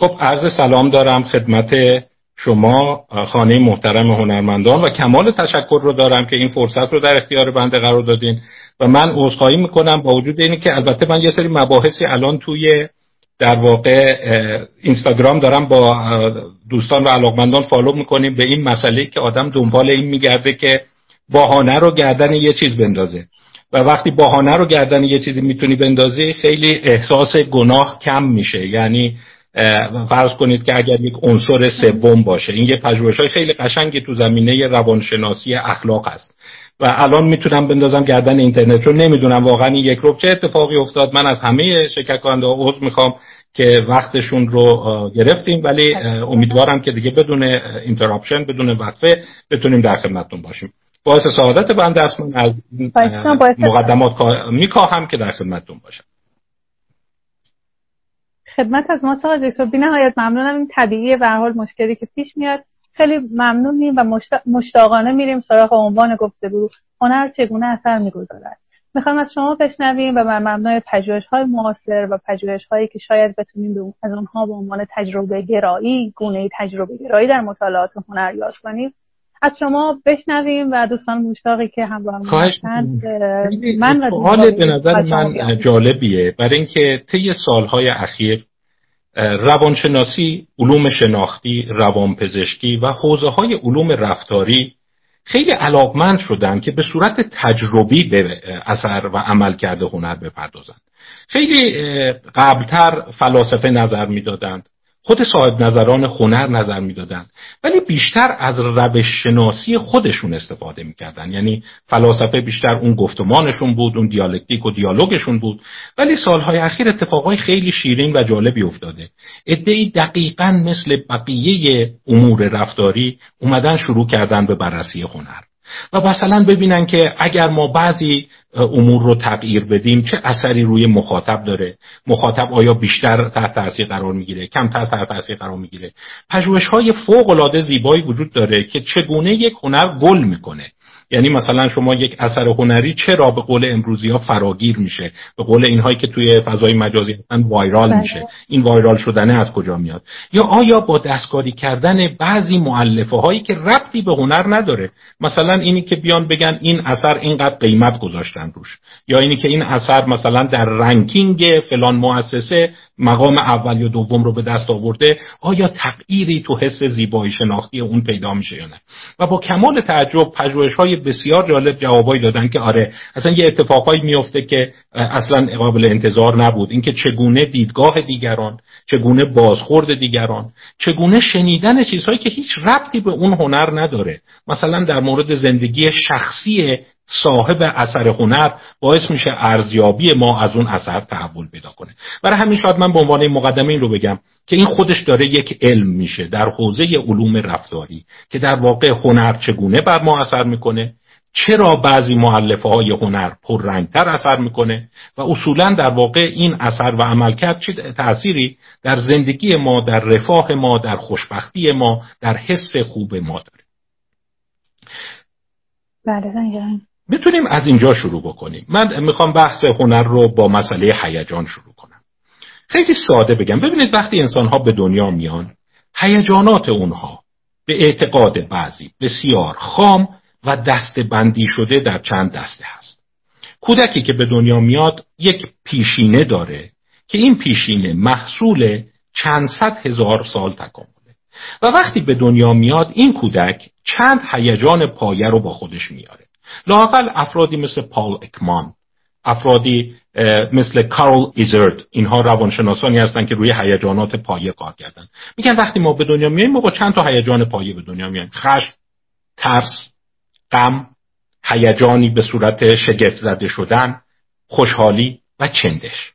خب عرض سلام دارم خدمت شما خانه محترم هنرمندان و کمال تشکر رو دارم که این فرصت رو در اختیار بنده قرار دادین. و من عذرخواهی می‌کنم با وجود اینی که البته من یه سری مباحثی الان توی در واقع اینستاگرام دارم با دوستان و علاقمندان فالو می‌کنیم به این مسئله که آدم دنبال این میگرده که باهانه رو گردن یه چیز بندازه. و وقتی باهانه رو گردن یه چیزی می‌تونی بندازی خیلی احساس گناه کم میشه. یعنی فرض کنید که اگر یک عنصر سوم باشه این یه پژوهش های خیلی قشنگی تو زمینه روانشناسی اخلاق است و الان می‌تونم بندازم گردن اینترنت رو نمی‌دونم واقعا این یک روب چه اتفاقی افتاد. من از همه شرکت کننده عضو می‌خوام که وقتشون رو گرفتیم ولی امیدوارم که دیگه بدون interruption بدون وقفه بتونیم در خدمتتون باشیم. باعث سعادت بنده است. من از مقدمات میکاهم که در خدمتتون باشم. خدمت از ما ساقا دکتر. بی نهایت ممنونم. این طبیعیه به حال مشکلی که پیش میاد. خیلی ممنونیم و مشتاقانه میریم سراغ عنوان گفتگو. هنر چگونه اثر می‌گذارد؟ می‌خوام از شما بشنویم و من مبنای پژوهش های معاصر و پژوهش هایی که شاید بتونیم از اونها به عنوان تجربه گرایی گونه تجربه گرایی در مطالعات هنر یاد کنیم. از شما بشنویم و دوستان مشتاقی که هم با هم من حال به نظر من جالبیه. برای اینکه طی سالهای اخیر روانشناسی، علوم شناختی، روانپزشکی و حوزه های علوم رفتاری خیلی علاقمند شدن که به صورت تجربی به اثر و عمل کرده هنر بپردازند. خیلی قبلتر فلاسفه نظر می‌دادند خود صاحب نظران هنر نظر می‌دادند ولی بیشتر از روش شناسی خودشون استفاده می‌کردن. یعنی فلاسفه بیشتر اون گفتمانشون بود اون دیالکتیک و دیالوگشون بود. ولی سالهای اخیر اتفاقای خیلی شیرین و جالبی افتاده. ادعی دقیقا مثل بقیه امور رفتاری اومدن شروع کردن به بررسی هنر. و مثلا ببینن که اگر ما بعضی امور رو تغییر بدیم چه اثری روی مخاطب داره؟ مخاطب آیا بیشتر تحت تاثیر قرار می‌گیره؟ کمتر تحت تاثیر قرار می‌گیره؟ پژوهش های فوق العاده زیبایی وجود داره که چگونه یک هنر گل می‌کنه؟ یعنی مثلا شما یک اثر هنری چرا به قول امروزی ها فراگیر میشه؟ به قول اینهایی که توی فضای مجازی هستن وایرال بله. میشه. این وایرال شدنه از کجا میاد؟ یا آیا با دستکاری کردن بعضی معلفه هایی که ربطی به هنر نداره مثلا اینی که بیان بگن این اثر اینقدر قیمت گذاشتن روش یا اینی که این اثر مثلا در رنکینگ فلان مؤسسه مقام اول یا دوم رو به دست آورده آیا تغییری تو حس زیبایی شناختی اون پیدا میشه یا نه؟ و با کمال تعجب پژوهش های بسیار جالب جوابایی دادن که آره اصلا یه اتفاقایی میفته که اصلا قابل انتظار نبود. اینکه چگونه دیدگاه دیگران چگونه بازخورد دیگران چگونه شنیدن چیزهایی که هیچ ربطی به اون هنر نداره. مثلا در مورد زندگی شخصی صاحب اثر هنر باعث میشه ارزیابی ما از اون اثر تحول پیدا کنه. برای همین شاید من به عنوان مقدمه این رو بگم که این خودش داره یک علم میشه در حوزه علوم رفتاری که در واقع هنر چگونه بر ما اثر می‌کنه چرا بعضی معلفه های هنر پررنگتر اثر می‌کنه و اصولا در واقع این اثر و عملکرد چه تأثیری در زندگی ما در رفاه ما در خوشبختی ما در حس خوب ما داره. بله می‌تونیم از اینجا شروع بکنیم. من می‌خوام بحث هنر رو با مسئله هیجان شروع کنم. خیلی ساده بگم. ببینید وقتی انسان ها به دنیا میان هیجانات اونها به اعتقاد بعضی بسیار خام و دست بندی شده در چند دسته هست. کودکی که به دنیا میاد یک پیشینه داره که این پیشینه محصول چند صد هزار سال تکامله. و وقتی به دنیا میاد این کودک چند هیجان پایه رو با خودش میاره. لاقل افرادی مثل پال اکمان افرادی مثل کارل ایزرد اینها روانشناسانی هستند که روی هیجانات پایه کار کردن. میگن وقتی ما به دنیا میایم ما با چند تا هیجان پایه به دنیا میایم. خشم ترس غم هیجانی به صورت شگفت زده شدن خوشحالی و چندش.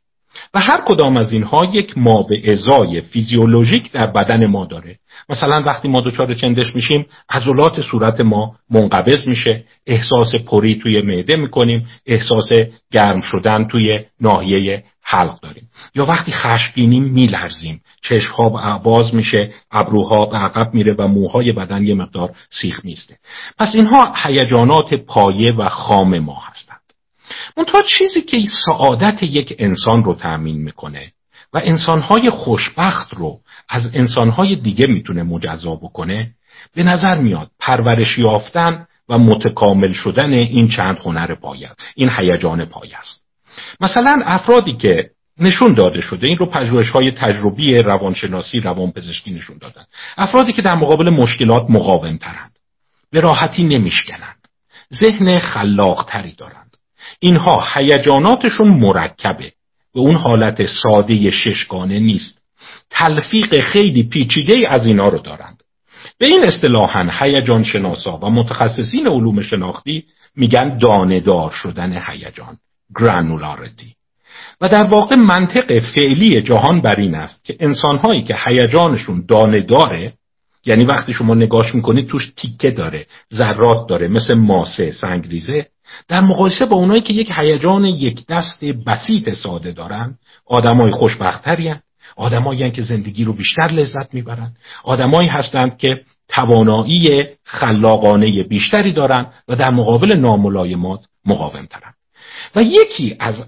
و هر کدام از اینها یک ما به ازای فیزیولوژیک در بدن ما داره. مثلا وقتی ما دچار چندش میشیم عضلات صورت ما منقبض میشه احساس پری توی معده می‌کنیم احساس گرم شدن توی ناحیه حلق داریم. یا وقتی خشمگینیم میلرزیم چشمها باز میشه ابروها به عقب میره و موهای بدن یه مقدار سیخ میسته پس اینها هیجانات پایه و خام ما هستند منتها چیزی که سعادت یک انسان رو تأمین می‌کنه و انسانهای خوشبخت رو از انسانهای دیگه می‌تونه مجزا بکنه به نظر میاد پرورش یافتن و متکامل شدن این چند هنر پایه این هیجان پایه است مثلا افرادی که نشون داده شده این رو پژوهش های تجربی روانشناسی روانپزشکی نشون دادن. افرادی که در مقابل مشکلات مقاوم ترند به راحتی نمیشکنند. ذهن خلاقتری دارند. اینها هیجاناتشون مرکبه. به اون حالت ساده ششگانه نیست. تلفیق خیلی پیچیده از اینا رو دارند. به این اصطلاحا هیجان شناسا و متخصصین علوم شناختی میگن دانهدار شدن هیجان گرانولاریتی و در واقع منطق فعلی جهان بر این است که انسانهایی که هیجانشون دانه داره یعنی وقتی شما نگاش می‌کنید توش تیکه داره ذرات داره مثل ماسه سنگریزه در مقایسه با اونایی که یک هیجان یک دست بسیط ساده دارن آدمای خوشبختتری آدمایی که زندگی رو بیشتر لذت می‌برن آدمایی هستند که توانایی خلاقانه بیشتری دارند و در مقابل ناملایمات مقاوم ترن و یکی از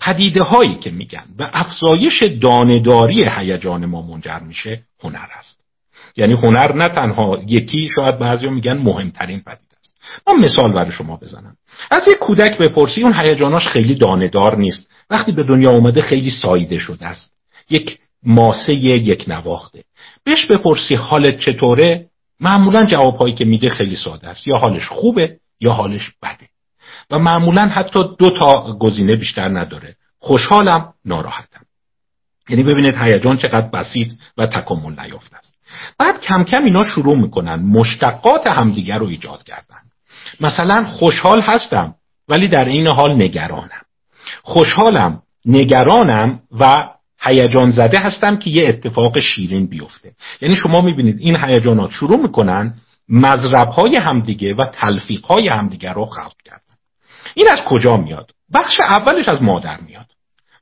پدیده هایی که میگن و افزایش دانهداری هیجان ما منجر میشه هنر است. یعنی هنر نه تنها یکی شاید بعضی میگن مهمترین پدیده. من مثال برای شما بزنم. از یک کودک بپرسی اون هیجاناش خیلی دانهدار نیست. وقتی به دنیا اومده خیلی سایده شده است. یک ماسه یک نواخته. بهش بپرسی حالت چطوره؟ معمولا جوابهایی که میده خیلی ساده است. یا حالش خوبه یا حالش بده. و معمولا حتی دو تا گزینه بیشتر نداره. خوشحالم ناراحتم. یعنی ببینید هیجان چقدر بسیط و تکامل نیافته است. بعد کم کم اینا شروع می‌کنن مشتقات همدیگر رو ایجاد کردن. مثلا خوشحال هستم ولی در این حال نگرانم. خوشحالم نگرانم و هیجان زده هستم که یه اتفاق شیرین بیفته. یعنی شما می‌بینید این هیجانات شروع می‌کنن مذرب های همدیگه و تلفیق های همدیگه رو خلق کردن. این از کجا میاد؟ بخش اولش از مادر میاد.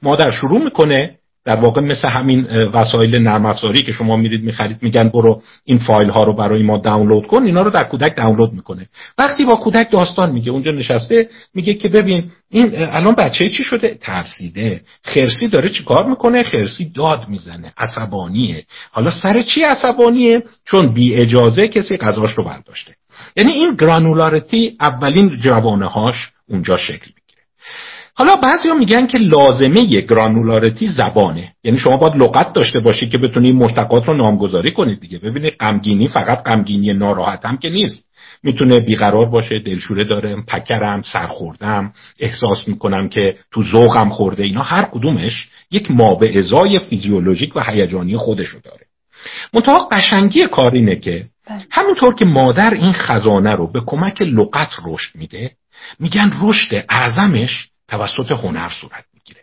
مادر شروع می‌کنه در واقع مثل همین وسایل نرم افزاری که شما میرید می‌خرید میگن برو این فایل ها رو برای ما دانلود کن اینا رو در کودک دانلود می‌کنه. وقتی با کودک داستان میگه اونجا نشسته میگه که ببین این الان بچه چی شده؟ ترسیده. خرسی داره چیکار می‌کنه؟ خرسی داد می‌زنه. عصبانیه. حالا سر چی عصبانیه؟ چون بی اجازه کسی غذاش رو برداشته. یعنی این گرانولارتی اولین جوانه هاش اونجا شکل حالا بعضیا میگن که لازمه گرانولارتی زبانه. یعنی شما باید لغت داشته باشی که بتونی مشتقات رو نامگذاری کنید دیگه. ببینید غمگینی فقط غمگینی ناراحتم که نیست. می‌تونه بیقرار باشه دلشوره داره پکرم سرخوردم احساس می‌کنم که تو ذوقم خورده اینا هر کدومش یک ما به ازای فیزیولوژیک و هیجانی خودشو داره. منتها قشنگی کار اینه که بله. همونطور که مادر این خزانه رو به کمک لغت رشد میده میگن رشد اعظمش توسط هنر صورت می‌گیره.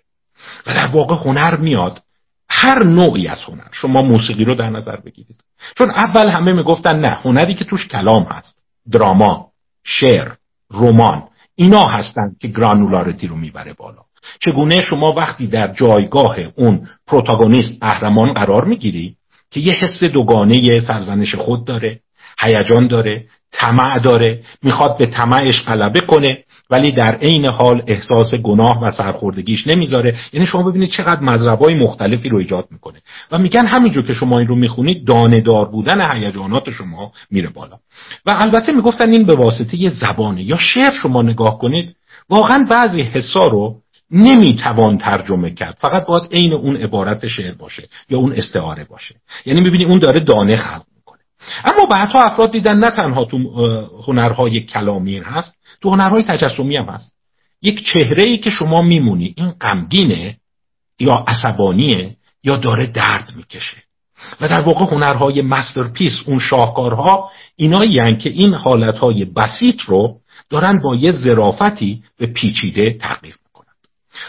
و در واقع هنر میاد هر نوعی از هنر. شما موسیقی رو در نظر بگیرید. چون اول همه می‌گفتن نه هنری که توش کلام هست. دراما شعر رمان اینا هستند که گرانولارتی رو می‌بره بالا. چگونه شما وقتی در جایگاه اون پروتاگونیست قهرمان قرار می‌گیری که یه حس دوگانه سرزنش خود داره هیجان داره طمع داره می‌خواد به طمعش غلبه کنه ولی در عین حال احساس گناه و سرخوردگیش نمی‌ذاره. یعنی شما ببینید چقدر مذربای مختلفی رو ایجاد می‌کنه. و میگن همینجور که شما این رو می‌خونید دانه دار بودن هیجانات شما میره بالا. و البته می‌گفتن این به واسطه یه زبانه. یا شعر شما نگاه کنید واقعا بعضی حسا رو نمی‌توان ترجمه کرد. فقط باید عین اون عبارت شعر باشه یا اون استعاره باشه. یعنی می‌بینی اون داره دانه خلق اما بعدها افراد دیدن نه تنها تو هنرهای کلامی هست تو هنرهای تجسمی هم هست. یک چهره ای که شما میمونی این غمگینه یا عصبانیه یا داره درد می‌کشه. و در واقع هنرهای masterpiece اون شاهکارها اینایی که این حالتهای بسیط رو دارن با یه ظرافتی به پیچیده تغییر می‌کنند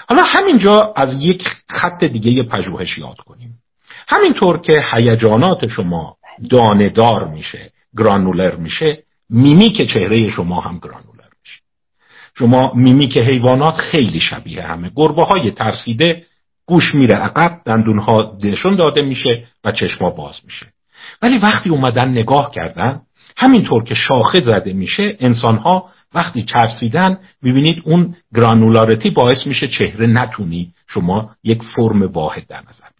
حالا همینجا از یک خط دیگه پژوهش یاد کنیم. همینطور که هیجانات شما دانهدار میشه granular میشه میمیک چهره شما هم granular میشه. شما میمیک حیوانات خیلی شبیه همه. گربه های ترسیده گوش میره عقب دندونها دهشون داده میشه و چشما باز میشه. ولی وقتی اومدن نگاه کردن همینطور که شاخه زده میشه انسانها وقتی چرسیدن می‌بینید اون گرانولارتی باعث میشه چهره نتونی شما یک فرم واحد در نظر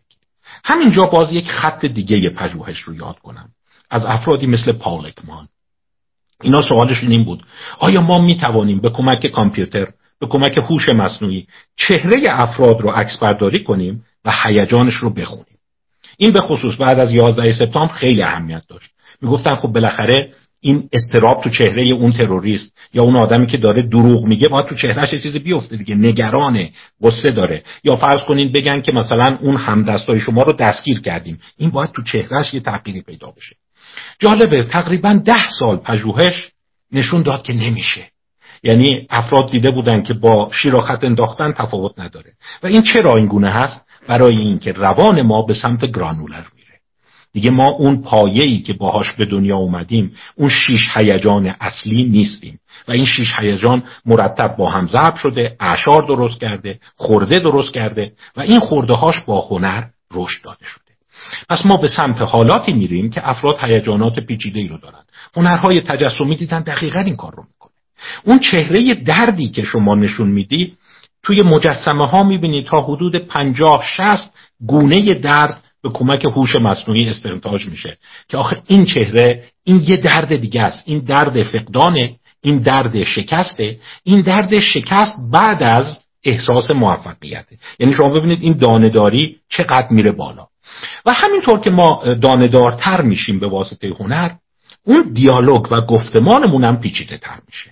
همینجا باز یک خط دیگه پژوهش رو یاد کنم. از افرادی مثل پالکمان اینا سوالشون این بود. آیا ما می توانیم به کمک کامپیوتر به کمک هوش مصنوعی چهره افراد رو عکس برداری کنیم و هیجانش رو بخونیم؟ این به خصوص بعد از 11 سپتامبر خیلی اهمیت داشت. می‌گفتن خب بالاخره این استراب تو چهره اون تروریست یا اون آدمی که داره دروغ میگه باید تو چهرهش چیزی بیفته دیگه نگرانه قصه داره. یا فرض کنین بگن که مثلا اون همدستای شما رو دستگیر کردیم. این باید تو چهرهش یه تغییری پیدا بشه. جالبه تقریبا ده سال پژوهش نشون داد که نمیشه. یعنی افراد دیده بودن که با شیراخت انداختن تفاوت نداره. و این چرا این گونه هست؟ برای اینکه روان ما به سمت گرانولر دیگه ما اون پایه‌ای که باهاش به دنیا اومدیم اون شیش هیجان اصلی نیستیم. و این شیش هیجان مرتب با هم ضرب شده اعشار درست کرده خورده درست کرده و این خورده هاش با هنر رشد داده شده. پس ما به سمت حالاتی میریم که افراد هیجانات پیچیده ای رو دارن. هنرهای تجسمی دیدن دقیقا این کار رو می‌کنه. اون چهره دردی که شما نشون میدی توی مجسمه ها می‌بینید تا حدود پنجاه شست گونه درد به کمک هوش مصنوعی استنتاج میشه. که آخه این چهره این یه درد دیگه است. این درد فقدانه این درد شکسته. این درد شکست بعد از احساس موفقیته یعنی شما ببینید این دانهداری چقدر میره بالا. و همینطور که ما داندارتر میشیم به واسطه هنر اون دیالوگ و گفتمانمون هم پیچیده تر میشه.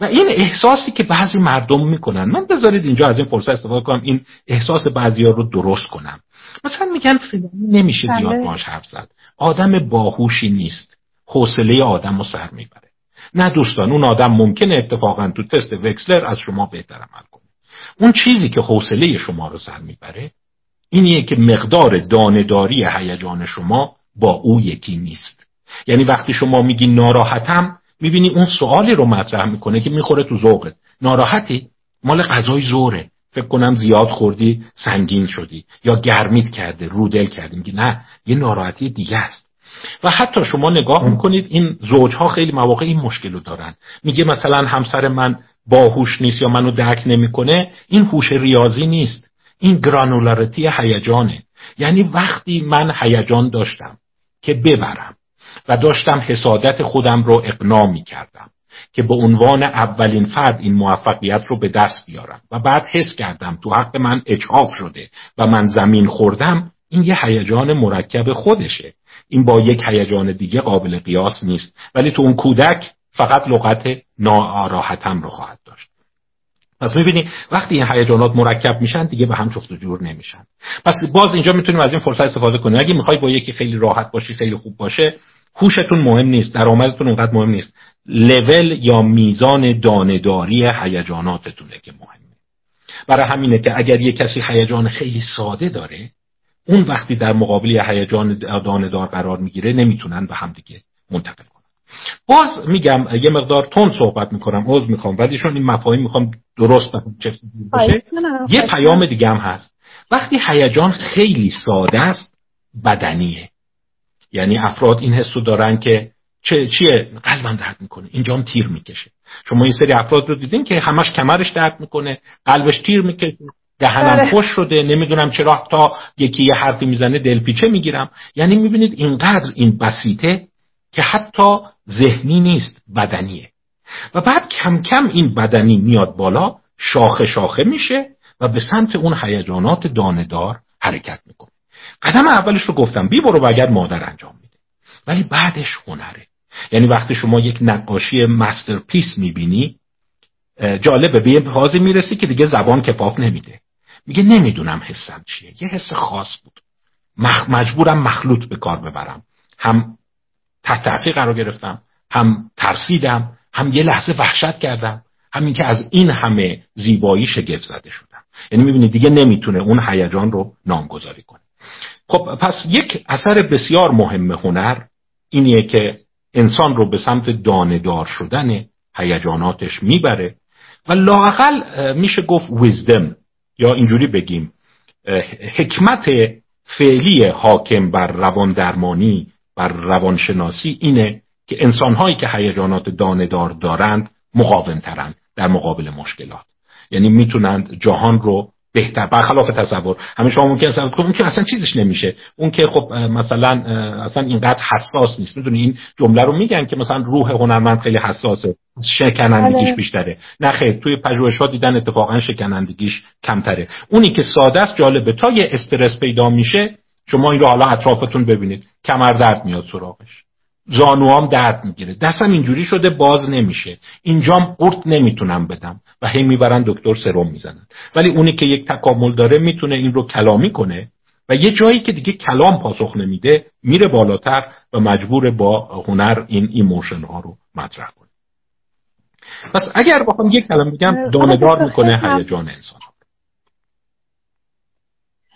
و این احساسی که بعضی مردم می‌کنن. من بذارید اینجا از این فرصت استفاده کنم این احساس بعضی ها رو درست کنم. مثلا میگن فلانی نمیشه زیاد بله. باش حرف زد. آدم باهوشی نیست. حوصله آدم رو سر می‌بره. نه دوستان اون آدم ممکنه اتفاقا تو تست وکسلر از شما بهتر عمل کنه. اون چیزی که حوصله شما رو سر می‌بره اینیه که مقدار دانهداری هیجان شما با او یکی نیست. یعنی وقتی شما میگی ناراحتم می‌بینی اون سوالی رو مطرح می‌کنه که می‌خوره تو ذوقت. ناراحتی؟ مال غذای زوره. فکر کنم زیاد خوردی سنگین شدی یا گرمیت کرده رودل کردی میگی نه یه ناراحتی دیگه است. و حتی شما نگاه می‌کنید این زوجها خیلی مواقع این مشکل رو دارن. میگه مثلا همسر من باهوش نیست یا منو درک نمی‌کنه این هوش ریاضی نیست. این گرانولارتی هیجانه. یعنی وقتی من هیجان داشتم که ببرم و داشتم حسادت خودم رو اقنا می کردم که به عنوان اولین فرد این موفقیت رو به دست بیارم. و بعد حس کردم تو حق من اچاف شده و من زمین خوردم این یه هیجان مرکب خودشه. این با یک هیجان دیگه قابل قیاس نیست. ولی تو اون کودک فقط لغت ناراحتم رو خواهد داشت. پس می‌بینی وقتی این هیجانات مرکب میشن دیگه به هم جفت و جور نمیشن. پس باز اینجا می‌تونیم از این فرصت استفاده کنیم. اگه می‌خوای با یکی خیلی راحت باشی خیلی خوب باشه هوشتون مهم نیست درآمدتون اونقدر مهم نیست. لول یا میزان دانهداری هیجاناتتونه که مهمه. برای همینه که اگر یه کسی هیجان خیلی ساده داره اون وقتی در مقابل هیجان دانهدار قرار می‌گیره نمی‌تونن به هم دیگه منتقل کنن. باز میگم یه مقدار تون صحبت می‌کنم عذر می‌خوام ولی چون این مفاهیم می‌خوام درست باشه یه پیام دیگه هم هست. وقتی هیجان خیلی ساده است بدنیه. یعنی افراد این حس رو دارن که چه چیه؟ قلبم درد می‌کنه. اینجام تیر می‌کشه. شما این سری افراد رو دیدین که همش کمرش درد می‌کنه قلبش تیر می‌کشه دهنم بله. خوش شده نمی‌دونم چرا تا یکی یه حرفی می‌زنه دلپیچه می‌گیرم. یعنی می‌بینید اینقدر این بسیطه که حتی ذهنی نیست بدنیه. و بعد کم کم این بدنی میاد بالا شاخه شاخه میشه و به سمت اون هیجانات داندار حرکت می‌کنه. قدم اولش رو گفتم بی برو بگرد مادر انجام میده. ولی بعدش هنره. یعنی وقتی شما یک نقاشی مسترپیس می‌بینی جالبه به یه حاضی می‌رسی که دیگه زبان کفاف نمیده. میگه نمی‌دونم حسم چیه. یه حس خاص بود. مخ... مجبورم مخلوط به کار ببرم. هم تحت تاثیر قرار گرفتم هم ترسیدم هم یه لحظه وحشت کردم. همین که از این همه زیبایی شگفت زده شدم. یعنی می‌بینید دیگه نمی‌تونه اون هیجان رو نامگذاری کنه. خب پس یک اثر بسیار مهم هنر اینیه که انسان رو به سمت داندار شدن هیجاناتش می‌بره و لاقل میشه گفت ویزدم یا اینجوری بگیم حکمت فعلی حاکم بر روان درمانی بر روانشناسی اینه که انسانهایی که هیجانات داندار دارند مقاوم ترند در مقابل مشکلات. یعنی می‌تونند جهان رو بهتر. برخلاف تصور. همه شما ممکن تصور کنید اون که اصلا چیزش نمیشه. اون که خب مثلا اصلا اینقدر حساس نیست. می‌دونی این جمله رو میگن که مثلا روح هنرمند خیلی حساسه. شکنندگیش بله. بیشتره. نه خیر توی پژوهشات دیدن اتفاقا شکنندگیش کمتره. اونی که ساده است جالبه. تا یه استرس پیدا میشه شما این رو حالا اطرافتون ببینید. کمر درد میاد سراغش. زانوام درد می‌گیره. دستم اینجوری شده باز نمیشه. اینجام قورت نمی‌تونم بدم و هی می‌برن دکتر سرم می‌زنن. ولی اونی که یک تکامل داره می‌تونه این رو کلامی کنه و یه جایی که دیگه کلام پاسخ نمیده میره بالاتر و مجبور با هنر این emotion ها رو مطرح کنه. پس اگر بخوام یک کلام بگم دانه‌دار می‌کنه هیجان انسان.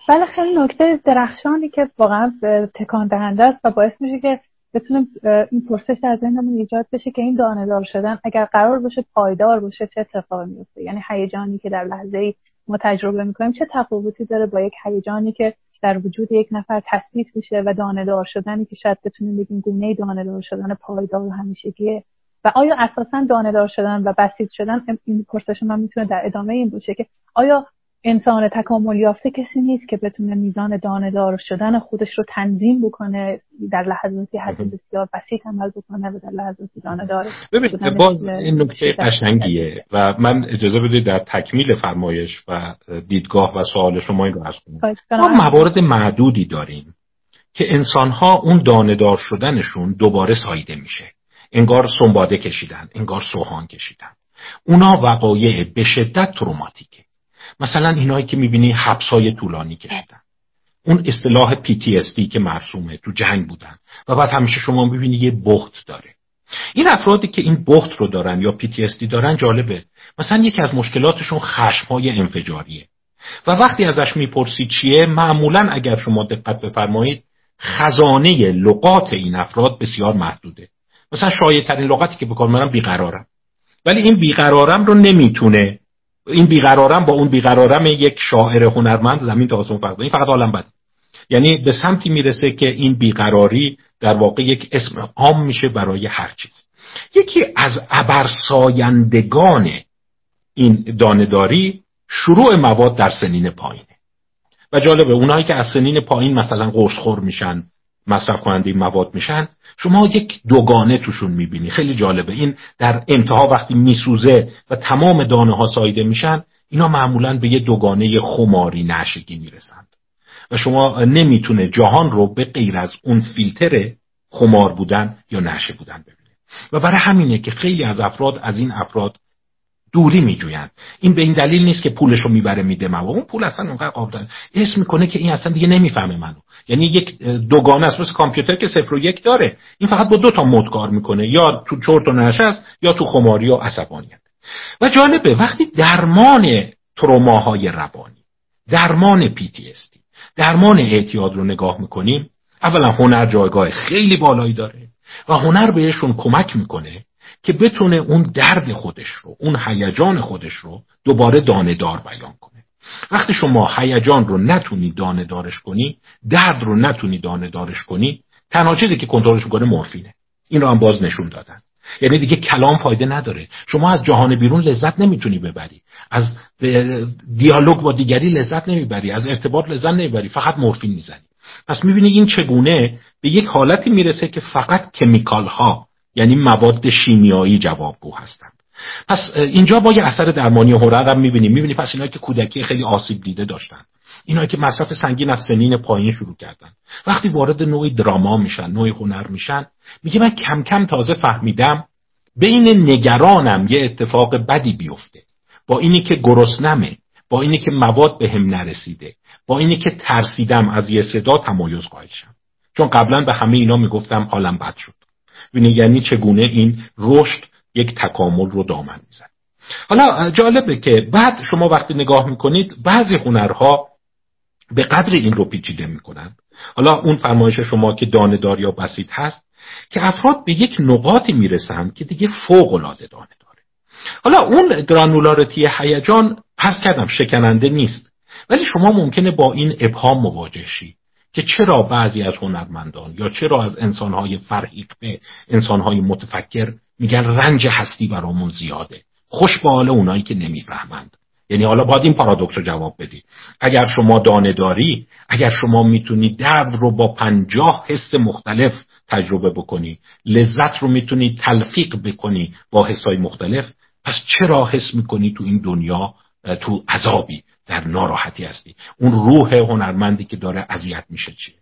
بله خیلی نکته درخشانی که واقعا تکان دهنده است و باعث میشه که بتونه این پرسش در ذهنمون ایجاد بشه که این دانه دار شدن اگر قرار باشه پایدار باشه چه اتفاقی میفته یعنی هیجانی که در لحظه ای ما تجربه می‌کنیم چه تفاوتی داره با یک هیجانی که در وجود یک نفر تثبیت میشه و دانه دار شدنی که شاید بتونیم بگیم گونه دانه دار شدن پایدار و همیشگیه؟ و آیا اساسا دانه دار شدن و بسیط شدن؟ این پرسش من می‌تونه در ادامه این باشه که آیا انسان تکامل یافته کسی نیست که بتونه میزان دانه دار شدن خودش رو تنظیم بکنه در لحظاتی حد بسیار بسیط عمل بکنه و در لحظاتی دانه دار ببینید باز این نکته قشنگیه و من اجازه بدید در تکمیل فرمایش و دیدگاه و سوال شما این رو عرض کنم. ما موارد معدودی داریم که انسان ها اون دانه دار شدنشون دوباره سایده میشه. انگار سنباده کشیدن انگار سوهان کشیدن. اونا وقایع به شدت تروماتیکه. مثلا اینایی که می‌بینی حبسای طولانی کشیدن. اون اصطلاح PTSD که مرسومه تو جنگ بودن. و بعد همیشه شما می‌بینی یه بخت داره. این افرادی که این بخت رو دارن یا PTSD دارن جالبه. مثلا یکی از مشکلاتشون خشمهای انفجاریه. و وقتی ازش می‌پرسی چیه معمولا اگر شما دقت بفرمایید خزانه لغات این افراد بسیار محدوده. مثلا شایع ترین لغتی که بکار منم بیقرارم ولی این بیقرارم رو نمی‌تونه این بیقرارم با اون بیقرارم یک شاعر هنرمند زمین تا آسمون فرق این فقط عالم بده. یعنی به سمتی می‌رسه که این بیقراری در واقع یک اسم عام میشه برای هر چیز. یکی از ابرسایندگان این دانداری شروع مواد در سنین پایینه. و جالبه اونایی که از سنین پایین مثلا قرصخور میشن مصرف کننده مواد میشن شما یک دوگانه توشون می‌بینی. خیلی جالبه. این در انتها وقتی میسوزه و تمام دانه ها سایده میشن اینا معمولا به یه دوگانه خماری نشگی می‌رسند. و شما نمی‌تونه جهان رو به غیر از اون فیلتر خمار بودن یا نشه بودن ببینه. و برای همینه که خیلی از افراد از این افراد دوری میجویند. این به این دلیل نیست که پولش رو می‌بره میده ما. اون پول اصلا اونقدر قابل اسم می‌کنه که این اصلا دیگه نمی‌فهمه منو. یعنی یک دوگانه است. مثل کامپیوتر که صفر و یک داره. این فقط با دو تا مود کار می‌کنه. یا تو چرت و نشست یا تو خماری و عصبانیت. و جالبه وقتی درمان تروماهای روانی درمان PTSD درمان اعتیاد رو نگاه می‌کنیم اولا هنر جایگاه خیلی بالایی داره و هنر بهشون کمک می‌کنه که بتونه اون درد خودش رو اون هیجان خودش رو دوباره دانه دار بیان کنه. وقتی شما هیجان رو نتونی دانه دارش کنی درد رو نتونی دانه دارش کنی تنها چیزی که کنترلش می‌کنه مورفینه. این رو هم باز نشون دادن. یعنی دیگه کلام فایده نداره. شما از جهان بیرون لذت نمی‌تونی ببری. از دیالوگ با دیگری لذت نمی‌بری. از ارتباط لذت نمی‌بری. فقط مورفین می‌زنی. پس می‌بینی این چگونه به یک حالتی می‌رسه که فقط کمیکال ها یعنی مواد شیمیایی جوابگو هستند. پس اینجا با یه اثر درمانی هنر هم می‌بینیم. می‌بینی پس اینایی که کودکی خیلی آسیب دیده داشتن. اینایی که مصرف سنگین از سنین پایین شروع کردن. وقتی وارد نوعی دراما میشن نوعی هنر میشن میگه من کم کم تازه فهمیدم بین نگرانم یه اتفاق بدی بیفته. با اینی که گرسنمه با اینی که مواد به هم نرسیده با اینی که ترسیدم از یه صدا تمایز قائل شم. چون قبلا به همه اینا می‌گفتم حالم بد شد. یعنی چگونه این رشد یک تکامل رو دامن میزن حالا جالبه که بعد شما وقتی نگاه می‌کنید بعضی هنرها به قدر این رو پیچیده می‌کنن. حالا اون فرمایش شما که دانه یا بسیط هست که افراد به یک نقاطی می‌رسن که دیگه فوق العاده دانه داره حالا اون گرانولارتی هیجان پس کردم شکننده نیست. ولی شما ممکنه با این ابهام مواجه شید که چرا بعضی از هنرمندان یا چرا از انسانهای فرهیخته انسانهای متفکر میگن رنج هستی برامون زیاده؟ خوش به حال اونایی که نمی‌فهمند. یعنی حالا باید این پارادوکس رو جواب بدی. اگر شما دانه داری اگر شما می‌تونی درد رو با پنجاه حس مختلف تجربه بکنی لذت رو می‌تونی تلفیق بکنی با حسای مختلف پس چرا حس می‌کنی تو این دنیا تو عذابی؟ در ناراحتی هستی اون روح هنرمندی که داره اذیت میشه چیه؟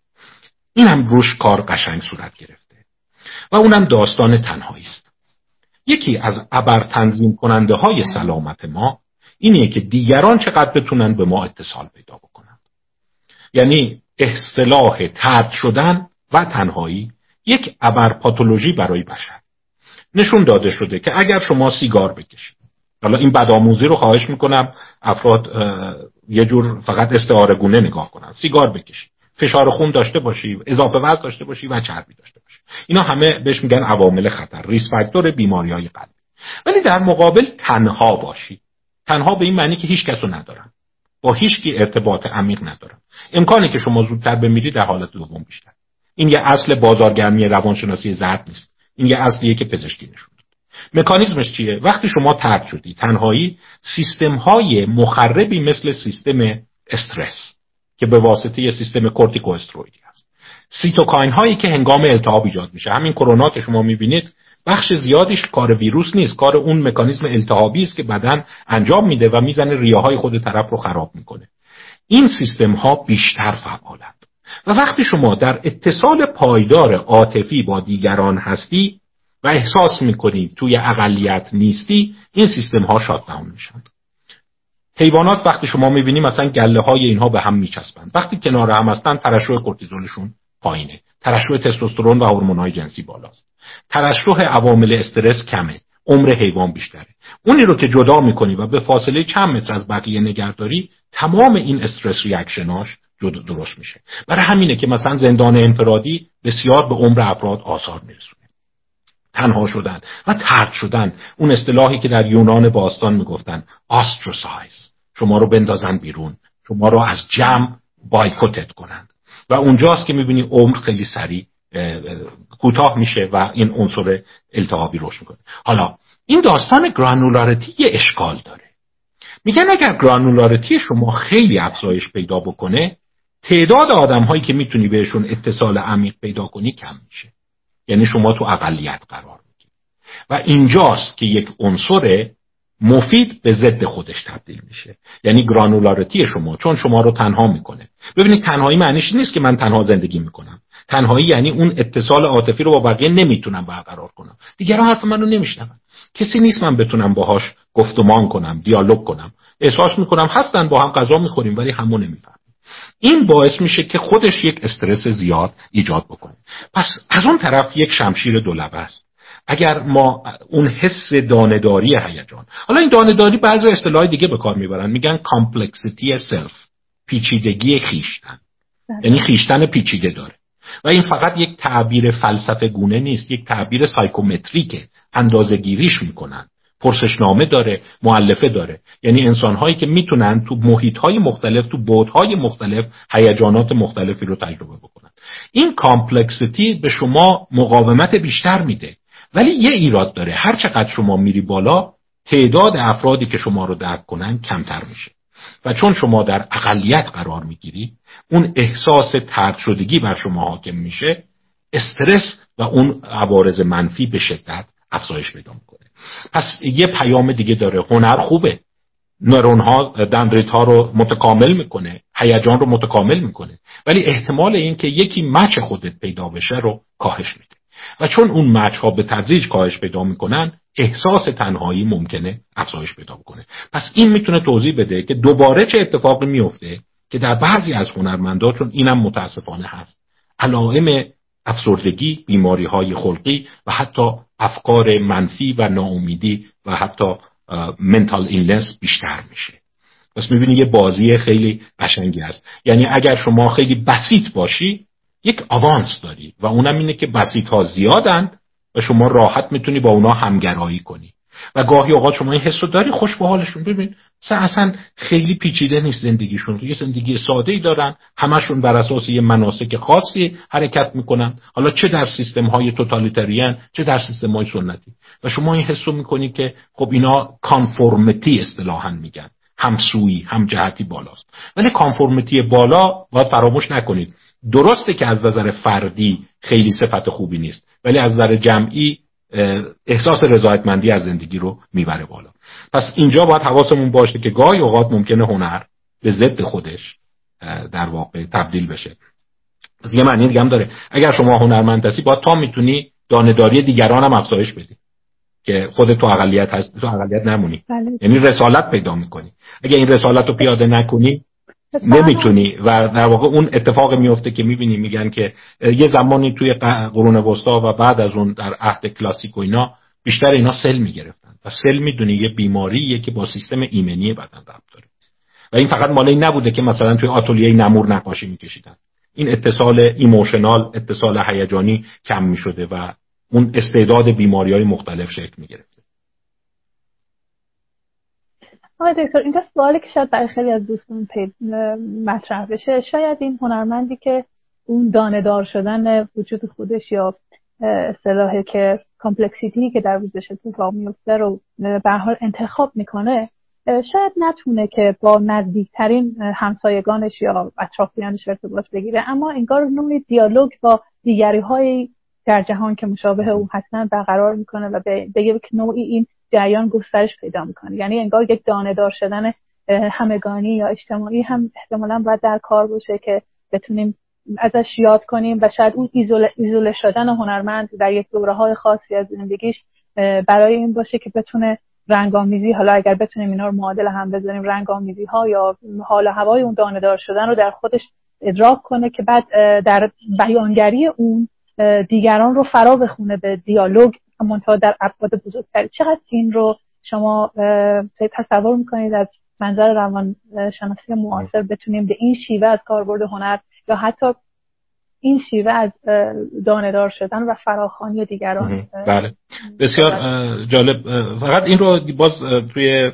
این هم روش کار قشنگ صورت گرفته. و اونم داستان تنهایی است. یکی از ابر تنظیم کننده های سلامت ما اینیه که دیگران چقدر بتونن به ما اتصال پیدا بکنن. یعنی اصطلاح ترد شدن و تنهایی یک ابر پاتولوژی برای بشر. نشون داده شده که اگر شما سیگار بکشید حالا این بدآموزی رو خواهش می‌کنم افراد یه جور فقط استعاره گونه نگاه کنن. سیگار بکشید. فشار خون داشته باشی اضافه وزن داشته باشی و چربی داشته باشی اینا همه بهش میگن عوامل خطر ریس فاکتور بیماری های قلبی ولی در مقابل تنها باشی تنها به این معنی که هیچ کسو ندارم با هیچ کی ارتباط عمیق ندارم امکانی که شما زودتر بمیری در حالت دوم بیشتر. این یه اصل بازارگرمی روانشناسی زرد نیست. این یه اصلیه که پزشکی نشون مکانیزمش چیه؟ وقتی شما طرد شدی تنهایی سیستم های مخربی مثل سیستم استرس که به واسطه سیستم کورتیکوسترویدی هست. سیتوکاین هایی که هنگام التهاب ایجاد میشه. همین کرونا که شما می‌بینید بخش زیادیش کار ویروس نیست. کار اون مکانیزم التهابی است که بدن انجام میده و می‌زنه ریه‌های خود طرف رو خراب می‌کنه. این سیستم ها بیشتر فعالند. و وقتی شما در اتصال پایدار عاطفی با دیگران هستی و احساس می‌کنی توی اقلیت نیستی این سیستم ها شاد میشن. حیوانات وقتی شما می‌بینی مثلا گله های اینها به هم میچسبند وقتی کنار هم هستن ترشح کورتیزولشون پایینه. ترشح تستوسترون و هورمون‌های جنسی بالاست. ترشح عوامل استرس کمه. عمر حیوان بیشتره. اونی رو که جدا می‌کنی و به فاصله چند متر از بقیه نگهداری تمام این استرس ریاکشناش درست میشه. برای همینه که مثلا زندان انفرادی بسیار به عمر افراد آثار میرسونه. تنها شدن و ترد شدن. اون اصطلاحی که در یونان باستان می‌گفتن آستروسایز شما رو بندازن بیرون. شما رو از جمع بایکوتت کنند. و اونجاست که می‌بینی عمر خیلی سریع کوتاه میشه و این عنصر التهابی روش می‌کنه. حالا این داستان گرانولارتی یه اشکال داره. میگن اگر گرانولارتی شما خیلی افزایش پیدا بکنه تعداد آدم هایی که می‌تونی بهشون اتصال عمیق پیدا کنی کم میشه. یعنی شما تو اقلیت قرار می‌گیری و اینجاست که یک عنصر مفید به ضد خودش تبدیل میشه. یعنی گرانولارتی شما چون شما رو تنها می‌کنه. ببینید تنهایی معنیش نیست که من تنها زندگی می‌کنم. تنهایی یعنی اون اتصال عاطفی رو با بقیه نمی‌تونم برقرار کنم. دیگران حرف منو نمیشنون. کسی نیست من بتونم باهاش گفتمان کنم دیالوگ کنم. احساس می‌کنم هستن با هم غذا می‌خوریم ولی همو نمی‌فهمن این باعث میشه که خودش یک استرس زیاد ایجاد بکنه. پس از اون طرف یک شمشیر دولبه است. اگر ما اون حس دانهداری هیجان حالا این دانهداری بعضی اصطلاح دیگه به کار می‌برن. میگن complexity self پیچیدگی خویشتن. بله. یعنی خویشتن پیچیده داره. و این فقط یک تعبیر فلسفه گونه نیست یک تعبیر psychometric ه. اندازه گیریش می‌کنن. پرسشنامه داره مؤلفه داره. یعنی انسانهایی که می‌تونن تو محیطهای مختلف تو بودهای مختلف هیجانات مختلفی رو تجربه بکنن. این complexity به شما مقاومت بیشتر میده. ولی یه ایراد داره. هر چقدر شما میری بالا تعداد افرادی که شما رو درک کنن کمتر میشه. و چون شما در اقلیت قرار می‌گیری اون احساس ترد شدگی بر شما حاکم میشه استرس و اون عوارض منفی به شدت افزایش پیدا می‌کنه. پس یه پیام دیگه داره. هنر خوبه. نورون ها دندریت ها رو متکامل می‌کنه. هیجان رو متکامل می‌کنه. ولی احتمال این که یکی مچ خودت پیدا بشه رو کاهش میده. و چون اون مچ ها به تدریج کاهش پیدا می‌کنن احساس تنهایی ممکنه افزایش پیدا بکنه. پس این می‌تونه توضیح بده که دوباره چه اتفاقی میفته که در بعضی از هنرمندا چون اینم متاسفانه هست علائم افسردگی بیماری های خلقی و حتی افکار منفی و ناامیدی و حتی منتال اینلس بیشتر میشه. پس می‌بینی یه بازی خیلی قشنگی است یعنی اگر شما خیلی بسیط باشی یک آوانس داری و اونم اینه که بسیط ها زیادن و شما راحت می‌تونی با اونا همگرایی کنی. و گاهی اوقات شما این حس داری خوش به حالشون. ببین اصلا خیلی پیچیده نیست زندگیشون. یه زندگی ساده ای دارن همشون بر اساس یه مناسک خاصی حرکت می‌کنن. حالا چه در سیستم های توتالیتریان چه در سیستم های سنتی؟ و شما این حس رو می‌کنی که خب اینا کانفورمتی اصطلاحا میگن. همسویی هم جهتی بالاست. ولی کانفورمیتی بالا باید فراموش نکنید. درسته که از نظر فردی خیلی صفت خوبی نیست. ولی از نظر جمعی احساس رضایتمندی از زندگی رو می‌بره بالا. پس اینجا باید حواسمون باشه که گاهی اوقات ممکنه هنر به ضد خودش در واقع تبدیل بشه. پس یه معنی دیگه هم داره. اگر شما هنرمند هستی باید تا می‌تونی دانهداری دیگران هم افزایش بدی که خود تو اقلیت هست تو اقلیت نمونی. بله. یعنی رسالت پیدا می‌کنی. اگه این رسالت رو پیاده نکنی نمی‌تونی. و در واقع اون اتفاق میفته که می‌بینی میگن که یه زمانی توی قرون وسطا و بعد از اون در عهد کلاسیک و اینا بیشتر اینا سل می‌گرفتن. و سل می‌دونی یه بیماریه که با سیستم ایمنی بدن ربط داره. و این فقط مال این نبوده که مثلا توی آتلیه نمور نقاشی میکشیدن. این اتصال emotional اتصال هیجانی کم می‌شده و اون استعداد بیماری های مختلف شکل می‌گرفته آقای دکتر اینجا سوالی که شاید برای خیلی از دوستان مطرح بشه. شاید این هنرمندی که اون دانه دار شدن وجود خودش یا اصطلاحی که complexity که در وجودش اتفاق میفته رو به حال انتخاب می‌کنه شاید نتونه که با نزدیکترین همسایگانش یا اطرافیانش ارتباط بگیره. اما انگار نوعی دیالوگ با دیگری های در جهان که مشابه او هستن برقرار می‌کنه و به یک نوعی این جریان گسترش پیدا می‌کنه. یعنی انگار یک دانه دار شدن همگانی یا اجتماعی هم احتمالا باید در کار باشه که بتونیم ازش یاد کنیم و شاید اون ایزوله, شدن هنرمند در یک دوره های خاصی از زندگیش برای این باشه که بتونه رنگامیزی حالا اگر بتونیم اینا رو معادل هم بذاریم رنگامیزی ها یا حال هوای اون دانه دار شدن رو در خودش ادراک کنه که بعد در بیانگری اون دیگران رو فرا بخونه به دیالوگ منتها در ابعاد بزرگتری. چقدر این رو شما تصور می‌کنید از منظر روان شناسی معاصر بتونیم به این شیوه از کاربرد هنر یا حتی این شیوه از دانهدار شدن و فراخانی دیگران بله. بسیار جالب. فقط این رو باز توی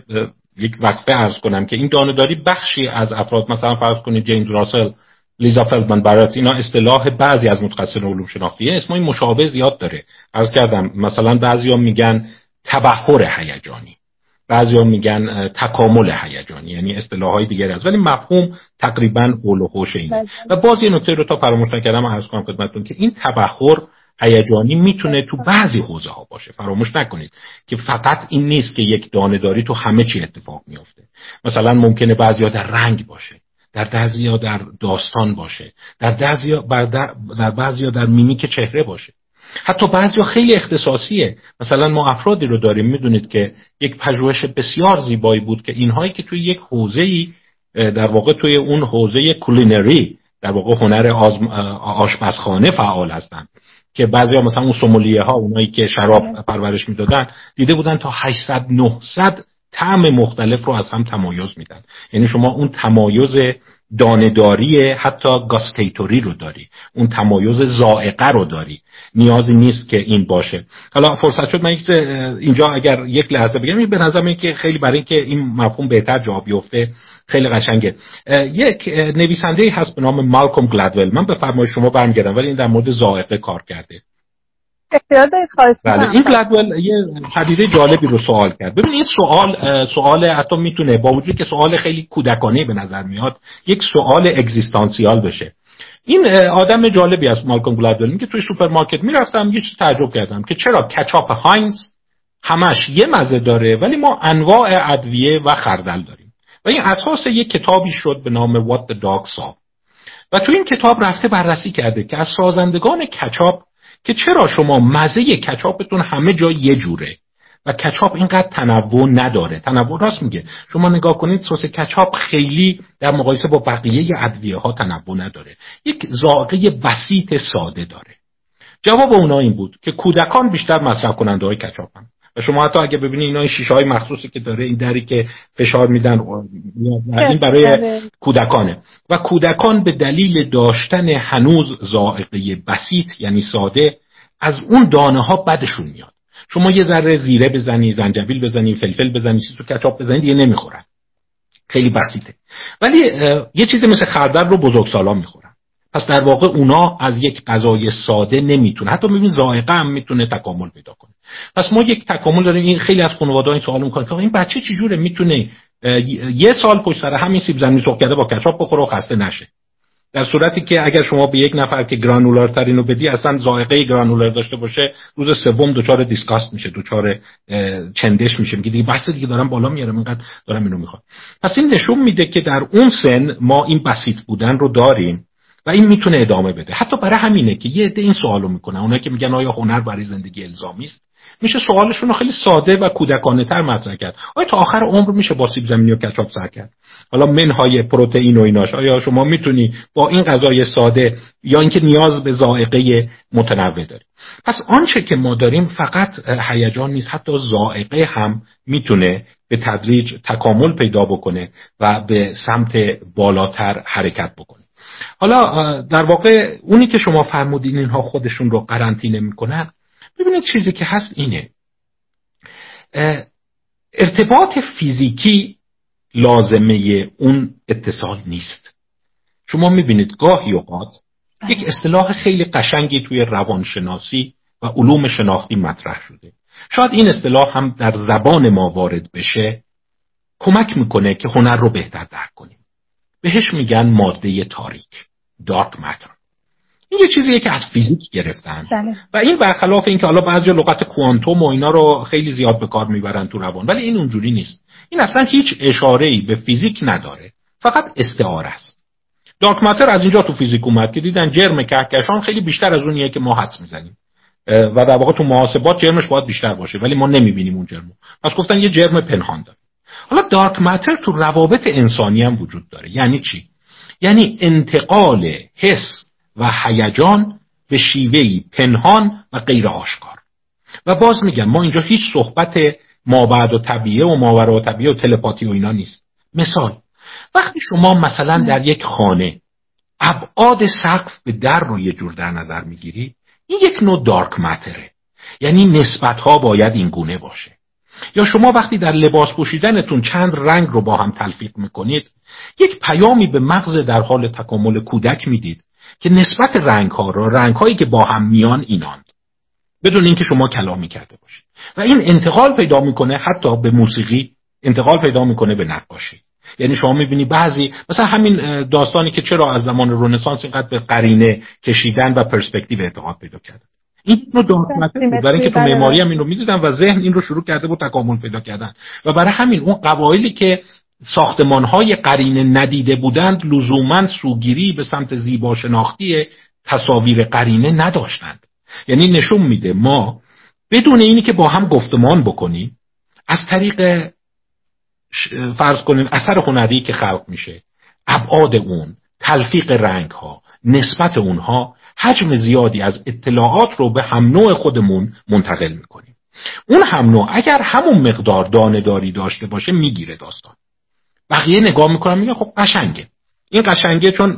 یک وقفه ارز کنم که این دانهداری بخشی از افراد مثلا فرض کنید جیمز راسل لیزا فلدمن برات اینا اصطلاح بعضی از متخصصان علوم شناختیه اسمای مشابه زیاد داره. عرض کردم مثلا بعضیا میگن تبحر هیجانی. بعضیا میگن تکامل هیجانی یعنی اصطلاح های دیگری است. ولی مفهوم تقریبا قول و حوش اینه. بله. و باز یه نکته رو تا فراموش نکردم عرض کنم خدمتتون که این تبحر هیجانی می‌تونه تو بعضی حوزه ها باشه. فراموش نکنید که فقط این نیست که یک دانه داری تو همه چی اتفاق میافته. مثلا ممکنه بعضیا در رنگ باشه. در بعضیا در داستان باشه. در بعضیا در بعضیا در میمیک چهره باشه. حتی بعضیا خیلی اختصاصیه. مثلا ما افرادی رو داریم. می‌دونید که یک پژوهش بسیار زیبایی بود که اینهایی که توی یک حوزه ای در واقع توی اون حوزه culinary در واقع هنر آشپزخانه فعال هستن. که بعضی ها مثلا اون sommelier ها اونایی که شراب بله. پرورش می‌دادن دیده بودن تا 800 900 طعم مختلف رو از هم تمایز میدن. یعنی شما اون تمایز دانداری حتی گاسکیتوری رو داری. اون تمایز زائقه رو داری. نیازی نیست که این باشه. حالا فرصت شد من اینجا اگر یک لحظه بگم به نظر که خیلی برای اینکه این مفهوم بهتر جا بیفته خیلی قشنگه. یک نویسنده هست به نام مالکوم گلدول من به فرمای شما برمیگردم ولی این در مورد زائقه کار کرده. بله این گلدول یه پدیده جالبی رو سوال کرد. ببین این سوال سوال حتی می‌تونه با وجود که سوال خیلی کودکانه به نظر میاد یک سوال اگزیستانسیال بشه. این آدم جالبی است مالکوم گلدول میگه توی سوپرمارکت می‌رفتم یه چیز تعجب کردم که چرا کچاپ هاینز همش یه مزه داره ولی ما انواع ادویه و خردل داریم. و این اساس یک کتابی شد به نام What the Dog Saw. و تو این کتاب رفته بررسی کرده که از سازندگان کچاپ که چرا شما مزه کچاپتون همه جا یه جوره و کچاپ اینقدر تنوع نداره؟ تنوع راست میگه. شما نگاه کنید سس کچاپ خیلی در مقایسه با بقیه ادویه ها تنوع نداره. یک ذائقه بسیط ساده داره. جواب اونا این بود که کودکان بیشتر مصرف کننده های کچاپ هم. و شما حتی اگه ببینید اینا این شیشه های مخصوصی که داره این دری که فشار میدن این برای بله. کودکانه. و کودکان به دلیل داشتن هنوز ذائقه بسیط یعنی ساده از اون دانه ها بدشون میاد. شما یه ذره زیره بزنی زنجبیل بزنی فلفل بزنی چیز تو کچاپ بزنی دیگه نمی‌خورن. خیلی بسیطه. ولی یه چیزی مثل خردل رو بزرگسالان می‌خورن. پس در واقع اونا از یک غذای ساده نمی‌تونه. حتی میبین ذائقه هم می‌تونه تکامل پیدا کنه. پس ما یک تکامل داریم. این خیلی از خانواده این سوال می‌کنن که این بچه چجوره می‌تونه یه سال پشت سر همین سیب زمینی سرخ کرده با کچاپ بخوره و خسته نشه. در صورتی که اگر شما به یک نفر که گرانولار ترین رو بدی اصلا ذائقه گرانولار داشته باشه روز سوم دچار دیسکاست میشه دچار چندش میشه. میگه دیگه بحث دیگه دارم بالا میارم اینقدر دارم اینو می‌خوام. پس این نشون میده که در اون سن ما این بسیط بودن رو داریم. و این می‌تونه ادامه بده. حتی برای همینه که یه عده این سوالو می‌کنن. اونایی که میگن آیا هنر برای زندگی الزامی است؟ میشه سوالشون رو خیلی ساده و کودکانه تر مطرح کرد. آیا تا آخر عمر میشه با سیب زمینی و کچاپ سر کرد؟ حالا منهای پروتئین و ایناش آیا شما می‌تونی با این غذای ساده یا اینکه نیاز به ذائقه متنوع داری؟ پس آنچه که ما داریم فقط هیجان نیست حتی ذائقه هم می‌تونه به تدریج تکامل پیدا بکنه و به سمت بالاتر حرکت بکنه. حالا در واقع اونی که شما فرمودین اینها خودشون رو قرنطینه می‌کنن ببینید چیزی که هست اینه. ارتباط فیزیکی لازمه اون اتصال نیست. شما می‌بینید گاهی اوقات یک بله. اصطلاح خیلی قشنگی توی روانشناسی و علوم شناختی مطرح شده. شاید این اصطلاح هم در زبان ما وارد بشه کمک می‌کنه که هنر رو بهتر درک کنیم. بهش میگن ماده تاریک دارک ماتر این یه چیزیه که از فیزیک گرفتن. بله. و این برخلاف اینکه حالا بعضی لغت کوانتوم و اینا رو خیلی زیاد به کار می‌برن تو روان ولی این اونجوری نیست. این اصلا هیچ اشاره ای به فیزیک نداره فقط استعاره است. دارک ماتر از اینجا تو فیزیک اومد که دیدن جرم کهکشان خیلی بیشتر از اونیه که ما حدس می‌زنیم. و در واقع تو محاسبات جرمش باید بیشتر باشه ولی ما نمی‌بینیم اون جرمو. پس گفتن یه جرم پنهان داره. حالا دارک ماتر تو روابط انسانی هم وجود داره. یعنی چی؟ یعنی انتقال حس و هیجان به شیوهی پنهان و غیر آشکار. و باز میگم ما اینجا هیچ صحبت مابعد و طبیعه و ماورا و طبیعه و تلپاتی و اینا نیست. مثال وقتی شما مثلا در یک خانه ابعاد سقف به در رو یه جور در نظر می‌گیری این یک نوع دارک ماتره یعنی نسبت ها باید این گونه باشه. یا شما وقتی در لباس پوشیدنتون چند رنگ رو با هم تلفیق می‌کنید یک پیامی به مغز در حال تکامل کودک می‌دید که نسبت رنگ ها را رنگ هایی که با هم میان ایناند. بدون اینکه شما کلامی کرده باشید. و این انتقال پیدا می‌کنه حتی به موسیقی انتقال پیدا می‌کنه به نقاشی. یعنی شما می‌بینی بعضی مثلا همین داستانی که چرا از زمان رنسانس اینقدر به قرینه کشیدن و پرسپکتیو اعتقاد پیدا کرده این رو بود. برای اینکه تو معماری هم این رو می‌دیدن و ذهن این رو شروع کرده بود تکامل پیدا کردن. و برای همین اون قوایلی که ساختمان های قرینه ندیده بودند لزوما سوگیری به سمت زیبا شناختی تصاویر قرینه نداشتند. یعنی نشون میده ما بدون اینی که با هم گفتمان بکنیم از طریق فرض کنیم اثر هنری که خلق میشه ابعاد اون تلفیق رنگ ها نسبت اونها حجم زیادی از اطلاعات رو به هم نوع خودمون منتقل می‌کنیم. اون هم نوع اگر همون مقدار دانه داری داشته باشه می‌گیره داستان. بقیه نگاه می‌کنم میگه خب قشنگه. این قشنگه چون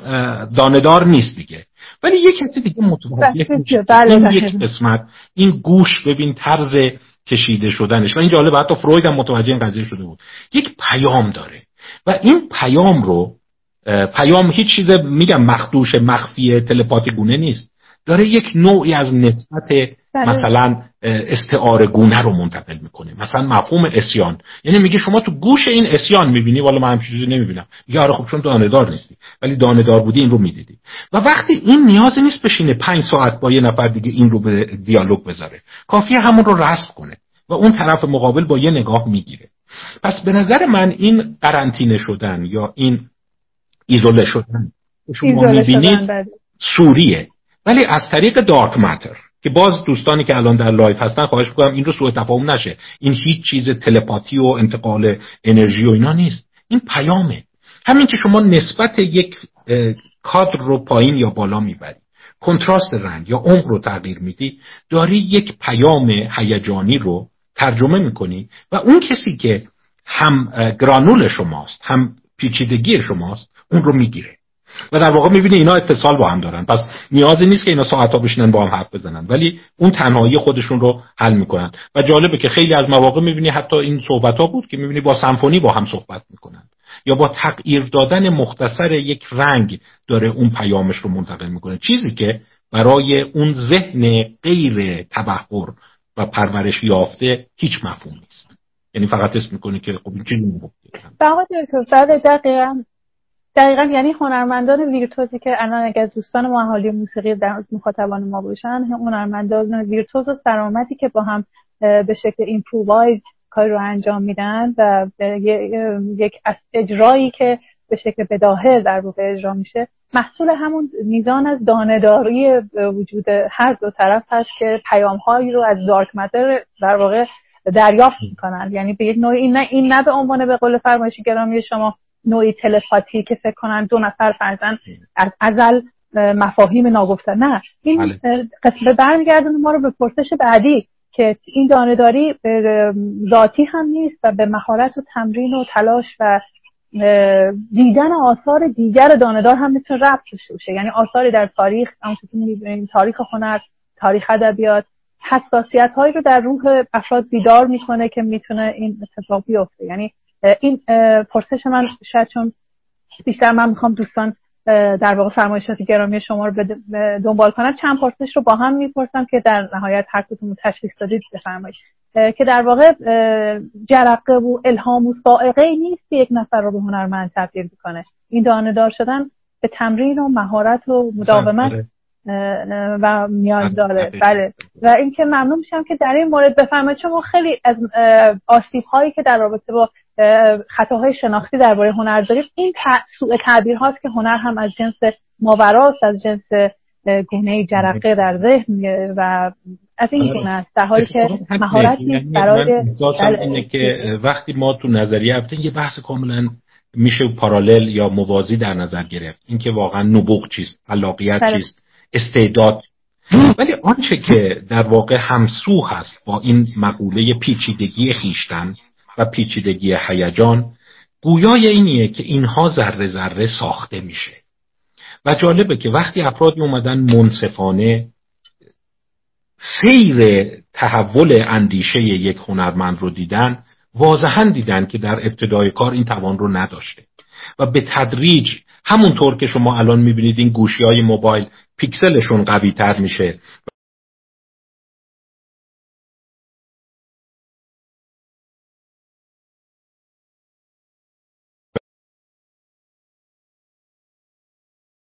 داندار نیست دیگه. ولی یک کسی دیگه متوجه میشه بله، این یک قسمت این گوش ببین طرز کشیده شدنش. و این جالب حتی فروید هم متوجه این قضیه شده بود. یک پیام داره. و این پیام رو پیام هیچ چیز میگم مخدوش مخفی تلپاتی گونه نیست. داره یک نوعی از نسبت بله. مثلا استعاره گونه رو منتقل می‌کنه. مثلا مفهوم اسیان. یعنی میگه شما تو گوش این اسیان می‌بینی. والا من همچین چیزی نمی‌بینم. میگه آره خب چون دانه دار نیستی ولی دانه دار بودی این رو می‌دیدی. و وقتی این نیازی نیست بشینه پنج ساعت با یه نفر دیگه این رو به دیالوگ بذاره. کافیه همون رو رسم کنه و اون طرف مقابل با یه نگاه می‌گیره. پس به نظر من این قرنطینه شدن یا این ایزوله شدن. شما می‌بینید بله. سوریه. ولی از طریق dark matter که باز دوستانی که الان در live هستن خواهش می‌کنم این رو سوء تفاهم نشه. این هیچ چیز تلپاتی و انتقال انرژی و اینا نیست. این پیامه. همین که شما نسبت یک کادر رو پایین یا بالا می‌بری کنتراست رنگ یا عمق رو تغییر میدی داری یک پیام هیجانی رو ترجمه می‌کنی و اون کسی که هم گرانول شماست هم پیچیدگی شماست اون رو می‌گیره. و در واقع می‌بینی اینا اتصال با هم دارن. پس نیازی نیست که اینا ساعت ها بشینن با هم حرف بزنن. ولی اون تنهایی خودشون رو حل می‌کنن. و جالبه که خیلی از مواقع می‌بینی حتی این صحبت ها بود که می‌بینی با سمفونی با هم صحبت می‌کنن. یا با تغییر دادن مختصر یک رنگ داره اون پیامش رو منتقل می‌کنه. چیزی که برای اون ذهن غیر تبهر و پرورش یافته هیچ مفهوم نیست. یعنی فقط اسم می‌کنی که خب این چیزی بله دقیقا یعنی هنرمندان ویرتوزی که الان اگر دوستان ما اهالی موسیقی در مخاطبان ما باشن هنرمندان ویرتوز و سرآمدی که با هم به شکل improvise کار رو انجام میدن و یک اجرایی که به شکل بداهه در واقع اجرا میشه محصول همون میزان از دانهداری وجود هر دو طرف هست که پیام هایی رو از دارک مدر در واقع دریافت می‌کنن. یعنی به یک نوعی این نه این نه به عنوان به قول فرمایشی گرامی شما نوعی تلپاتی که فکر کنن دو نفر فرزن از ازل مفاهیم ناگفته. نه این بله. قسمت برمیگردونه ما رو به پرسش بعدی که این دانهداری ذاتی هم نیست و به مهارت و تمرین و تلاش و دیدن آثار دیگر دانهدار هم می‌تونه ربط داشته باشه. یعنی آثاری در تاریخ همونطور که می‌بینیم تاریخ هنر تاریخ ادبیات حساسیت هایی رو در روح افراد بیدار می‌کنه که می‌تونه این اتفاق بیفته. یعنی این پرسش من شاید چون بیشتر من می‌خوام دوستان در واقع فرمایشات گرامی شما رو دنبال کنم. چند پرسش رو با هم می‌پرسم که در نهایت هر کدوم تشخیص دادید بفرمایید که در واقع جرقه و الهام و سائقه نیست که یک نفر رو به هنرمند تبدیل کنه این دانه دار شدن به تمرین و مهارت و مداومت و نیاز داره. بله. و اینکه ممنون میشم که در این مورد بفهمید چون خیلی از آسیب هایی که در رابطه با خطاهای شناختی درباره هنر داریم این سوء تعبیر هاست که هنر هم از جنس ماوراست از جنس گونه جرقه در ذهن و از این گونه است در حالی که مهارت نیست یعنی برای بله. اینه که وقتی ما تو نظریه البته یه بحث کاملا میشه پارالل یا موازی در نظر گرفت اینکه واقعا نبوغ چیست علاقیت بله. چیست استعداد ولی آنچه که در واقع همسو هست با این مقوله پیچیدگی خیشتن و پیچیدگی هیجان گویای اینیه که اینها ذره ذره ساخته میشه. و جالبه که وقتی افرادی اومدن منصفانه سیر تحول اندیشه یک هنرمند رو دیدن واضحا دیدن که در ابتدای کار این توان رو نداشته. و به تدریج همونطور که شما الان می‌بینید این گوشی های موبایل پیکسلشون قوی تر میشه.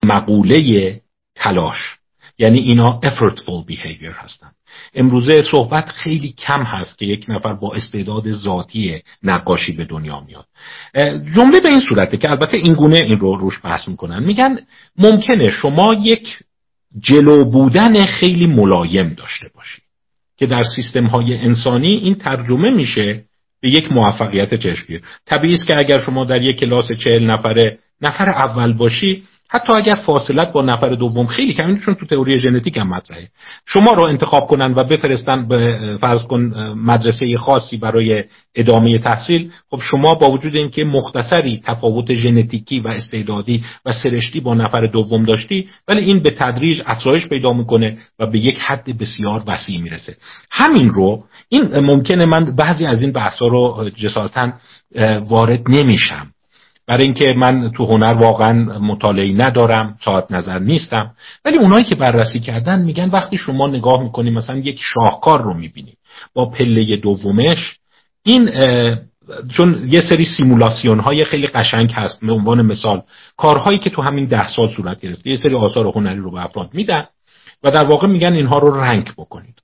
مقوله تلاش. یعنی اینا effortful behavior هستن. امروزه صحبت خیلی کم هست که یک نفر با استعداد ذاتی نقاشی به دنیا میاد. جمله به این صورته که البته این گونه این رو روش بحث می‌کنن. میگن ممکنه شما یک جلو بودن خیلی ملایم داشته باشید که در سیستم های انسانی این ترجمه میشه به یک موفقیت چشمگیر. طبیعی است که اگر شما در یک کلاس چهل نفره نفر اول باشی حتی اگر فاصلت با نفر دوم خیلی کمی چون تو تئوری ژنتیک هم مطرحه. شما رو انتخاب کنن و بفرستن به فرض کن مدرسه خاصی برای ادامه تحصیل خب شما با وجود اینکه مختصری تفاوت ژنتیکی و استعدادی و سرشتی با نفر دوم داشتی ولی این به تدریج افزایش پیدا می‌کنه و به یک حد بسیار وسیع می‌رسه. همین رو این ممکنه من بعضی از این بحثا رو جسارتا وارد نمیشم. برای اینکه من تو هنر واقعا مطالعه ندارم صاحب نظر نیستم. ولی اونایی که بررسی کردن میگن وقتی شما نگاه می‌کنیم مثلا یک شاهکار رو می‌بینید با پله دومش این چون یه سری سیمولاسیون های خیلی قشنگ هست به عنوان مثال کارهایی که تو همین ده سال صورت گرفته یه سری آثار هنری رو به افراد میدن و در واقع میگن اینها رو رنگ بکنید.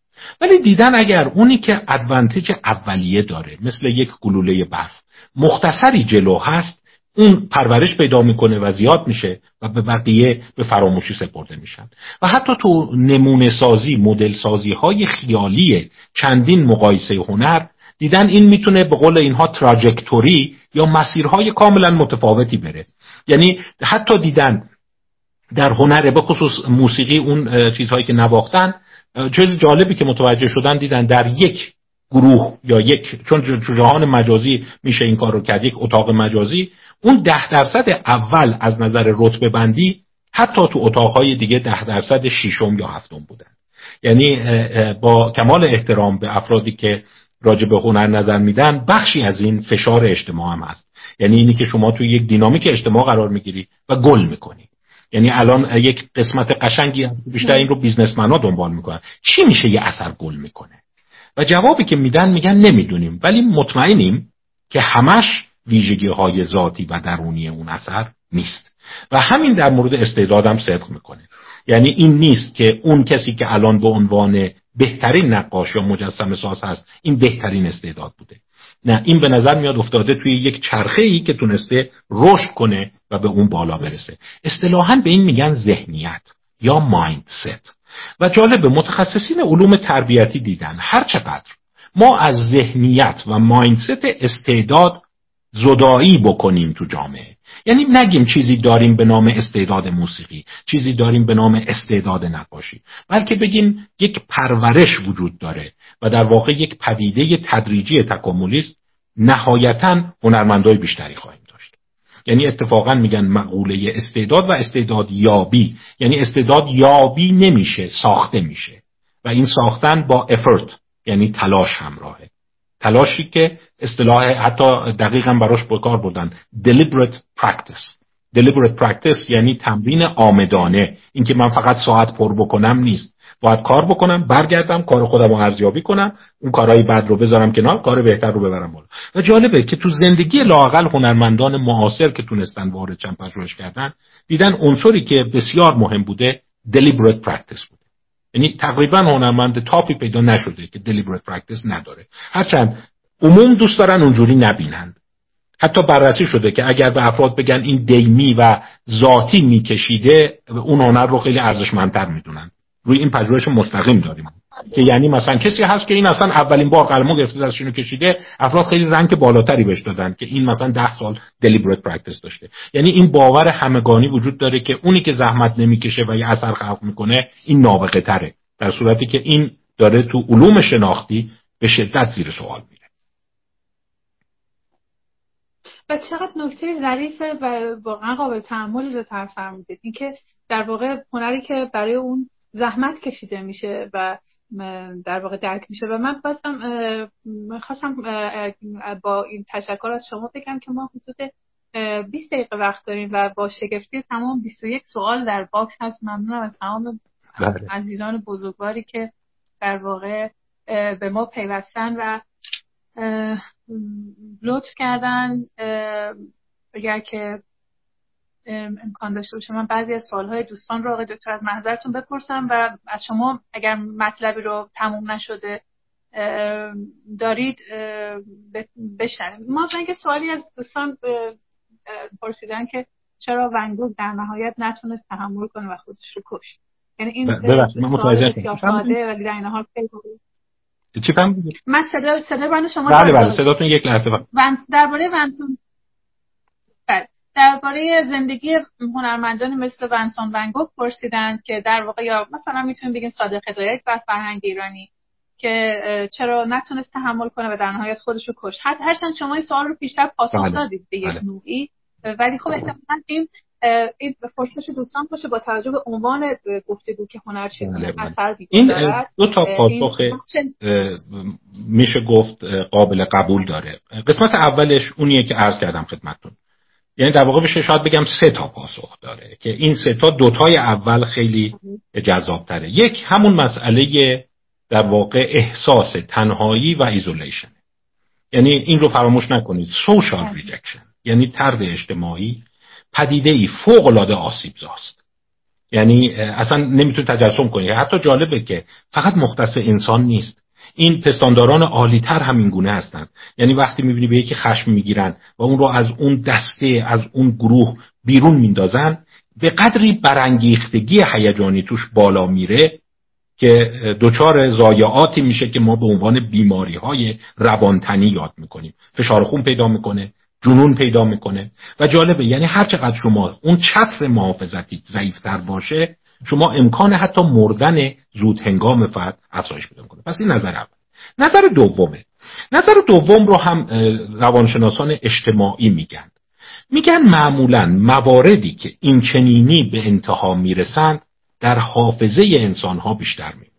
ولی دیدن اگر اونی که ادوانتج اولیه داره مثل یک گلوله برف مختصری جلو هست اون پرورش پیدا می‌کنه و زیاد میشه و به بقیه به فراموشی سپرده میشن. و حتی تو نمونه سازی مدل سازی های خیالی چندین مقایسه هنر دیدن این می‌تونه به قول اینها تراجکتوری یا مسیرهای کاملا متفاوتی بره. یعنی حتی دیدن در هنر به خصوص موسیقی اون چیزهایی که نواختن چیز جالبی که متوجه شدن دیدن در یک گروه یا یک چون جهان مجازی میشه این کار رو کرد یک اتاق مجازی اون ده درصد اول از نظر رتبه بندی حتی تو اتاقهای دیگه ده درصد شیشم یا هفتم بودن. یعنی با کمال احترام به افرادی که راجع به هنر نظر میدن بخشی از این فشار اجتماع هم هست. یعنی اینی که شما توی یک دینامیک اجتماع قرار می‌گیری و گل می‌کنی. یعنی الان یک قسمت قشنگی بیشتر این رو بیزنسمن ها دنبال می‌کنن. چی میشه یه اثر گل می‌کنه؟ و جوابی که میدن میگن نمی‌دونیم. ولی مطمئنیم که همش ویژگی های ذاتی و درونی اون اثر نیست. و همین در مورد استعدادم صدق می‌کنه. یعنی این نیست که اون کسی که الان به عنوان بهترین نقاش یا مجسم ساز هست این بهترین استعداد بوده. نه این به نظر میاد افتاده توی یک چرخه ای که تونسته رشد کنه و به اون بالا برسه. اصطلاحا به این میگن ذهنیت یا مایندست و جالب متخصصین علوم تربیتی دیدن هر چقدر ما از ذهنیت و مایندست استعداد زدایی بکنیم تو جامعه. یعنی نگیم چیزی داریم به نام استعداد موسیقی چیزی داریم به نام استعداد نقاشی. بلکه بگیم یک پرورش وجود داره و در واقع یک پدیده تدریجی تکاملی است. نهایتا هنرمندای بیشتری خواهیم داشت. یعنی اتفاقا میگن مقوله استعداد و استعداد یابی یعنی استعداد یابی نمیشه ساخته میشه. و این ساختن با افرت یعنی تلاش همراهه. تلاشی که اصطلاح حتی دقیقا براش به کار بردن deliberate practice. Deliberate practice یعنی تمرین آمدانه. اینکه من فقط ساعت پر بکنم نیست. باید کار بکنم برگردم کار خودم رو ارزیابی کنم اون کارهای بد رو بذارم کنار کار بهتر رو ببرم بالا. و جالبه که تو زندگی لاقل هنرمندان معاصر که تونستن وارد چند پژوهش کردن دیدن عنصری که بسیار مهم بوده deliberate practice بود. یعنی تقریبا هنرمند تاپی پیدا نشده که deliberate practice نداره. هرچند عموم دوست دارن اونجوری نبینند. حتی بررسی شده که اگر به افراد بگن این دیمی و ذاتی میکشیده اون هنر رو خیلی ارزشمندتر می‌دونن. روی این پژوهش مستقیم داریم. که یعنی مثلا کسی هست که این اصلا اولین بار قلمو گرفته دستشونو کشیده افراد خیلی رنگ بالاتری بهش دادن که این مثلا ده سال deliberate practice داشته. یعنی این باور همگانی وجود داره که اونی که زحمت نمی‌کشه و یه اثر خلق می‌کنه این نابغه تره در صورتی که این داره تو علوم شناختی به شدت زیر سوال میره. و چقدر نکته ظریفه و واقعا قابل تحمل رو فرمودید. اینکه در واقع هنری که برای اون زحمت کشیده میشه و در واقع درک میشه. و من خواستم خواستم با این تشکر از شما بگم که ما حدود 20 دقیقه وقت داریم و با شگفتی تمام 21 سوال در باکس هست. ممنونم از تمام بله. عزیزان بزرگواری که در واقع به ما پیوستن و لطف کردن. اگر که امکان داشته باشه. من بعضی از سوالهای دوستان رو آقای دکتر از محضرتون بپرسم و از شما اگر مطلبی رو تموم نشده دارید بشنویم ما اینکه سوالی از دوستان پرسیدن که چرا ونگوگ در نهایت نتونست تحمل کنه و خودش رو کش یعنی این من متوجه ساده ولی در این حال خیلی چی فهمیدید من صدا صدا شما بله بله صداتون یک لحظه. درباره ونسون درباره زندگی هنرمندانی مثل ونسان ونگوک پرسیدند که در واقع یا مثلا می‌تونیم بگیم صادق هدایت بر فرهنگ ایرانی که چرا نتونست تحمل کنه و در نهایت خودش رو کشت. هرچند شما این سوال رو پیشتر پاسخ بله. دادید به یک بله. نوعی ولی خب احتمالاً این این فرصش دوستان باشه با توجه به عنوان گفتگو که هنر چگونه بله، اثر این دو تا پاسخ میشه گفت قابل قبول داره. قسمت اولش اونیه که عرض کردم خدمتتون. یعنی در واقع بشه شاید بگم سه تا پاسخ داره که این سه تا دوتای اول خیلی جذاب تره یک همون مسئله در واقع احساس تنهایی و isolation. یعنی این رو فراموش نکنید. social rejection یعنی طرد اجتماعی پدیده ای فوق العاده آسیب زاست. یعنی اصلا نمیتون تجسم کنید حتی جالبه که فقط مختص انسان نیست. این پستانداران عالیتر همین گونه هستند. یعنی وقتی می‌بینی به یکی خشم می‌گیرن و اون رو از اون دسته از اون گروه بیرون میندازن به قدری برانگیختگی هیجانی توش بالا میره که دچار زایعاتی میشه که ما به عنوان بیماری های روانتنی یاد می‌کنیم. فشار خون پیدا می‌کنه جنون پیدا می‌کنه. و جالبه یعنی هر چقدر شما اون چتر محافظتی ضعیفتر باشه شما امکان حتی مردن زود هنگام فرد افزایش پیدا کنه پس این نظر اول. نظر دومه. نظر دوم رو هم روانشناسان اجتماعی میگن. میگن معمولا مواردی که این چنینی به انتها می‌رسند در حافظه انسان ها بیشتر میمونه.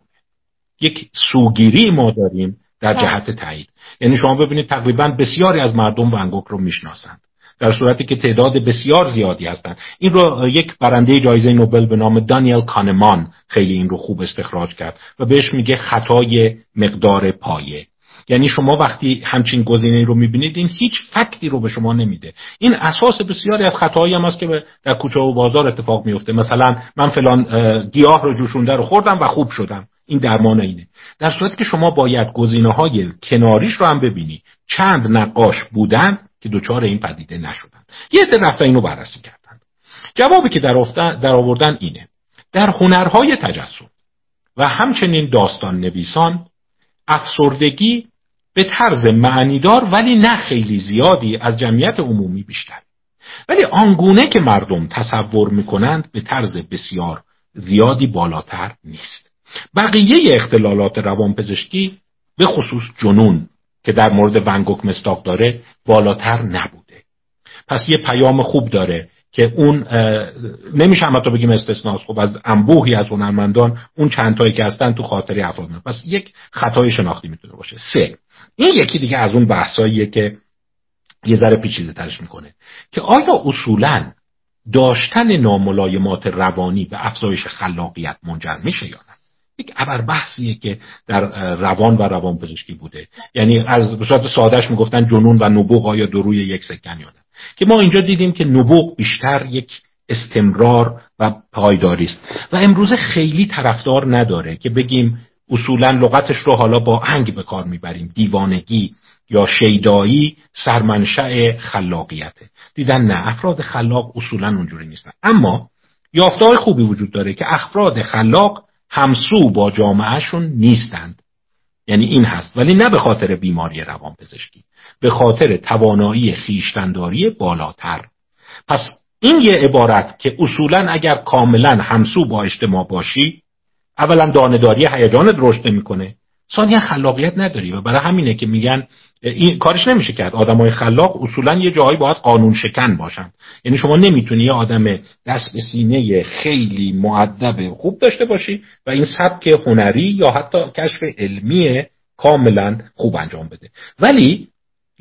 یک سوگیری ما داریم در بله. جهت تایید یعنی شما ببینید تقریبا بسیاری از مردم ونگوک رو می‌شناسند. در صورتی که تعداد بسیار زیادی هستند. این رو یک برنده جایزه نوبل به نام دانیل کانمان خیلی این رو خوب استخراج کرد و بهش میگه خطای مقدار پایه. یعنی شما وقتی همچین گزینه رو می‌بینید این هیچ فکتی رو به شما نمیده. این اساس بسیاری از خطاهایی هم هست که در کوچه و بازار اتفاق میفته مثلا من فلان گیاه رو جوشونده رو خوردم و خوب شدم. این درمان اینه. در صورتی که شما باید گزینه های کناریش رو هم ببینی. چند نقاش بودن که دچار این پدیده نشدن. یه عده رفتن اینو بررسی کردن. جوابی که در, در آوردن اینه. در هنرهای تجسم و همچنین داستان نویسان افسردگی به طرز معنیدار ولی نه خیلی زیادی از جمعیت عمومی بیشتر. ولی آنگونه که مردم تصور می‌کنند به طرز بسیار زیادی بالاتر نیست. بقیه اختلالات روانپزشکی به خصوص جنون که در مورد ونگوک مستاق داره بالاتر نبوده. پس یه پیام خوب داره که اون نمیشه هم تو بگیم استثناست. خب از انبوهی از هنرمندان اون چند تایی که هستن تو خاطره افراد پس یک خطای شناختی می‌تونه باشه. سه این یکی دیگه از اون بحثاییه که یه ذره پیچیده ترش می‌کنه که آیا اصولا داشتن ناملایمات روانی به افزایش خلاقیت منجر میشه یا یک ابر بحثیه که در روان و روان پزشکی بوده. یعنی از به صورت سادهش می‌گفتن جنون و نبوغ آیا دو روی یک سکن یا که ما اینجا دیدیم که نبوغ بیشتر یک استمرار و پایداری است. و امروزه خیلی طرفدار نداره که بگیم اصولا لغتش رو حالا با انگ به کار می‌بریم. دیوانگی یا شیدایی سرمنشأ خلاقیته. دیدن نه افراد خلاق اصولا اونجوری نیستن. اما یافتار خوبی وجود داره که افراد خلاق همسو با جامعهشون نیستند. یعنی این هست. ولی نه به خاطر بیماری روانپزشکی به خاطر توانایی خیشتنداری بالاتر. پس این یه عبارت که اصولا اگر کاملا همسو با اجتماع باشی اولا دانداری هیجانت رشد نمی‌کنه. ثانیا خلاقیت نداری و برای همینه که میگن این کارش نمیشه کرد. آدمای خلاق اصولا یه جایی باید قانون شکن باشن. یعنی شما نمی‌تونی یه آدم دست به سینه خیلی معدب خوب داشته باشی و این سبک هنری یا حتی کشف علمی کاملا خوب انجام بده. ولی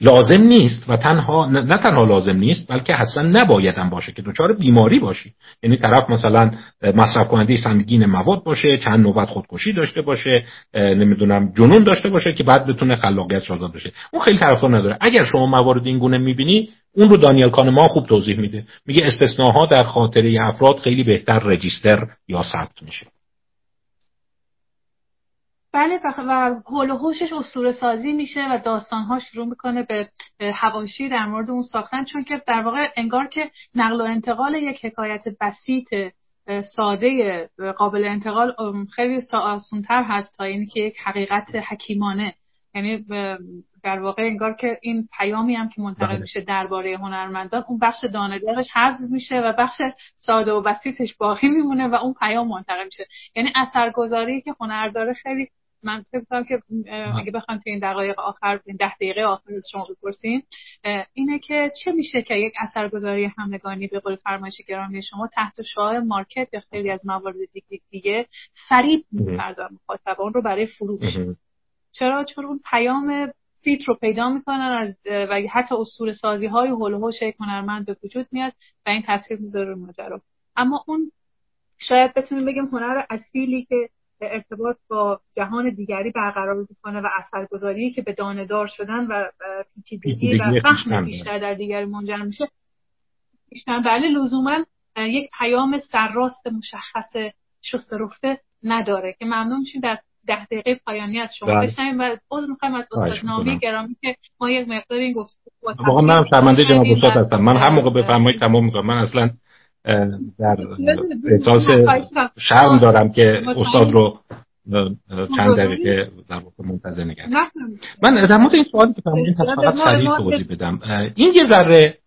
لازم نیست و تنها نه تنها لازم نیست بلکه اصلا نبایدم باشه که دچار بیماری باشی. یعنی طرف مثلا مصرف کننده سنگین مواد باشه چند نوبت خودکشی داشته باشه نمی‌دونم جنون داشته باشه که بعد بتونه خلاقیت آزاد بشه. اون خیلی طرفدار نداره. اگر شما موارد این گونه می‌بینی اون رو دانیل کانما خوب توضیح میده. میگه استثناها در خاطره افراد خیلی بهتر رجیستر یا ثبت میشه. بله و هول و هوشش اسطوره سازی میشه و داستانها شروع می‌کنه به هواشی در مورد اون ساختن چون که در واقع انگار که نقل و انتقال یک حکایت بسیط ساده قابل انتقال خیلی آسونتر هست تا اینکه یک حقیقت حکیمانه یعنی در واقع انگار که این پیامی هم که منتقل بله. میشه درباره هنرمندان اون بخش دانه‌دارش حذف میشه و بخش ساده و بسیطش باقی میمونه و اون پیام منتقل میشه یعنی اثرگذاری که هنر داره خیلی من فکر کنم که اگه بخوام تو این دقایق آخر این ده دقیقه آخر شما بپرسین اینه که چه میشه که یک اثرگذاری همگانی به قول فرمایش گرامی شما تحت شعار مارکت یا خیلی از موارد دیگه دیگه فریب می‌فرزن مخاطبان رو برای فروش. چرا؟ چون اون پیام فیت رو پیدا می‌کنن از و حتی اصول سازی های هول و هنرمند به وجود میاد و این تاثیر می‌ذاره ماجرا. اما اون شاید بتونیم بگیم هنر اصیلی که ارتباط با جهان دیگری برقرار می‌کنه و اثرگذاری که به دانهدار شدن و پیچیدگی و فهم بیشتر در دیگری منجر میشه. بیشتر بله لزوما یک پیام سرراست مشخص شسته رفته نداره که ممنون میشیم در ده دقیقه پایانی از شما بله. بشنویم و عذر می‌خوایم از استاد نامی گرامی که ما یک مقدار این گفت واقعا من شرمنده جناب استاد هستم. من هر موقع بفرمایید تمام می‌کنم. من اصلا در احساس شرم دارم که استاد رو چند دقیقه در واقع منتظر نگرد من در مورد این سوالی که فرمودین فقط سریع توضیح بدم. این یه ذره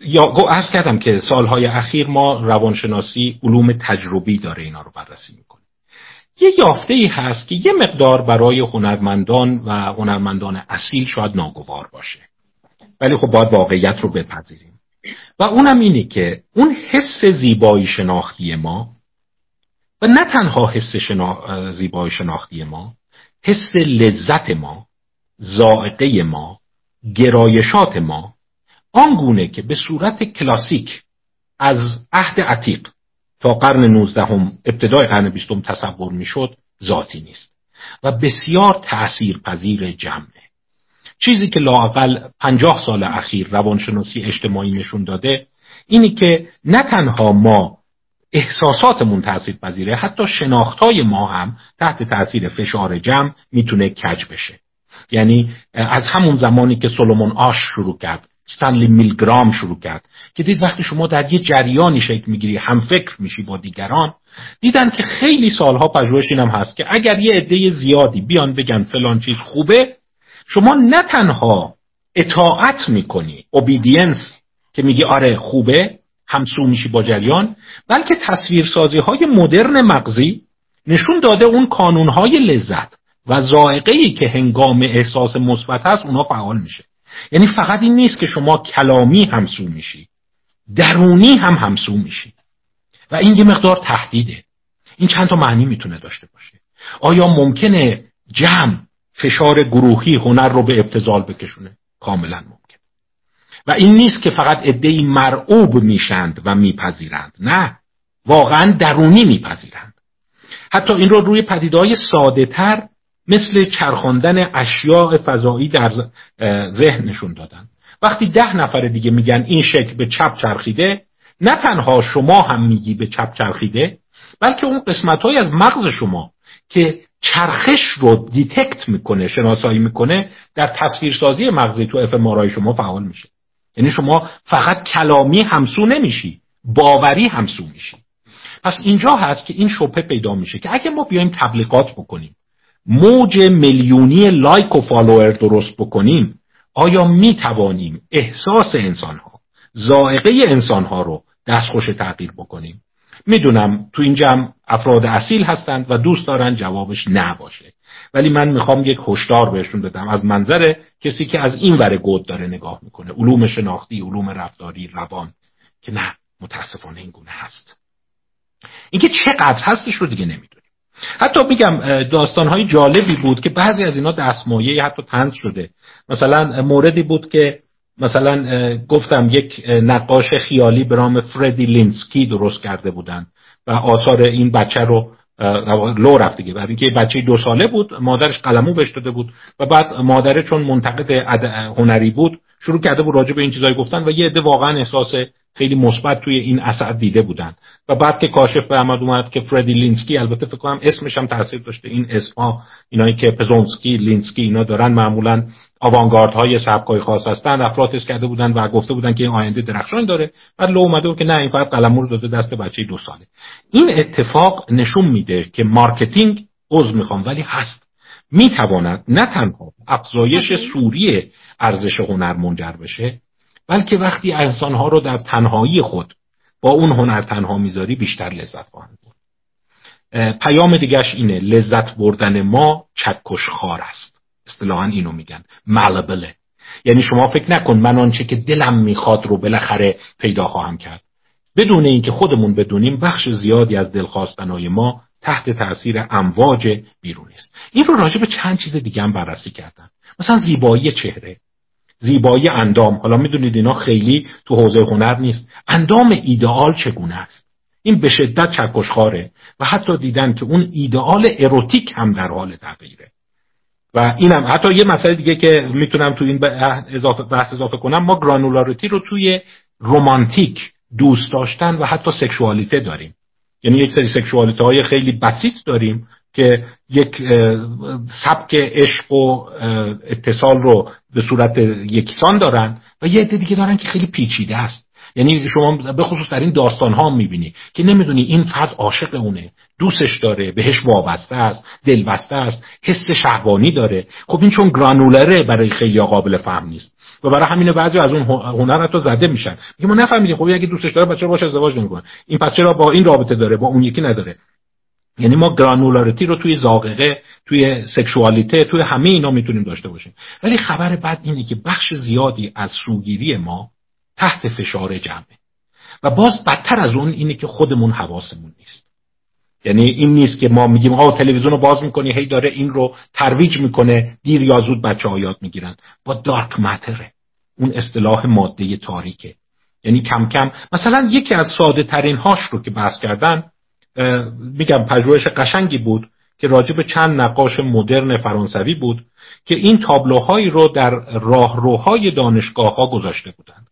یا عرض کردم که سالهای اخیر ما روانشناسی علوم تجربی داره اینا رو بررسی می‌کنه. یه یافته ای هست که یه مقدار برای هنرمندان و هنرمندان اصیل شاید ناگوار باشه. ولی خب باید واقعیت رو بپذیریم. و اونم اینه که اون حس زیبایی شناختی ما و نه تنها حس شنا... زیبایی شناختی ما حس لذت ما زائقه ما گرایشات ما آنگونه که به صورت کلاسیک از عهد عتیق تا قرن 19 هم ابتدای قرن 20 تصور می‌شد ذاتی نیست و بسیار تأثیر پذیر جمعه چیزی که لاقل پنجاه سال اخیر روانشناسی اجتماعی نشون داده اینی که نه تنها ما احساساتمون تاثیر پذیره حتی شناختای ما هم تحت تاثیر فشار جمع می‌تونه کج بشه. یعنی از همون زمانی که سولومون آش شروع کرد ستنلی میلگرام شروع کرد که دید وقتی شما در یه جریانی شکل می‌گیری هم فکر میشی با دیگران دیدن که خیلی سالها پژوهش اینم هست که اگر یه عده زیادی بیان بگن فلان چیز خوبه شما نه تنها اطاعت می‌کنی اوبیدینس که میگی آره خوبه همسو میشی با جریان بلکه تصویرسازی های مدرن مغزی نشون داده اون کانونهای لذت و زائقه ای که هنگام احساس مثبت هست اونا فعال میشه. یعنی فقط این نیست که شما کلامی همسو میشی درونی هم همسو میشی. و این یه مقدار تهدیده. این چند تا معنی می‌تونه داشته باشه. آیا ممکنه جمع فشار گروهی هنر رو به ابتزال بکشونه. کاملا ممکن. و این نیست که فقط عدهای مرعوب میشند و میپذیرند. نه واقعا درونی میپذیرند. حتی این رو روی پدیدهای ساده تر مثل چرخاندن اشیاء فضایی در ذهن نشون دادن. وقتی ده نفر دیگه میگن این شکل به چپ چرخیده نه تنها شما هم میگی به چپ چرخیده بلکه اون قسمت های از مغز شما که چرخش رو detect می‌کنه شناسایی می‌کنه در تصویرسازی مغزی تو اف شما فعال میشه. یعنی شما فقط کلامی همسو نمیشی باوری همسو میشی. پس اینجا هست که این شبهه پیدا میشه که اگه ما بیایم تبلیغات بکنیم موج میلیونی لایک و فالوور درست بکنیم آیا می توانیم احساس انسان ها ذائقه انسان ها رو دستخوش تغییر بکنیم؟ می‌دونم تو این جمع افراد اصیل هستند و دوست دارن جوابش نه باشه ولی من می‌خوام یک هشدار بهشون بدم. از منظر کسی که از این ور گود داره نگاه می‌کنه. علوم شناختی علوم رفتاری روان. که نه متاسفانه این گونه هست. اینکه چقدر هستش رو دیگه نمی‌دونم حتی میگم داستانهای جالبی بود که بعضی از اینا دستمایه حتی طنز شده. مثلا موردی بود که مثلا گفتم یک نقاش خیالی به نام فردی لینسکی درست کرده بودن و آثار این بچه رو لو رفت دیگه. برای اینکه بچه دو ساله بود مادرش قلمو بهش داده بود و بعد مادره چون منتقد هنری بود شروع کرده بود راجع به این چیزایی گفتن و یه عده واقعا احساس خیلی مثبت توی این اثر دیده بودن و بعد که کاشف به عمل اومد که فردی لینسکی البته فکر کنم اسمش هم تاثیر داشته این اسمها اینایی که پزونسکی لینسکی اینا دارن معمولا آوانگارد های سبکای خاص هستن افراد کرده بودن و گفته بودن که این آینده درخشان داره. بعد لو اومده بود که نه این فقط قلمو داده دست بچه دو ساله این اتفاق نشون میده که marketing عضو می‌خوام ولی هست. می‌تواند نه تنها افزایش سوری ارزش هنر منجر بشه بلکه وقتی انسانها رو در تنهایی خود با اون هنر تنها می‌ذاری بیشتر لذت خواهند برد. پیام دیگهش اینه لذت بردن ما چکش خار است. اصطلاحا اینو میگن. ملبله. یعنی شما فکر نکن من آنچه که دلم می‌خواد رو بالاخره پیدا خواهم کرد. بدون اینکه خودمون بدونیم بخش زیادی از دلخواستنهای ما تحت تاثیر امواج بیرون است. این رو راجع به چند چیز دیگه هم بررسی کردن. مثلا زیبایی چهره. زیبایی اندام. حالا می‌دونید اینا خیلی تو حوزه هنر نیست. اندام ایدئال چگونه است؟ این به شدت چکشخاره و حتی دیدن که اون ایدئال اروتیک هم در حال تغییره. و اینم حتی یه مسئله دیگه که می‌تونم تو این اضافه بحث اضافه کنم ما گرانولاریتی رو توی رومانتیک دوست داشتن و حتی سکشوالیته داریم. یعنی یک سری سکشوالیته های خیلی بسیط داریم که یک سبک عشق و اتصال رو به صورت یکسان دارن و یه عده دیگه دارن که خیلی پیچیده است. یعنی شما به خصوص در این داستان ها می‌بینی که نمی‌دونی این فرد عاشق اونه دوستش داره بهش وابسته است دلبسته است حس شهوانی داره. خب این چون گرانولره برای خیلی قابل فهم نیست. و برای همین بعضی از اون هنر حتی زده میشن. میگه ما نفهمیدیم خب اگه دوستش داره بچه باش ازدواج نمی‌کنه؟ این پس چرا با این رابطه داره با اون یکی نداره؟ یعنی ما گرانولاریتی رو توی زاغقه توی سکشوالیته توی همه اینا می‌تونیم داشته باشیم. ولی خبر بد اینه که بخش زیادی از سوگیری ما تحت فشار جمعه و باز بدتر از اون اینه که خودمون حواسمون نیست. یعنی این نیست که ما میگیم آقا تلویزیون رو باز می‌کنی هی داره این رو ترویج می‌کنه دیر یا زود بچه ها یاد می‌گیرن. با دارک ماتره اون اصطلاح ماده تاریکه. یعنی کم کم مثلا یکی از ساده ترین هاش رو که بحث کردن میگم پژوهش قشنگی بود که راجع به چند نقاش مدرن فرانسوی بود که این تابلوهایی رو در راهروهای دانشگاه ها گذاشته بودند.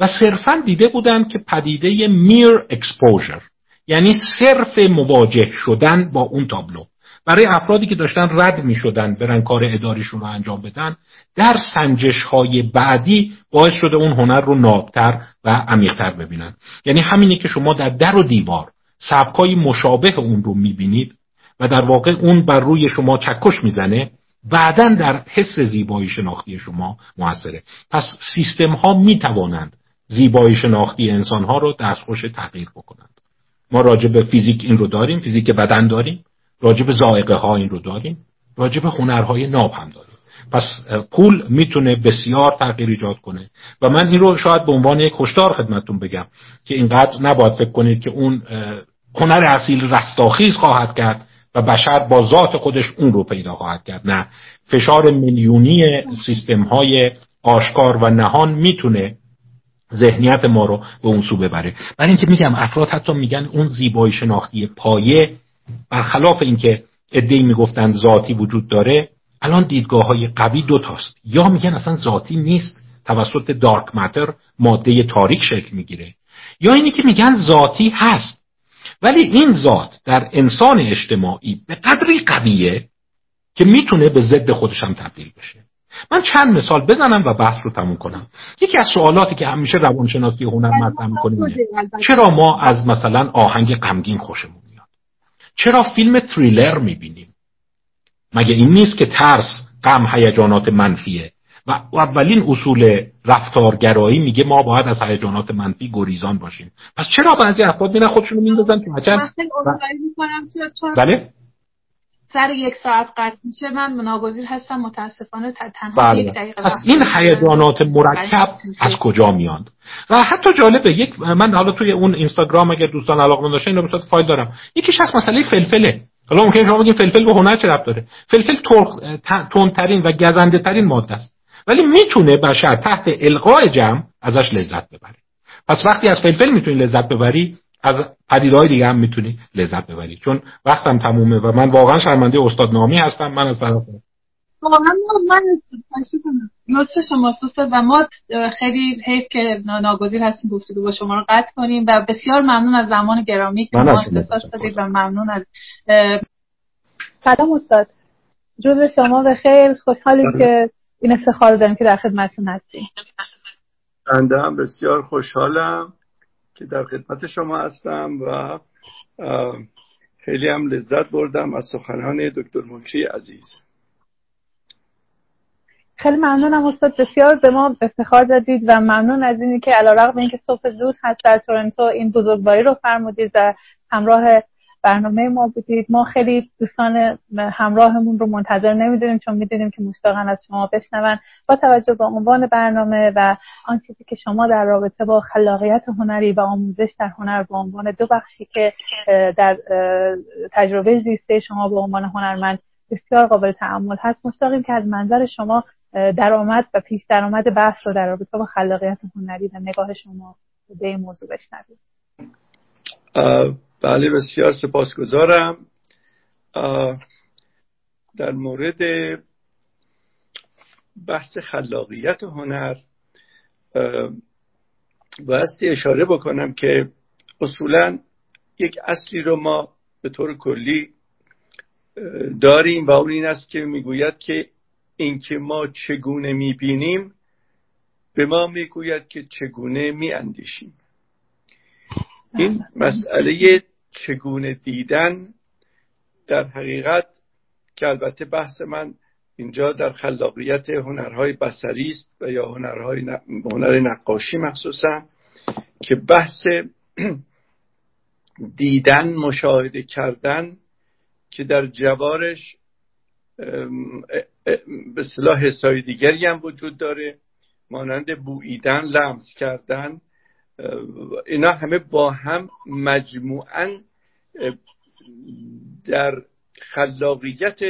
و صرفا دیده بودند که پدیده میر اکسپوژر یعنی صرف مواجه شدن با اون تابلو. برای افرادی که داشتن رد می شدن برن کار اداریشون رو انجام بدن در سنجش های بعدی باعث شده اون هنر رو نابتر و عمیقتر ببینن. یعنی همینی که شما در در و دیوار سبکای مشابه اون رو می‌بینید و در واقع اون بر روی شما چکش می‌زنه بعدا در حس زیبایی شناختی شما موثره. پس سیستم ها می توانند زیبایی شناختی انسان ها رو دستخوش تغییر بکنند. ما راجع به فیزیک این رو داریم فیزیک بدن داریم. راجع به زائقه ها این رو داریم. راجع به هنرهای ناب هم داریم. پس پول می‌تونه بسیار تغییر ایجاد کنه. و من این رو شاید به عنوان یک هشدار خدمتتون بگم که اینقدر نباید فکر کنید که اون هنر اصیل رستاخیز خواهد کرد. و بشر با ذات خودش اون رو پیدا خواهد کرد. نه فشار میلیونی سیستم های آشکار و نهان می‌تونه ذهنیت ما رو به اون سو ببره. برای اینکه میگم افراد حتی میگن اون زیبایی شناختی پایه برخلاف اینکه ادعی می‌گفتن ذاتی وجود داره الان دیدگاه های قوی دوتاست یا میگن اصلا ذاتی نیست توسط دارک ماتر ماده تاریک شکل می‌گیره. یا اینی که میگن ذاتی هست. ولی این ذات در انسان اجتماعی به قدری قویه که می‌تونه به ضد خودش هم تبدیل بشه. من چند مثال بزنم و بحث رو تموم کنم. یکی از سوالاتی که همیشه روانشناسی هنر مطرح می‌کنیم چرا ما از مثلا آهنگ غمگین خوشمون میاد؟ چرا فیلم تریلر می‌بینیم؟ مگه این نیست که ترس غم هیجانات منفیه؟ و اولین اصول رفتارگرایی میگه ما باید از هیجانات منفی گریزان باشیم. پس چرا بعضی افراد میرن خودشونو میندازن تو عجب بله. سر یک ساعت قطع میشه. من ناگزیر هستم متاسفانه تنها بله. یک دقیقه پس این هیجانات مرکب از کجا میاد؟ و حتی جالبه یک من حالا توی اون اینستاگرام اگر دوستان علاقه داشتن اینو به فایل دارم. یکیش از مسئله فلفله. حالا ممکنه شما بگین فلفل به هنر چه ربط داره؟ فلفل تندترین و گزنده ترین ماده است. ولی می‌تونه بشر تحت القاء جمع ازش لذت ببره. پس وقتی از فلفل می‌تونی لذت ببری از پدیدهای دیگه هم می‌تونی لذت ببری. چون وقتم تمومه و من واقعا شرمنده استاد نامی هستم. من از طرف واقعا من لطف شما استاد و ما خیلی حیف که ناگزیر هستیم گفتگو با شما رو قطع کنیم و بسیار ممنون از زمان گرامی که ما اختصاص دادید و ممنون از سلام استاد. جز شما به خیر. خوشحالیم که این افتخار داریم که در خدمتتون هستیم. بنده هم بسیار خوشحالم که در خدمت شما هستم و خیلی هم لذت بردم از سخنان دکتر مکری عزیز. خیلی ممنونم استاد بسیار به ما افتخار دادید و ممنون از اینی که علیرغم اینکه صبح زود هست در تورنتو این بزرگواری رو فرمودید و همراه برنامه ما بودید. ما خیلی دوستان همراهمون رو منتظر نمی‌دونیم چون می‌دونیم که مشتاقن از شما بشنون. با توجه به عنوان برنامه و آن چیزی که شما در رابطه با خلاقیت هنری و آموزش در هنر به عنوان دو بخشی که در تجربه زیسته شما به عنوان هنرمند بسیار قابل تعمل هست. مشتاقیم که از منظر شما درآمد و پیش درآمد بحث رو در رابطه با خلاقیت هنری و نگاه شما به این موضوع بشنویم. بله بسیار سپاسگزارم. در مورد بحث خلاقیت هنر بایستی اشاره بکنم که اصولا یک اصلی رو ما به طور کلی داریم و اون این است که می‌گوید که اینکه ما چگونه می‌بینیم به ما می‌گوید که چگونه میاندیشیم. این مسئله چگونه دیدن در حقیقت که البته بحث من اینجا در خلاقیت هنرهای بسری است و یا هنرهای هنر نقاشی مخصوصا که بحث دیدن مشاهده کردن که در جوارش به صلاح حسای دیگری هم وجود داره مانند بوییدن لمس کردن اینا همه با هم مجموعا در خلاقیت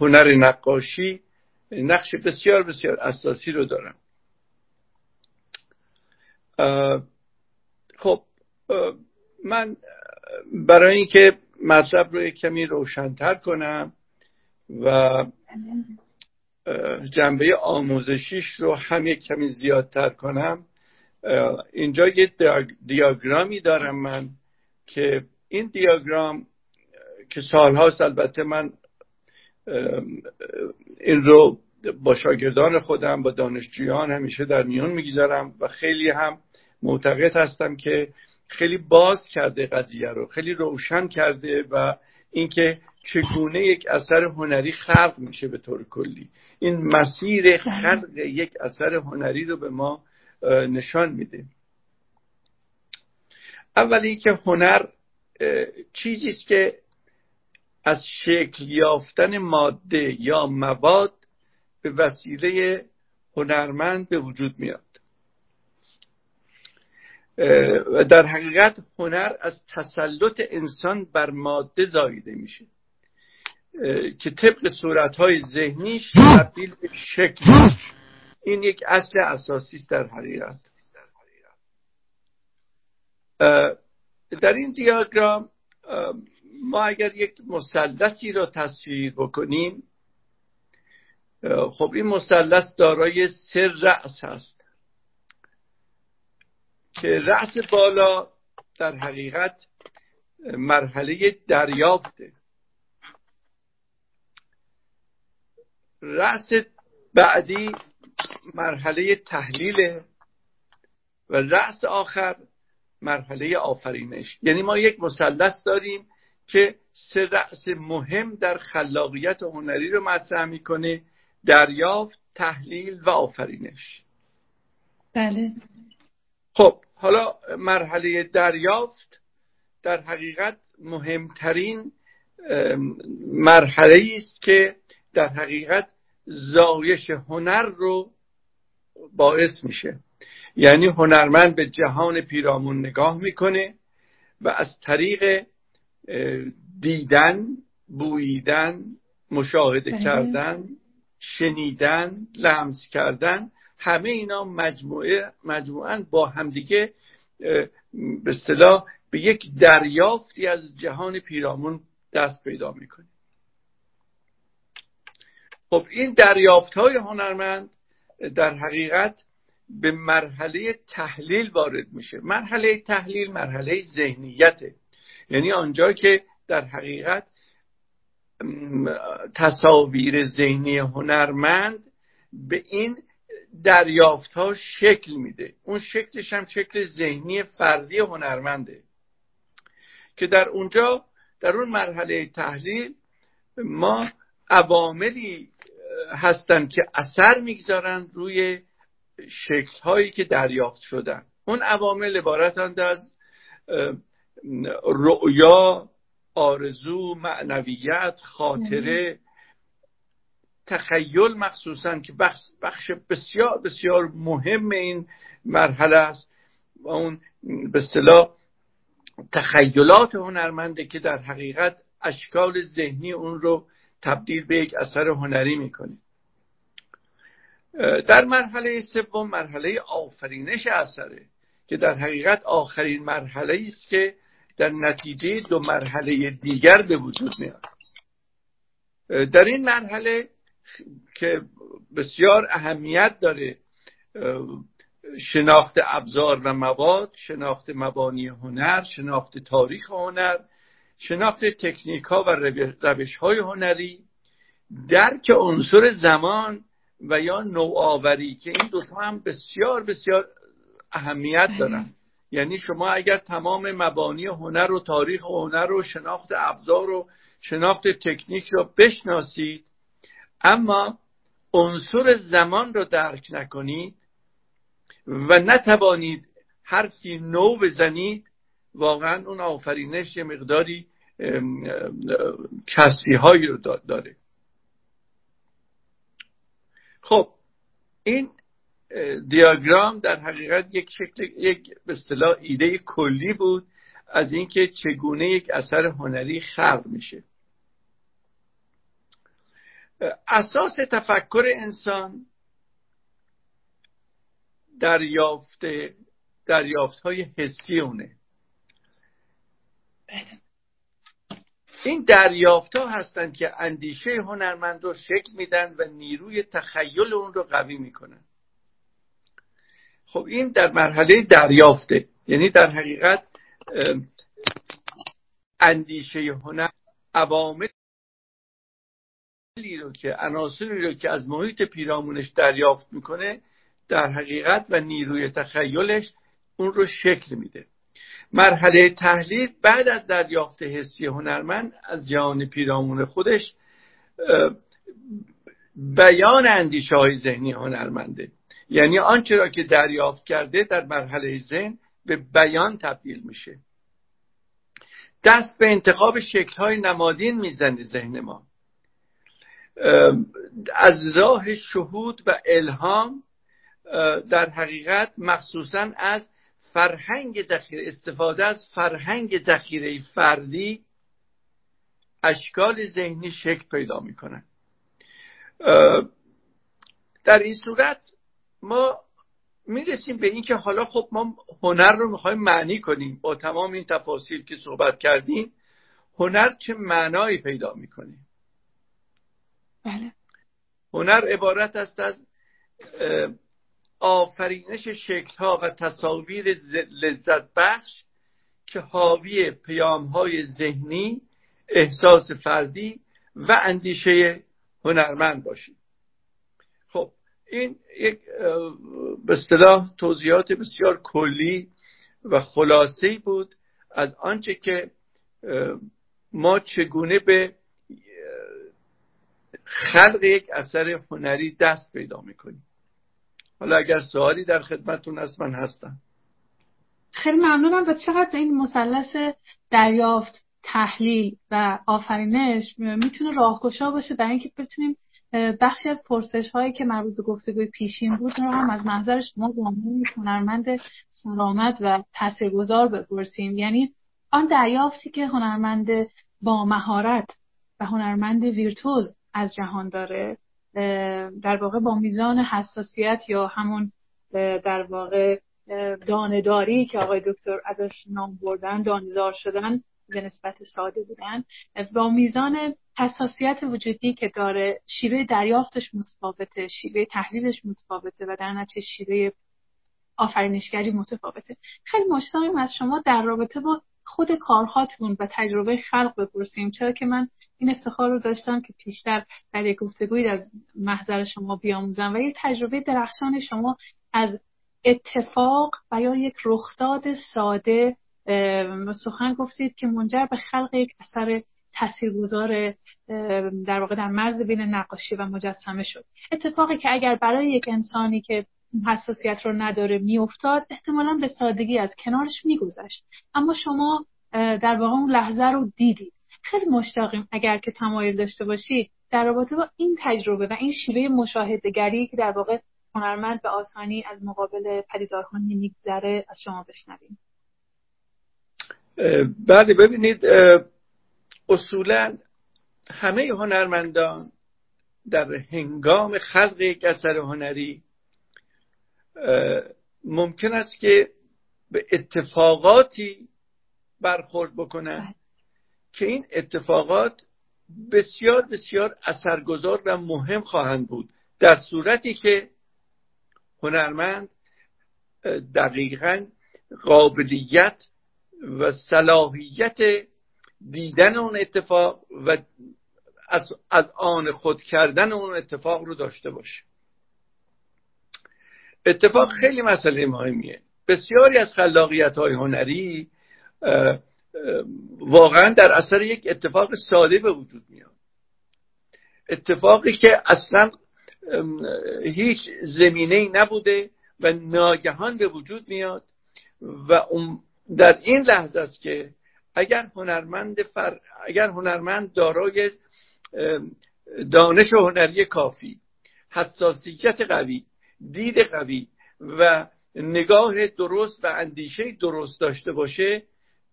هنر نقاشی نقش بسیار بسیار اساسی رو دارن. خب من برای اینکه مطلب رو کمی روشنتر کنم و جنبه آموزشیش رو هم یک کمی زیادتر کنم. اینجا یه دیاگرامی دارم من که این دیاگرام که سالهاست البته من این رو با شاگردان خودم با دانشجویان همیشه در میون می‌گذارم و خیلی هم معتقد هستم که خیلی باز کرده قضیه رو خیلی روشن کرده و اینکه چگونه یک اثر هنری خلق میشه به طور کلی؟ این مسیر خلق یک اثر هنری رو به ما نشان میده. اولی که هنر چیزی است که از شکل یافتن ماده یا مواد به وسیله هنرمند به وجود میاد. و در حقیقت هنر از تسلط انسان بر ماده زایده میشه. که طبق صورتهای ذهنیش تبدیل به شکل این یک اصل اساسی است در حقیقت. در این دیاگرام ما اگر یک مثلثی را تصویر بکنیم خب این مثلث دارای سه رأس هست. که رأس بالا در حقیقت مرحله دریافته. رأس بعدی مرحله تحلیل و رأس آخر مرحله آفرینش. یعنی ما یک مثلث داریم که سه رأس مهم در خلاقیت هنری رو مطرح می‌کنه دریافت تحلیل و آفرینش. بله. خب حالا مرحله دریافت در حقیقت مهمترین مرحله است که در حقیقت زایش هنر رو باعث میشه یعنی هنرمند به جهان پیرامون نگاه می‌کنه و از طریق دیدن بوییدن مشاهده بله. کردن شنیدن لمس کردن همه اینا مجموعه مجموعا با همدیگه به صلاح به یک دریافتی از جهان پیرامون دست پیدا می‌کنه خب این دریافت های هنرمند در حقیقت به مرحله تحلیل وارد میشه. مرحله تحلیل مرحله ذهنیته یعنی آنجا که در حقیقت تصاویر ذهنی هنرمند به این دریافت ها شکل میده. اون شکلش هم شکل ذهنی فردی هنرمنده. که در اونجا در اون مرحله تحلیل ما عواملی هستند که اثر می‌گذارند روی شکل هایی که دریافت شدن. اون عوامل عبارتند از رؤیا آرزو معنویت خاطره تخیل مخصوصا که بخش, بخش بسیار بسیار مهم این مرحله است. و اون به صلاح تخیلات هنرمنده که در حقیقت اشکال ذهنی اون رو تبدیل به یک اثر هنری می‌کنه. در مرحله سوم مرحله آفرینش اثره که در حقیقت آخرین مرحله است که در نتیجه دو مرحله دیگر به وجود میاد. در این مرحله که بسیار اهمیت داره شناخت ابزار و مواد شناخت مبانی هنر شناخت تاریخ هنر شناخت تکنیک ها و روش های هنری درک عنصر زمان و یا نوآوری که این دوتا هم بسیار بسیار اهمیت دارن. یعنی شما اگر تمام مبانی هنر و تاریخ هنر و شناخت ابزار و شناخت تکنیک رو بشناسید اما عنصر زمان رو درک نکنید و نتوانید حرفی نو بزنید واقعا اون آفرینش یه مقداری کسی هایی رو داره. خب این دیاگرام در حقیقت یک شکل یک به اصطلاح ایده کلی بود از اینکه چگونه یک اثر هنری خلق میشه. اساس تفکر انسان دریافت دریافت های حسی اونه. این دریافت ها هستند که اندیشه هنرمند رو شکل میدن و نیروی تخیل اون رو قوی می‌کنن. خب این در مرحله دریافته. یعنی در حقیقت اندیشه هنر عواملی رو که عناصری رو که از محیط پیرامونش دریافت می‌کنه در حقیقت و نیروی تخیلش اون رو شکل میده. مرحله تحلیل بعد از دریافت حسی هنرمند از جهان پیرامون خودش بیان اندیشه های ذهنی هنرمنده. یعنی آنچه را که دریافت کرده در مرحله ذهن به بیان تبدیل میشه. دست به انتخاب شکل های نمادین می‌زنه ذهن ما. از راه شهود و الهام در حقیقت مخصوصا از فرهنگ ذخیره استفاده از فرهنگ ذخیره فردی اشکال ذهنی شکل پیدا می‌کنن در این صورت ما می‌رسیم به اینکه حالا خب ما هنر رو می‌خوایم معنی کنیم. با تمام این تفاصیل که صحبت کردیم هنر چه معنایی پیدا می‌کنه؟ بله. هنر عبارت است از آفرینش شکلها و تصاویر لذت بخش که حاوی پیام های ذهنی احساس فردی و اندیشه هنرمند باشید خب این یک به اصطلاح توضیحات بسیار کلی و خلاصه بود از آنچه که ما چگونه به خلق یک اثر هنری دست پیدا می‌کنیم. حالا اگر سوالی در خدمتون هست من هستم. خیلی ممنونم و چقدر این مثلث دریافت تحلیل و آفرینش می‌تونه راهگشا باشه برای اینکه بتونیم بخشی از پرسش هایی که مربوط به گفتگوی پیشین بود رو هم از محضر شما به عنوان هنرمند سرآمد و تاثیرگذار بپرسیم. یعنی آن دریافتی که هنرمند با مهارت و هنرمند ویرتوز از جهان داره در واقع با میزان حساسیت یا همون در واقع دانداری که آقای دکتر ازش نام بردن داندار شدن به نسبت ساده بودن با میزان حساسیت وجودی که داره شیوه دریافتش متفاوته شیوه تحلیلش متفاوته و در نتیجه شیوه آفرینشگری متفاوته. خیلی مشتاقیم از شما در رابطه با خود کارهاتون و تجربه خلق بپرسیم. چرا که من این افتخار رو داشتم که پیشتر در یک گفتگوی از محضر شما بیاموزم و یه تجربه درخشان شما از اتفاق و یا یک رخداد ساده سخن گفتید که منجر به خلق یک اثر تاثیرگذار در واقع در مرز بین نقاشی و مجسمه شد. اتفاقی که اگر برای یک انسانی که حساسیت رو نداره میافتاد احتمالا به سادگی از کنارش میگذشت. اما شما در واقع اون لحظه رو دیدید. خیلی مشتاقیم اگر که تمایل داشته باشید در رابطه با این تجربه و این شیوه مشاهدهگری که در واقع هنرمند به آسانی از مقابل پدیدارها نمیگذره از شما بشنویم بله ببینید اصولا همه هنرمندان در هنگام خلق یک اثر هنری ممکن است که به اتفاقاتی برخورد بکنن بله. که این اتفاقات بسیار بسیار اثرگذار و مهم خواهند بود. در صورتی که هنرمند دقیقا قابلیت و صلاحیت دیدن اون اتفاق و از, از آن خود کردن اون اتفاق رو داشته باشه. اتفاق خیلی مسئله مهمیه. بسیاری از خلاقیت های هنری واقعا در اثر یک اتفاق ساده به وجود میاد. اتفاقی که اصلا هیچ زمینه نبوده و ناگهان به وجود میاد و در این لحظه است که اگر هنرمند فر... اگر هنرمند دارای دانش هنری کافی حساسیت قوی دید قوی و نگاه درست و اندیشه درست داشته باشه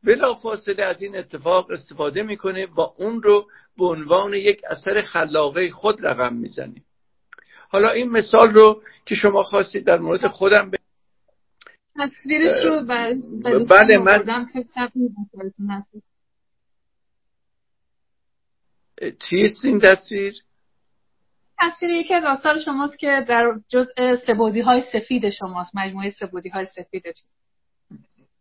بلا فاصله از این اتفاق استفاده می‌کنه و اون رو به عنوان یک اثر خلاقه خود رقم می‌زنه. حالا این مثال رو که شما خواستید در مورد خودم به تصویرش رو بله من چیست این تصویر؟ تصویر یکی از آثار شماست که در جزء سبودی های سفید شماست مجموعه سبودی های سفید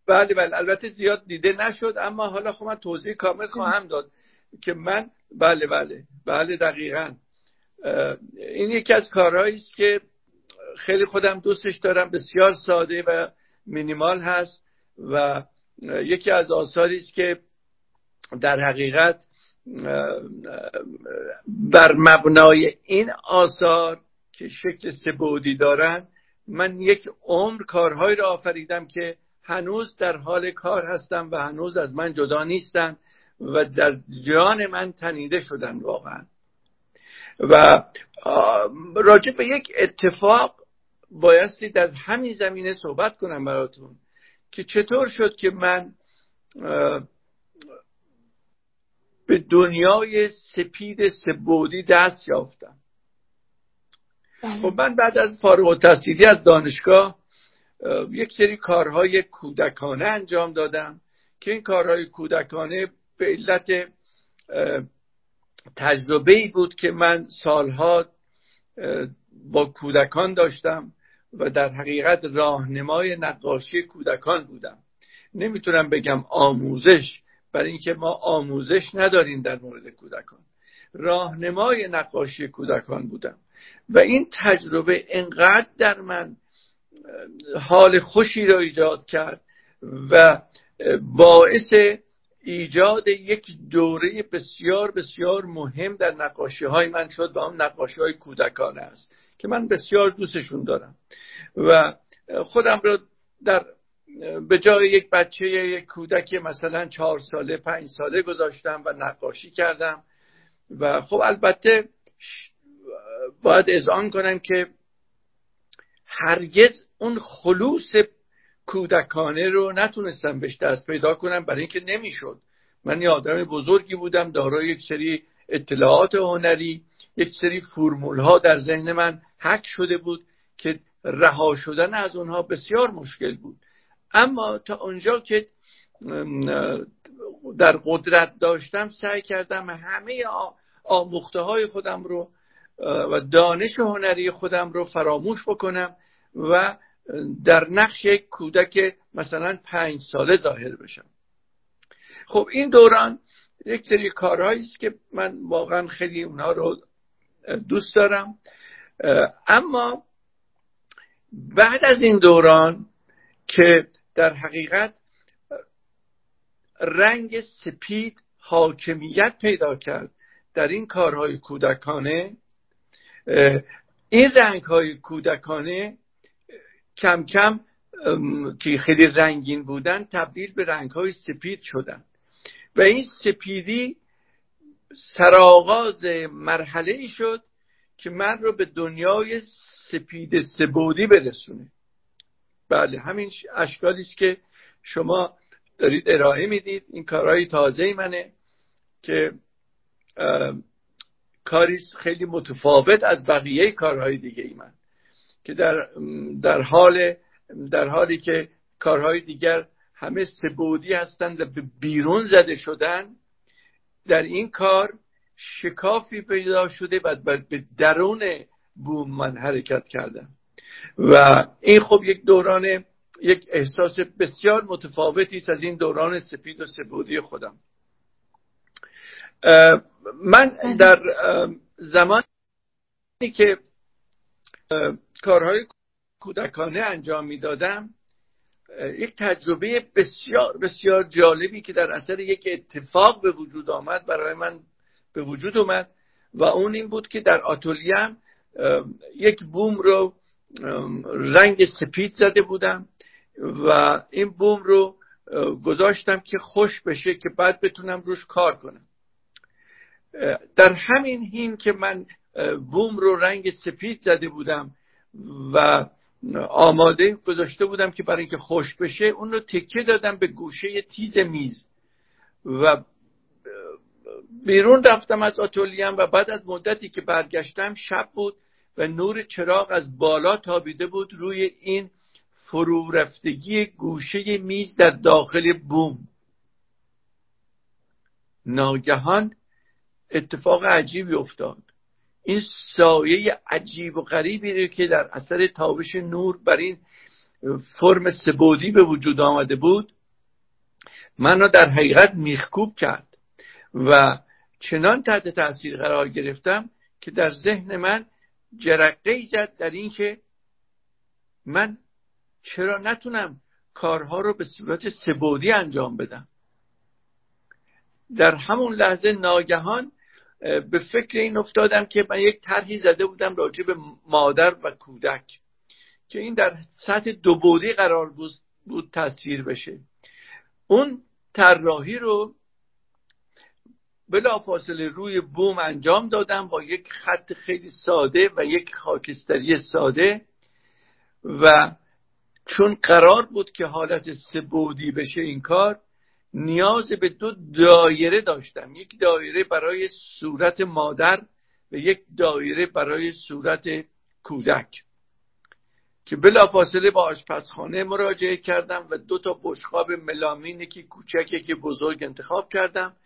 بله بله البته زیاد دیده نشد اما حالا خب من توضیح کامل خواهم داد که من بله بله بله دقیقا. این یکی از کارهایی است که خیلی خودم دوستش دارم بسیار ساده و مینیمال هست و یکی از آثاری است که در حقیقت بر مبنای این آثار که شکل سبودی دارن من یک عمر کارهایی را آفریدم که هنوز در حال کار هستم و هنوز از من جدا نیستن و در جان من تنیده شدن واقعا و راجع به یک اتفاق بایستی در همین زمینه صحبت کنم براتون که چطور شد که من به دنیای سپید سبودی دست یافتم بله. خب من بعد از فارغ التحصیلی از دانشگاه یک سری کارهای کودکانه انجام دادم که این کارهای کودکانه به علت تجربه ای بود که من سالها با کودکان داشتم و در حقیقت راهنمای نقاشی کودکان بودم. نمی‌تونم بگم آموزش برای اینکه ما آموزش نداریم در مورد کودکان. راهنمای نقاشی کودکان بودم. و این تجربه انقدر در من حال خوشی را ایجاد کرد و باعث ایجاد یک دوره بسیار بسیار مهم در نقاشی های من شد و اون نقاشی های کودکانه است که من بسیار دوستشون دارم. و خودم رو در به جای یک بچه یک کودک مثلا چهار ساله پنج ساله گذاشتم و نقاشی کردم. و خب البته باید اذعان کنم که هرگز اون خلوص کودکانه رو نتونستم بهش دست پیدا کنم. برای اینکه نمی‌شد. من یه آدم بزرگی بودم دارای یک سری اطلاعات هنری یک سری فرمول ها در ذهن من حک شده بود که رها شدن از اونها بسیار مشکل بود. اما تا اونجا که در قدرت داشتم سعی کردم همه آموخته های خودم رو و دانش هنری خودم رو فراموش بکنم و در نقش یک کودک مثلا پنج ساله ظاهر بشم. خب این دوران یک سری کارهایی است که من واقعا خیلی اونها رو دوست دارم. اما بعد از این دوران که در حقیقت رنگ سپید حاکمیت پیدا کرد در این کارهای کودکانه این رنگ های کودکانه کم کم که خیلی رنگین بودن تبدیل به رنگ های سپید شدن. و این سپیدی سرآغاز مرحله ای شد که من رو به دنیای سپید سبودی برسونه. بله همین اشکالی است که شما دارید ارائه می‌دید. این کارهای تازه منه که کاری خیلی متفاوت از بقیه کارهای دیگه ای من. که در, در حال در حالی که کارهای دیگر همه سبودی هستند و به بیرون زده شدن در این کار شکافی پیدا شده و به درون بوم من حرکت کردم. و این خب یک دوران یک احساس بسیار متفاوتی است از این دوران سپید و سبودی خودم. من در زمانی که کارهای کودکانه انجام می‌دادم یک تجربه بسیار بسیار جالبی که در اثر یک اتفاق به وجود آمد برای من به وجود اومد و اون این بود که در آتولیم یک بوم رو رنگ سپید زده بودم و این بوم رو گذاشتم که خوش بشه که بعد بتونم روش کار کنم. در همین هین که من بوم رو رنگ سپید زده بودم و آماده گذاشته بودم که برای اینکه خوش بشه اون رو تکه دادم به گوشه تیز میز و بیرون رفتم از آتولیم و بعد از مدتی که برگشتم شب بود و نور چراغ از بالا تابیده بود روی این فرو رفتگی گوشه میز در داخل بوم. ناگهان اتفاق عجیبی افتاد. این سایه عجیب و غریبی که در اثر تابش نور بر این فرم سبودی به وجود آمده بود منو در حقیقت میخکوب کرد و چنان تحت تاثیر قرار گرفتم که در ذهن من جرقه زد در اینکه من چرا نتونم کارها رو به صورت سبودی انجام بدم. در همون لحظه ناگهان به فکر این افتادم که من یک طرحی زده بودم راجع به مادر و کودک که این در سطح دو بودی قرار بود تصویر بشه. اون طراحی رو بلافاصله روی بوم انجام دادم با یک خط خیلی ساده و یک خاکستری ساده و چون قرار بود که حالت سبودی بشه این کار نیاز به دو دایره داشتم. یک دایره برای صورت مادر و یک دایره برای صورت کودک. که بلافاصله با آشپزخانه مراجعه کردم و دو تا بشخاب ملامین که کوچک که بزرگ انتخاب کردم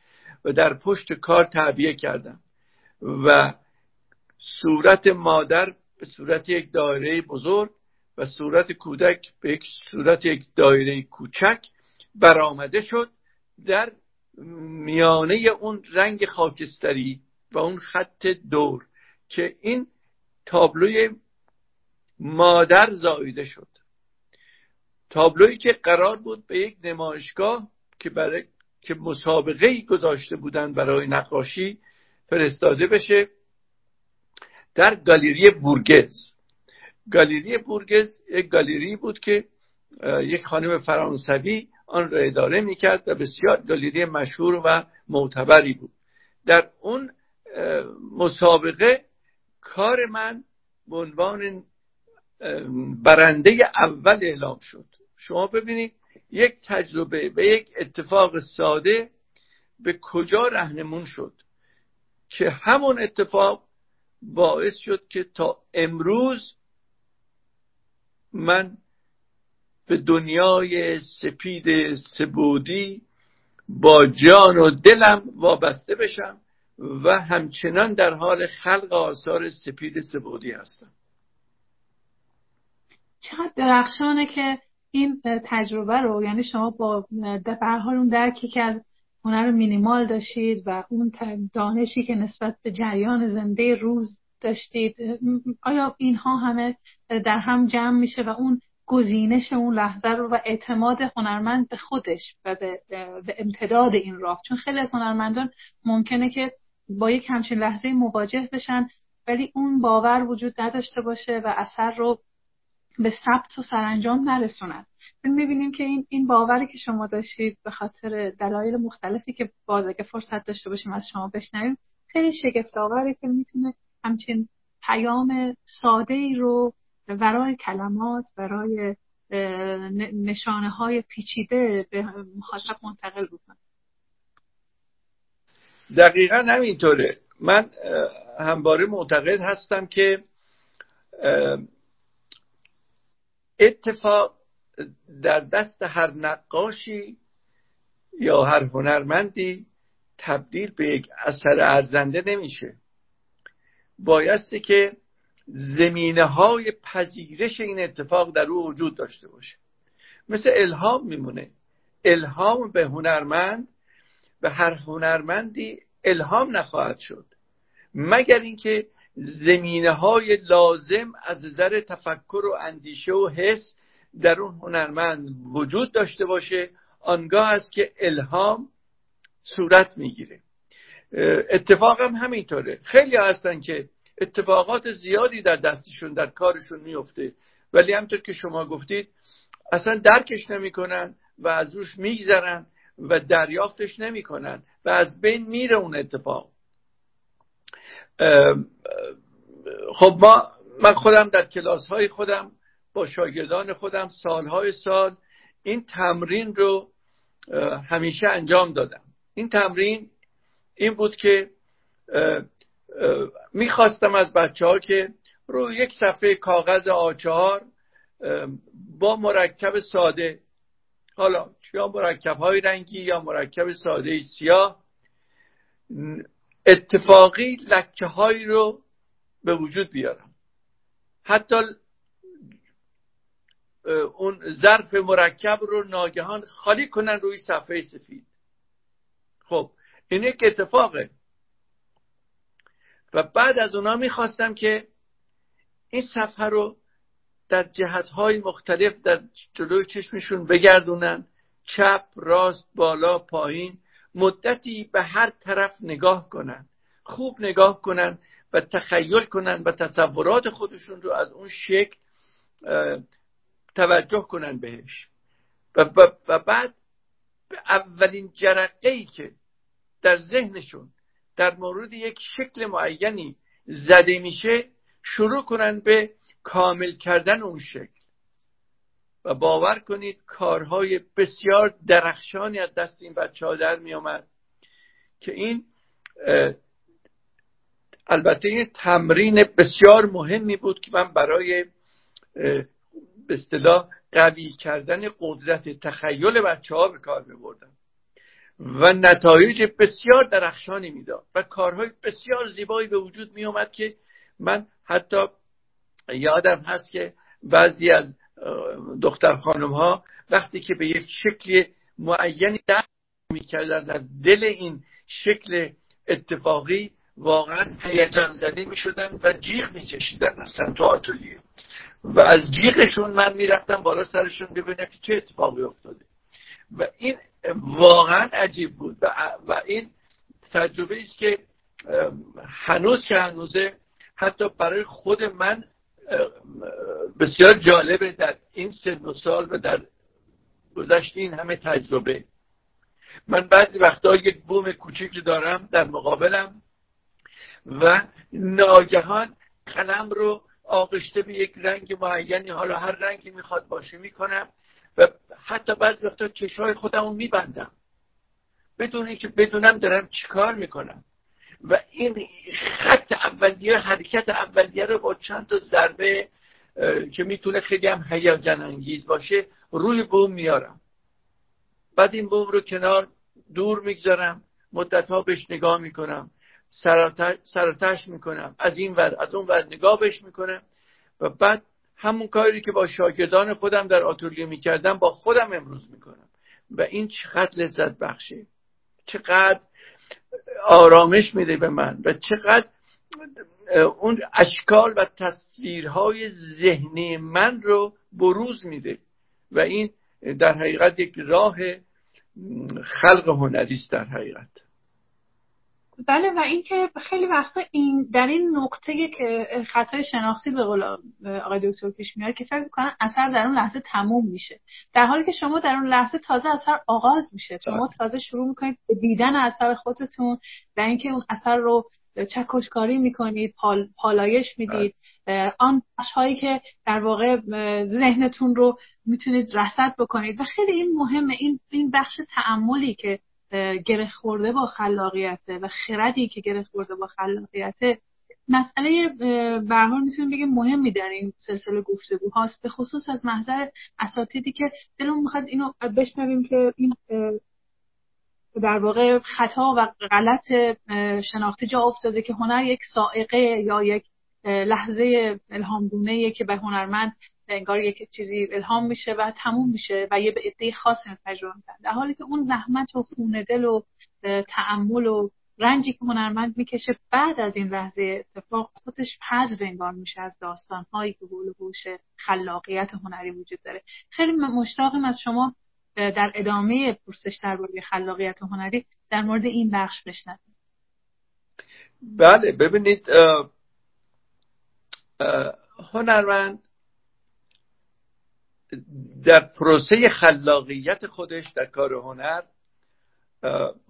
و در پشت کار تعبیه کردم. و صورت مادر به صورت یک دایره بزرگ و صورت کودک به صورت یک دایره کوچک برآمده شد. در میانه اون رنگ خاکستری و اون خط دور که این تابلوی مادر زایده شد. تابلویی که قرار بود به یک نمایشگاه که برای که مسابقه ای گذاشته بودن برای نقاشی فرستاده بشه در گالری بورگز. گالری بورگز یک گالری بود که یک خانم فرانسوی آن را اداره می‌کرد و بسیار گالری مشهور و معتبری بود. در اون مسابقه کار من به عنوان برنده اول اعلام شد. شما ببینید یک تجربه به یک اتفاق ساده به کجا رهنمون شد که همون اتفاق باعث شد که تا امروز من به دنیای سپید سبودی با جان و دلم وابسته بشم و همچنان در حال خلق آثار سپید سبودی هستم. چقدر درخشانه که این تجربه رو یعنی شما با به حال اون درکی که از هنر مینیمال داشتید و اون دانشی که نسبت به جریان زنده روز داشتید آیا اینها همه در هم جمع میشه و اون گزینش اون لحظه رو و اعتماد هنرمند به خودش و به, به امتداد این راه. چون خیلی از هنرمندان ممکنه که با یک همچین لحظه مواجه بشن ولی اون باور وجود نداشته باشه و اثر رو به ثبت و سرانجام نرسونن. می‌بینیم که این این باوری که شما داشتید به خاطر دلایل مختلفی که باز اگه فرصت داشته باشیم از شما بشنویم خیلی شگفت آوره که می‌تونه همچین پیام ساده ای رو برای کلمات برای نشانه های پیچیده به مخاطب منتقل بکنه دقیقا همینطوره. من همباره معتقد هستم که اتفاق در دست هر نقاشی یا هر هنرمندی تبدیل به یک اثر ارزنده نمیشه. بایستی که زمینه های پذیرش این اتفاق در او وجود داشته باشه. مثل الهام میمونه. الهام به هنرمند به هر هنرمندی الهام نخواهد شد. مگر اینکه زمینه های لازم از نظر تفکر و اندیشه و حس در اون هنرمند وجود داشته باشه آنگاه است که الهام صورت می‌گیره. اتفاق هم همینطوره. خیلی هستن که اتفاقات زیادی در دستشون در کارشون میفته ولی همطور که شما گفتید اصلا درکش نمی‌کنن و از روش میگذرن و دریافتش نمی‌کنن و از بین میره اون اتفاق. خب ما من خودم در کلاس های خودم با شاگردان خودم سالهای سال این تمرین رو همیشه انجام دادم. این تمرین این بود که می‌خواستم از بچه ها که رو یک صفحه کاغذ آچار با مرکب ساده حالا یا مرکب های رنگی یا مرکب ساده سیاه اتفاقی لکه هایی رو به وجود بیارم. حتی اون ظرف مرکب رو ناگهان خالی کنن روی صفحه سفید. خب این یک اتفاقه. و بعد از اونا می‌خواستم که این صفحه رو در جهت های مختلف در جلوی چشمشون بگردونن. چپ راست بالا پایین. مدتی به هر طرف نگاه کنن. خوب نگاه کنن و تخیل کنن و تصورات خودشون رو از اون شکل توجه کنن بهش. و, و بعد اولین جرقه ای که در ذهنشون در مورد یک شکل معینی زده میشه شروع کنن به کامل کردن اون شکل. و باور کنید کارهای بسیار درخشانی از دست این بچه ها در می آمد که این البته این تمرین بسیار مهمی بود که من برای به اصطلاح قوی کردن قدرت تخیل بچه ها به کار می بردم و نتایج بسیار درخشانی می‌داد. و کارهای بسیار زیبایی به وجود می آمد که من حتی یادم هست که بعضی از دختر خانم ها وقتی که به یک شکل معینی در می‌کردن در دل این شکل اتفاقی واقعا هیجان زده می شدن و جیغ می کشیدن اصلا تو آتولیه و از جیغشون من می‌رفتم بالا سرشون ببینم که چه اتفاقی افتاده. و این واقعا عجیب بود. و, این تجربه است که هنوز که هنوزه حتی برای خود من بسیار جالبه در این سن و سال و در گذشت این همه تجربه. من بعضی وقتا یک بوم کوچیک دارم در مقابلم و ناگهان قلم رو آغشته به یک رنگ معینی حالا هر رنگی می‌خواد باشه می‌کنم. و حتی بعضی وقتا چشهای خودم رو میبندم. بدون اینکه بدونم دارم چیکار می‌کنم. و این خط اولیه حرکت اولیه رو با چند تا ضربه که می‌تونه خیلی هم هیجان انگیز باشه روی بوم میارم بعد این بوم رو کنار دور می‌گذارم مدت ها بهش نگاه می‌کنم سراتش می‌کنم از این ور از اون ور نگاه بهش می‌کنم و بعد همون کاری که با شاگردان خودم در آتولیه می‌کردم با خودم امروز می‌کنم. و این چقدر لذت بخشه. چقدر آرامش میده به من و چقدر اون اشکال و تصویرهای ذهنی من رو بروز میده. و این در حقیقت یک راه خلق هنری است در حقیقت. بله و اینکه خیلی وقتا این در این نقطه که خطای شناختی به قول آقای دکتر پیش میاد که فکر می‌کنن اثر در اون لحظه تموم میشه در حالی که شما در اون لحظه تازه اثر آغاز میشه شما بله. تازه شروع می‌کنید به دیدن اثر خودتون و اینکه اون اثر رو چکشکاری می‌کنید پال، پالایش می‌دید بله. آن بخش هایی که در واقع ذهنتون رو می‌تونید رسد بکنید و خیلی این مهمه این این بخش تعملی که گره خورده با خلاقیته و خردی که گره خورده با خلاقیته مسئله برحال می‌تونیم بگیم مهمی در این سلسله گفتگو هاست به خصوص از محضر اساتیدی که دلمون می‌خواد اینو بشنویم که این در واقع خطا و غلط شناختی جا افتاده که هنر یک سائقه یا یک لحظه الهامگونه که به هنرمند انگار یک چیزی الهام میشه و تموم میشه و یه به عده خاصی تجربه می‌کنن در حالی که اون زحمت و خونه دل و تعمل و رنجی که هنرمند می‌کشه بعد از این لحظه اتفاق خودش حذف انگار میشه از داستان هایی که بول هوش خلاقیت هنری وجود داره. خیلی مشتاقیم از شما در ادامه پرسش درباره خلاقیت هنری در مورد این بخش بشنویم. بله ببینید هنرمند در پروسه خلاقیت خودش در کار هنر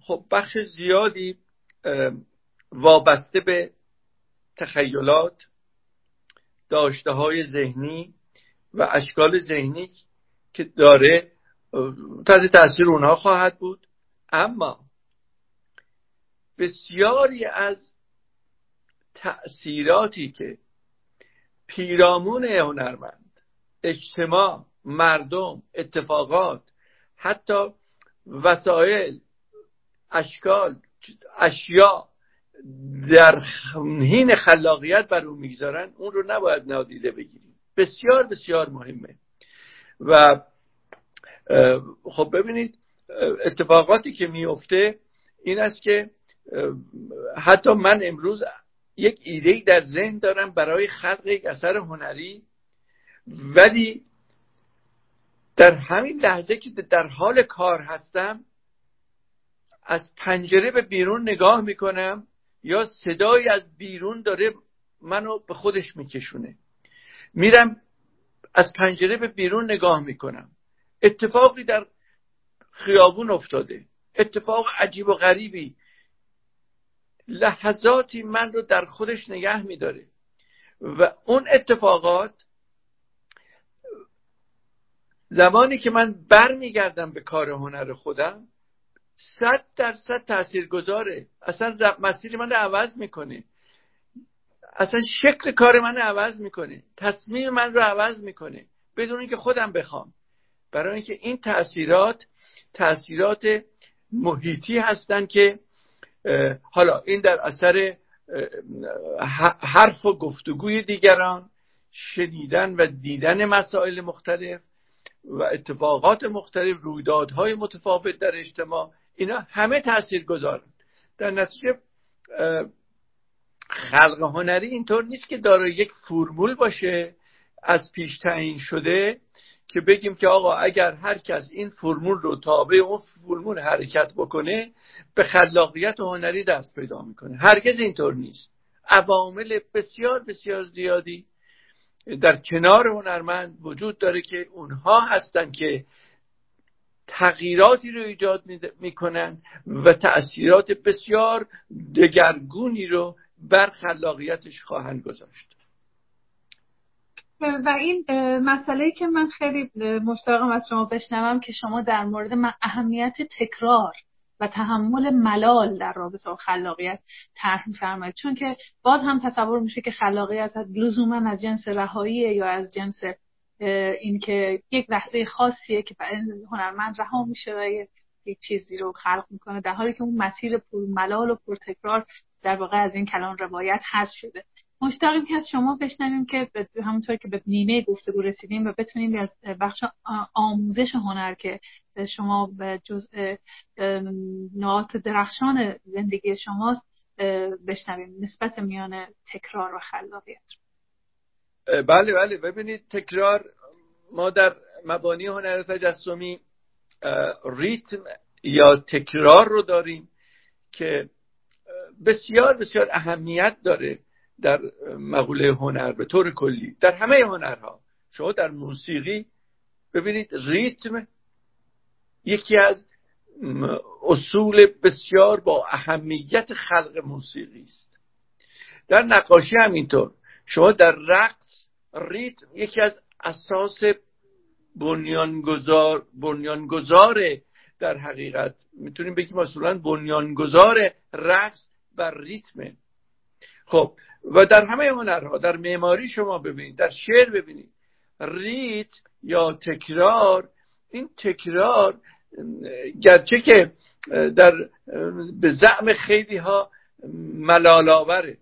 خب بخش زیادی وابسته به تخیلات داشته های ذهنی و اشکال ذهنی که داره تحت تاثیر اونها خواهد بود. اما بسیاری از تأثیراتی که پیرامون هنرمند اجتماع مردم اتفاقات حتی وسایل اشکال اشیا در حین خلاقیت بر اون می‌گذارن اون رو نباید نادیده بگیریم. بسیار بسیار مهمه. و خب ببینید اتفاقاتی که میفته این است که حتی من امروز یک ایده در ذهن دارم برای خلق یک اثر هنری ولی در همین لحظه که در حال کار هستم از پنجره به بیرون نگاه می‌کنم یا صدایی از بیرون داره منو به خودش میکشونه. میرم از پنجره به بیرون نگاه می‌کنم. اتفاقی در خیابون افتاده. اتفاق عجیب و غریبی. لحظاتی من رو در خودش نگه میداره. و اون اتفاقات زمانی که من برمیگردم به کار هنر خودم صد درصد تأثیر گذاره اصلا مسیر من رو عوض می‌کنه. اصلا شکل کار من رو عوض می‌کنه. تصمیم من رو عوض می‌کنه. بدون اینکه خودم بخوام. برای اینکه این تاثیرات تاثیرات محیطی هستند که حالا این در اثر حرف و گفتگوی دیگران شنیدن و دیدن مسائل مختلف و اتفاقات مختلف رویدادهای متفاوت در اجتماع اینا همه تاثیر گذارن در نتیجه خلق هنری اینطور نیست که داره یک فرمول باشه از پیش تعیین شده که بگیم که آقا اگر هر کس این فرمول رو تابع اون فرمول حرکت بکنه به خلاقیت هنری دست پیدا می‌کنه. هرگز اینطور نیست. عوامل بسیار بسیار زیادی در کنار هنرمند وجود داره که اونها هستند که تغییراتی رو ایجاد می‌کنن و تأثیرات بسیار دگرگونی رو بر خلاقیتش خواهند گذاشت. و این مسئله که من خیلی مشتاقم از شما بشنوم که شما در مورد اهمیت تکرار و تحمل ملال در رابطه با خلاقیت طرح میفرمایید چون که باز هم تصور میشه که خلاقیت لزوما از جنس رهایی یا از جنس اینکه یک لحظه خاصیه که هنرمند رها میشه و یک چیزی رو خلق می‌کنه در حالی که اون مسیر پر ملال و پرتکرار در واقع از این کلان روایت هست شده. مشتاقیم که از شما بشنویم که همونطور که به نیمه گفتگو رسیدیم و بتونیم از بخش آموزش هنر که شما به جز نقاط درخشان زندگی شماست بشنویم نسبت میان تکرار و خلاقیت بله بله. ببینید تکرار ما در مبانی هنر تجسمی ریتم یا تکرار رو داریم که بسیار بسیار اهمیت داره. در مقوله هنر به طور کلی در همه هنرها. شما در موسیقی ببینید ریتم یکی از اصول بسیار با اهمیت خلق موسیقی است. در نقاشی همینطور. شما در رقص ریتم یکی از اساس بنیانگذار بنیانگذار در حقیقت. می‌تونیم بگیم اصولا بنیانگذار رقص بر ریتمه خب و در همه هنرها در معماری شما ببینید در شعر ببینید. ریت یا تکرار این تکرار گرچه که در به زعم خیلی ها ملال آوره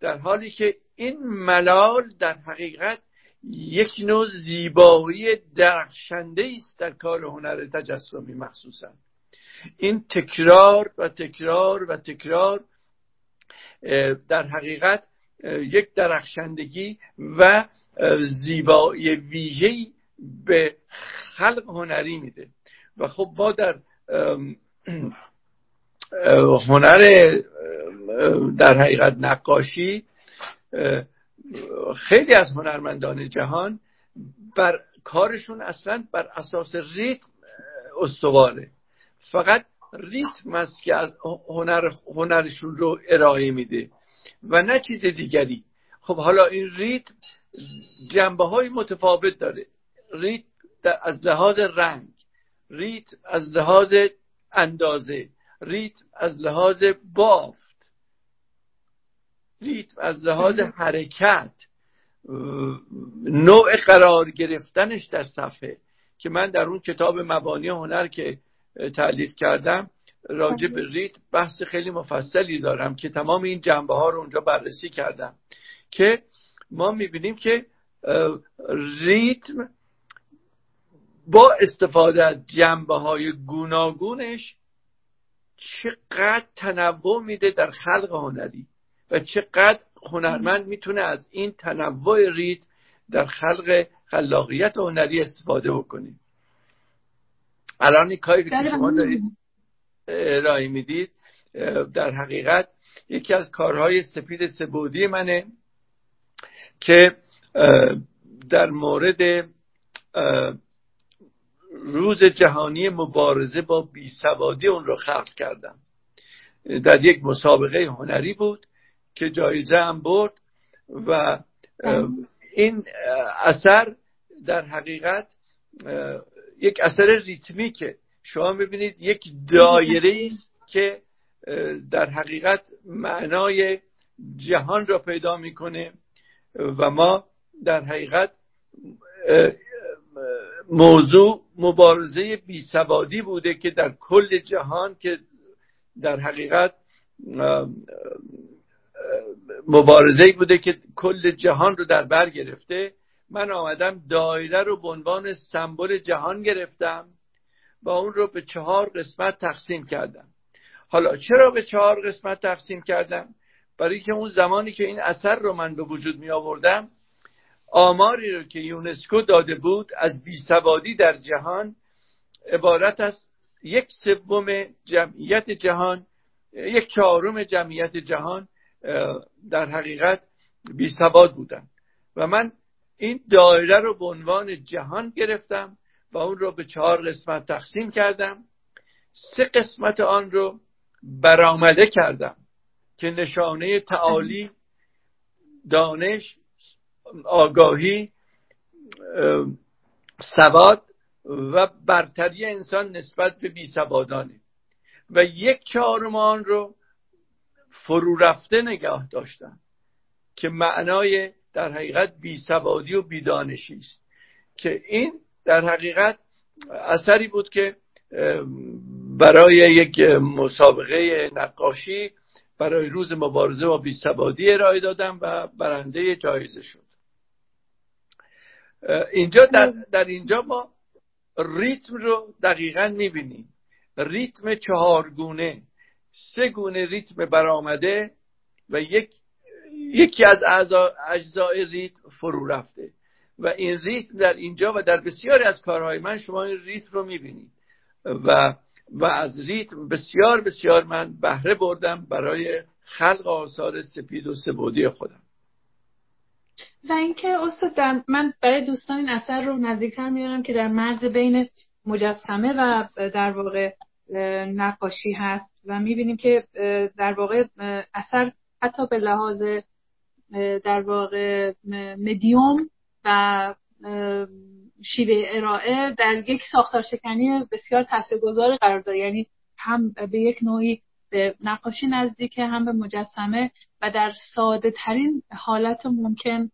در حالی که این ملال در حقیقت یک نوع زیبایی درخشنده است در کار هنر تجسمی مخصوصا. این تکرار و تکرار و تکرار در حقیقت یک درخشندگی و زیبایی ویژه‌ای به خلق هنری میده. و خب ما در هنر در حقیقت نقاشی خیلی از هنرمندان جهان بر کارشون اصلا بر اساس ریتم استواره. فقط ریتم است که از هنر هنرشون رو ارائه میده. و نه چیز دیگری. خب حالا این ریتم جنبه های متفاوت داره. ریتم از لحاظ رنگ ریتم از لحاظ اندازه ریتم از لحاظ بافت ریتم از لحاظ حرکت نوع قرار گرفتنش در صفحه. که من در اون کتاب مبانی هنر که تعلیف کردم راجع به ریت بحث خیلی مفصلی دارم که تمام این جنبه ها رو اونجا بررسی کردم که ما می‌بینیم که ریتم با استفاده از جنبه های گوناگونش چقدر تنوع میده در خلق هنری و چقدر هنرمند می‌تونه از این تنوع ریت در خلق خلاقیت هنری استفاده بکنه. الان این کاری که شما دارید ارائه می‌دید در حقیقت یکی از کارهای سپید سبودی منه که در مورد روز جهانی مبارزه با بیسوادی اون رو خلق کردم. در یک مسابقه هنری بود که جایزه هم برد و این اثر در حقیقت یک اثر ریتمیکه. شما ببینید یک دایره است که در حقیقت معنای جهان را پیدا می‌کنه و ما در حقیقت موضوع مبارزه بیسوادی بوده که در کل جهان که در حقیقت مبارزه بوده که کل جهان رو در بر گرفته. من آمدم دایره رو به عنوان سمبل جهان گرفتم و اون رو به چهار قسمت تقسیم کردم. حالا چرا به چهار قسمت تقسیم کردم؟ برای که اون زمانی که این اثر رو من به وجود می آوردم آماری رو که یونسکو داده بود از بیسوادی در جهان عبارت از یک سوم جمعیت جهان یک چهارم جمعیت جهان در حقیقت بیسواد بودن. و من این دایره رو به عنوان جهان گرفتم و اون رو به چهار قسمت تقسیم کردم. سه قسمت آن رو برآمده کردم که نشانه تعالی دانش آگاهی سواد و برتری انسان نسبت به بیسوادانه. و یک چهارم آن رو فرو رفته نگاه داشتن که معنای در حقیقت بیسوادی و بیدانشی است. که این در حقیقت اثری بود که برای یک مسابقه نقاشی برای روز مبارزه با بیسوادی ارائه دادم و برنده جایزه شد. اینجا در, در اینجا ما ریتم رو دقیقا می‌بینیم. ریتم چهارگونه سه گونه ریتم برآمده و یک یکی از اجزای ریتم فرو رفته. و این ریتم در اینجا و در بسیاری از کارهای من شما این ریتم رو می‌بینید. و و از ریتم بسیار بسیار من بهره بردم برای خلق آثار سپید و سبودی خودم. و اینکه استاد من برای دوستان این اثر رو نزدیکتر میارم که در مرز بین مجسمه و در واقع نقاشی هست. و می‌بینیم که در واقع اثر حتی به لحاظ در واقع مدیوم و شیوه ارائه در یک ساختار شکنی بسیار تاثیرگذار قرار داره. یعنی هم به یک نوعی به نقاشی نزدیکه هم به مجسمه و در ساده ترین حالت ممکن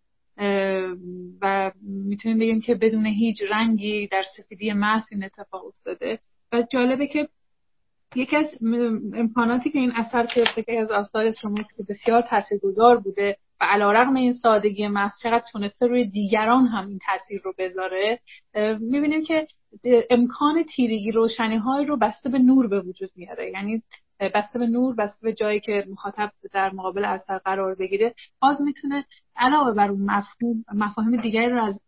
و می‌تونیم بگیم که بدون هیچ رنگی در سفیدی محض این اتفاق افتاده. و جالبه که یکی از امکاناتی که این اثر که از آثار شما که بسیار تاثیرگذار بوده و علیرغم این سادگی محض چقدر تونسته روی دیگران هم این تاثیر رو بذاره می‌بینیم که امکان تیرگی روشنی های رو بسته به نور به وجود میاره یعنی بسته به نور بسته به جایی که مخاطب در مقابل اثر قرار بگیره باز می‌تونه علاوه بر اون مفهوم مفاهیم دیگری رو از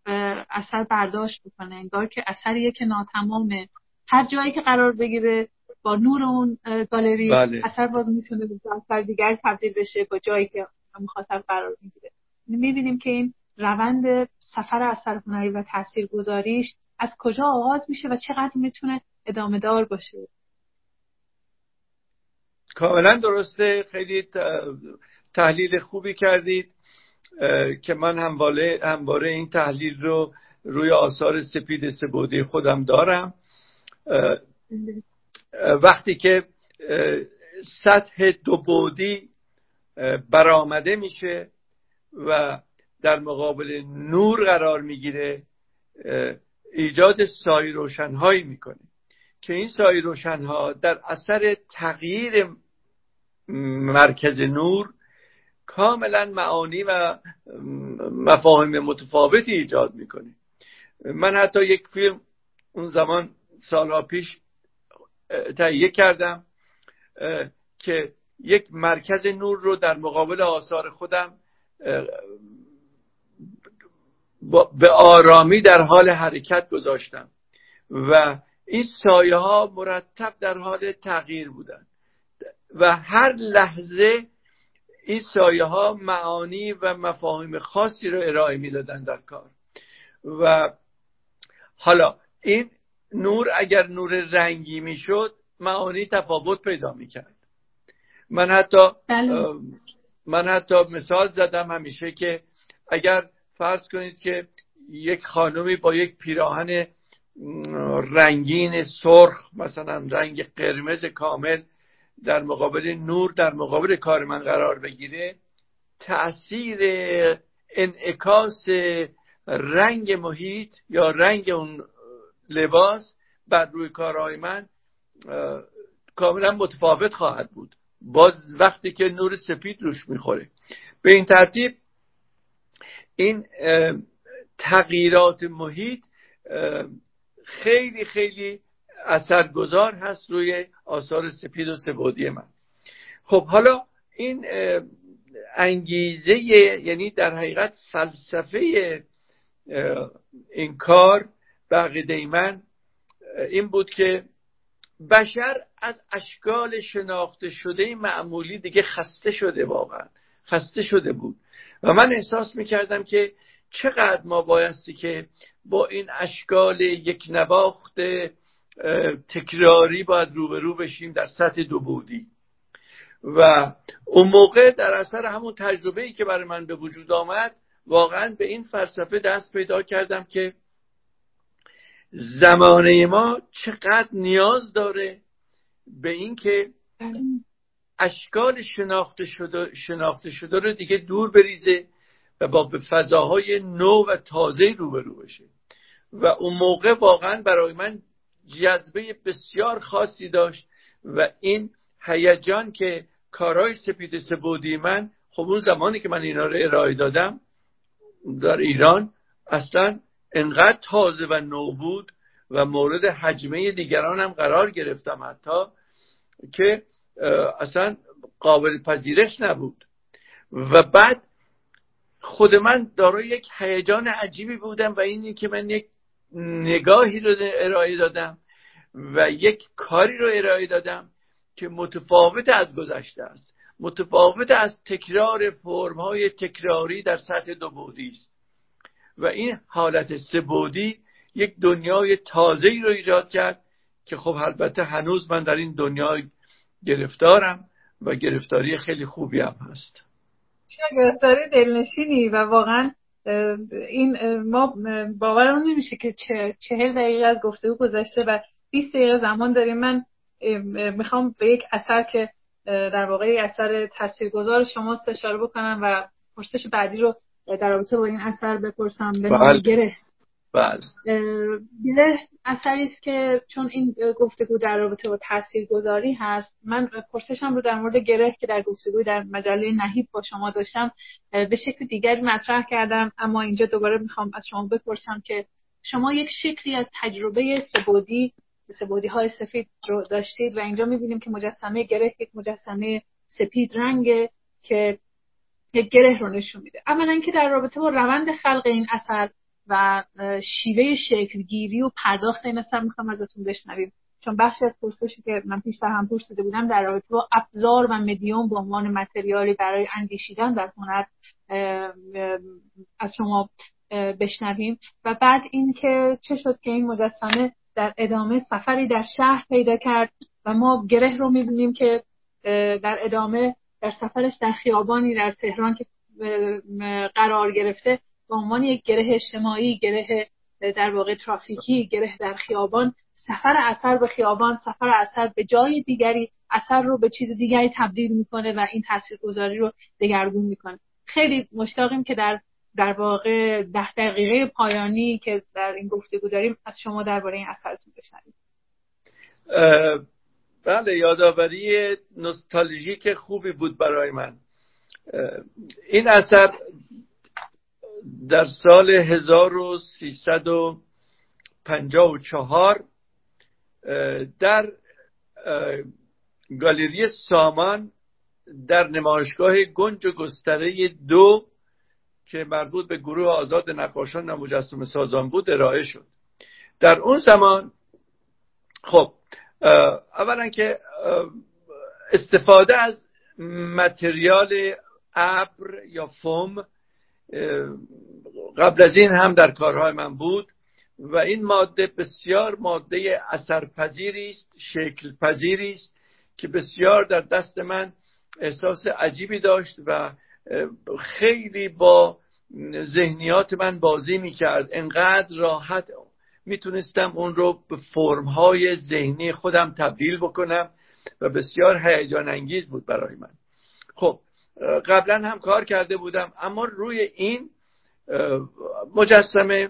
اثر برداشت بکنه انگار که اثریه که ناتمامه هر جایی که قرار بگیره با نور اون گالری بله. اثر باز می‌تونه به اثر دیگر تبدیل بشه با جایی که مخاطب قرار می‌گیره. می‌بینیم که این روند سفر اثر هنری و تاثیرگذاریش از کجا آغاز میشه و چقدر می‌تونه ادامه دار باشه. کاملا درسته. خیلی تحلیل خوبی کردید که من همواره, همواره این تحلیل رو روی آثار سپید سبودی خودم دارم. وقتی که سطح دو بودی برآمده میشه و در مقابل نور قرار می‌گیره ایجاد سای روشنهایی می‌کنه که این سای روشنها در اثر تغییر مرکز نور کاملا معانی و مفاهیم متفاوتی ایجاد می‌کنه. من حتی یک فیلم اون زمان سالها پیش تهیه کردم که یک مرکز نور رو در مقابل آثار خودم به آرامی در حال حرکت گذاشتم و این سایه ها مرتب در حال تغییر بودن و هر لحظه این سایه ها معانی و مفاهیم خاصی رو ارائه می‌دادن در کار. و حالا این نور اگر نور رنگی می‌شد معانی تفاوت پیدا می‌کرد. من حتی بله. من حتی مثال زدم همیشه که اگر فرض کنید که یک خانمی با یک پیراهن رنگین سرخ مثلا رنگ قرمز کامل در مقابل نور در مقابل کار من قرار بگیره تاثیر انعکاس رنگ محیط یا رنگ اون لباس بر روی کارهای من کاملا متفاوت خواهد بود باز وقتی که نور سپید روش می‌خوره. به این ترتیب این تغییرات محیط خیلی خیلی اثرگذار هست روی آثار سپید و سبودی من. خب حالا این انگیزه یعنی در حقیقت فلسفه این کار بقیده من این بود که بشر از اشکال شناخته شده معمولی دیگه خسته شده واقعا. خسته شده بود. و من احساس می‌کردم که چقدر ما بایستی که با این اشکال یک نواخت تکراری باید روبرو بشیم در سطح دو بودی. و اون موقع در اثر همون تجربه ای که برای من به وجود آمد واقعا به این فلسفه دست پیدا کردم که زمانه ما چقدر نیاز داره به اینکه اشکال شناخته شده, شناخته شده رو دیگه دور بریزه و با فضاهای نو و تازه روبرو بشه. و اون موقع واقعا برای من جذبه بسیار خاصی داشت و این هیجان که کارهای سپید سبودی من خب اون زمانی که من اینا رو ارائه دادم در ایران اصلا انقدر تازه و نو بود و مورد حجمه دیگران هم قرار گرفتم حتی که اصلا قابل پذیرش نبود. و بعد خود من دارای یک هیجان عجیبی بودم و اینی که من یک نگاهی رو ارائه دادم و یک کاری رو ارائه دادم که متفاوت از گذشته است. متفاوت از تکرار فرم های تکراری در سطح دو بودی است. و این حالت سه بودی یک دنیای تازه ای رو ایجاد کرد که خب البته هنوز من در این دنیا گرفتارم و گرفتاری خیلی خوبی هم هست. چه گرفتاری دلنشینی و واقعا این ما باورمون نمیشه که چهل دقیقه از گفتگو گذشته و 20 دقیقه زمان داریم. من می‌خوام به یک اثر که در واقع اثر تاثیرگذار شما استشاره بکنم و پرسش بعدی رو در رابطه با این اثر بپرسم. به بله. گره. بله. گره اثری است که چون این گفتگو در رابطه با تاثیرگذاری هست من پرسشم رو در مورد گره که در گفتگو در مجله نهیب با شما داشتم به شکل دیگری مطرح کردم اما اینجا دوباره می‌خوام از شما بپرسم که شما یک شکلی از تجربه سبودی سبودی های سفید رو داشتید و اینجا می‌بینیم که مجسمه گره یک مجسمه سپید رنگه که یک گره رو نشون میده. اولا اینکه در رابطه با روند خلق این اثر و شیوه شکلگیری و پرداخت این اثر می‌خوام ازتون بشنویم. چون بخشی از پرسشی که من پیشتر هم پرسیده بودم در رابطه با ابزار و مدیوم به عنوان متریالی برای اندیشیدن در هنر از شما بشنویم. و بعد اینکه چه شد که این مجسمه در ادامه سفری در شهر پیدا کرد و ما گره رو می‌بینیم که در ادامه در سفرش در خیابانی در تهران که قرار گرفته به عنوان یک گره اجتماعی گره در واقع ترافیکی گره در خیابان سفر اثر به خیابان سفر اثر به جای دیگری اثر رو به چیز دیگری تبدیل می‌کنه و این تاثیرگذاری رو دگرگون می‌کنه. خیلی مشتاقیم که در در واقع ده دقیقه پایانی که در این گفتگو داریم از شما درباره این اثرتون بشنویم. بله یادآوری نوستالژیک خوبی بود برای من. این اثر در سال 1354 در گالری سامان در نمایشگاه گنج و گستره دو که مربوط به گروه آزاد نقاشان و مجسم سازان بود ارائه شد. در اون زمان خب اولا که استفاده از متریال ابر یا فوم قبل از این هم در کارهای من بود و این ماده بسیار ماده اثرپذیری است شکل پذیری است که بسیار در دست من احساس عجیبی داشت و خیلی با ذهنیات من بازی می‌کرد. انقدر راحت می‌تونستم اون رو به فرمهای ذهنی خودم تبدیل بکنم و بسیار هیجان انگیز بود برای من. خب قبلا هم کار کرده بودم اما روی این مجسمه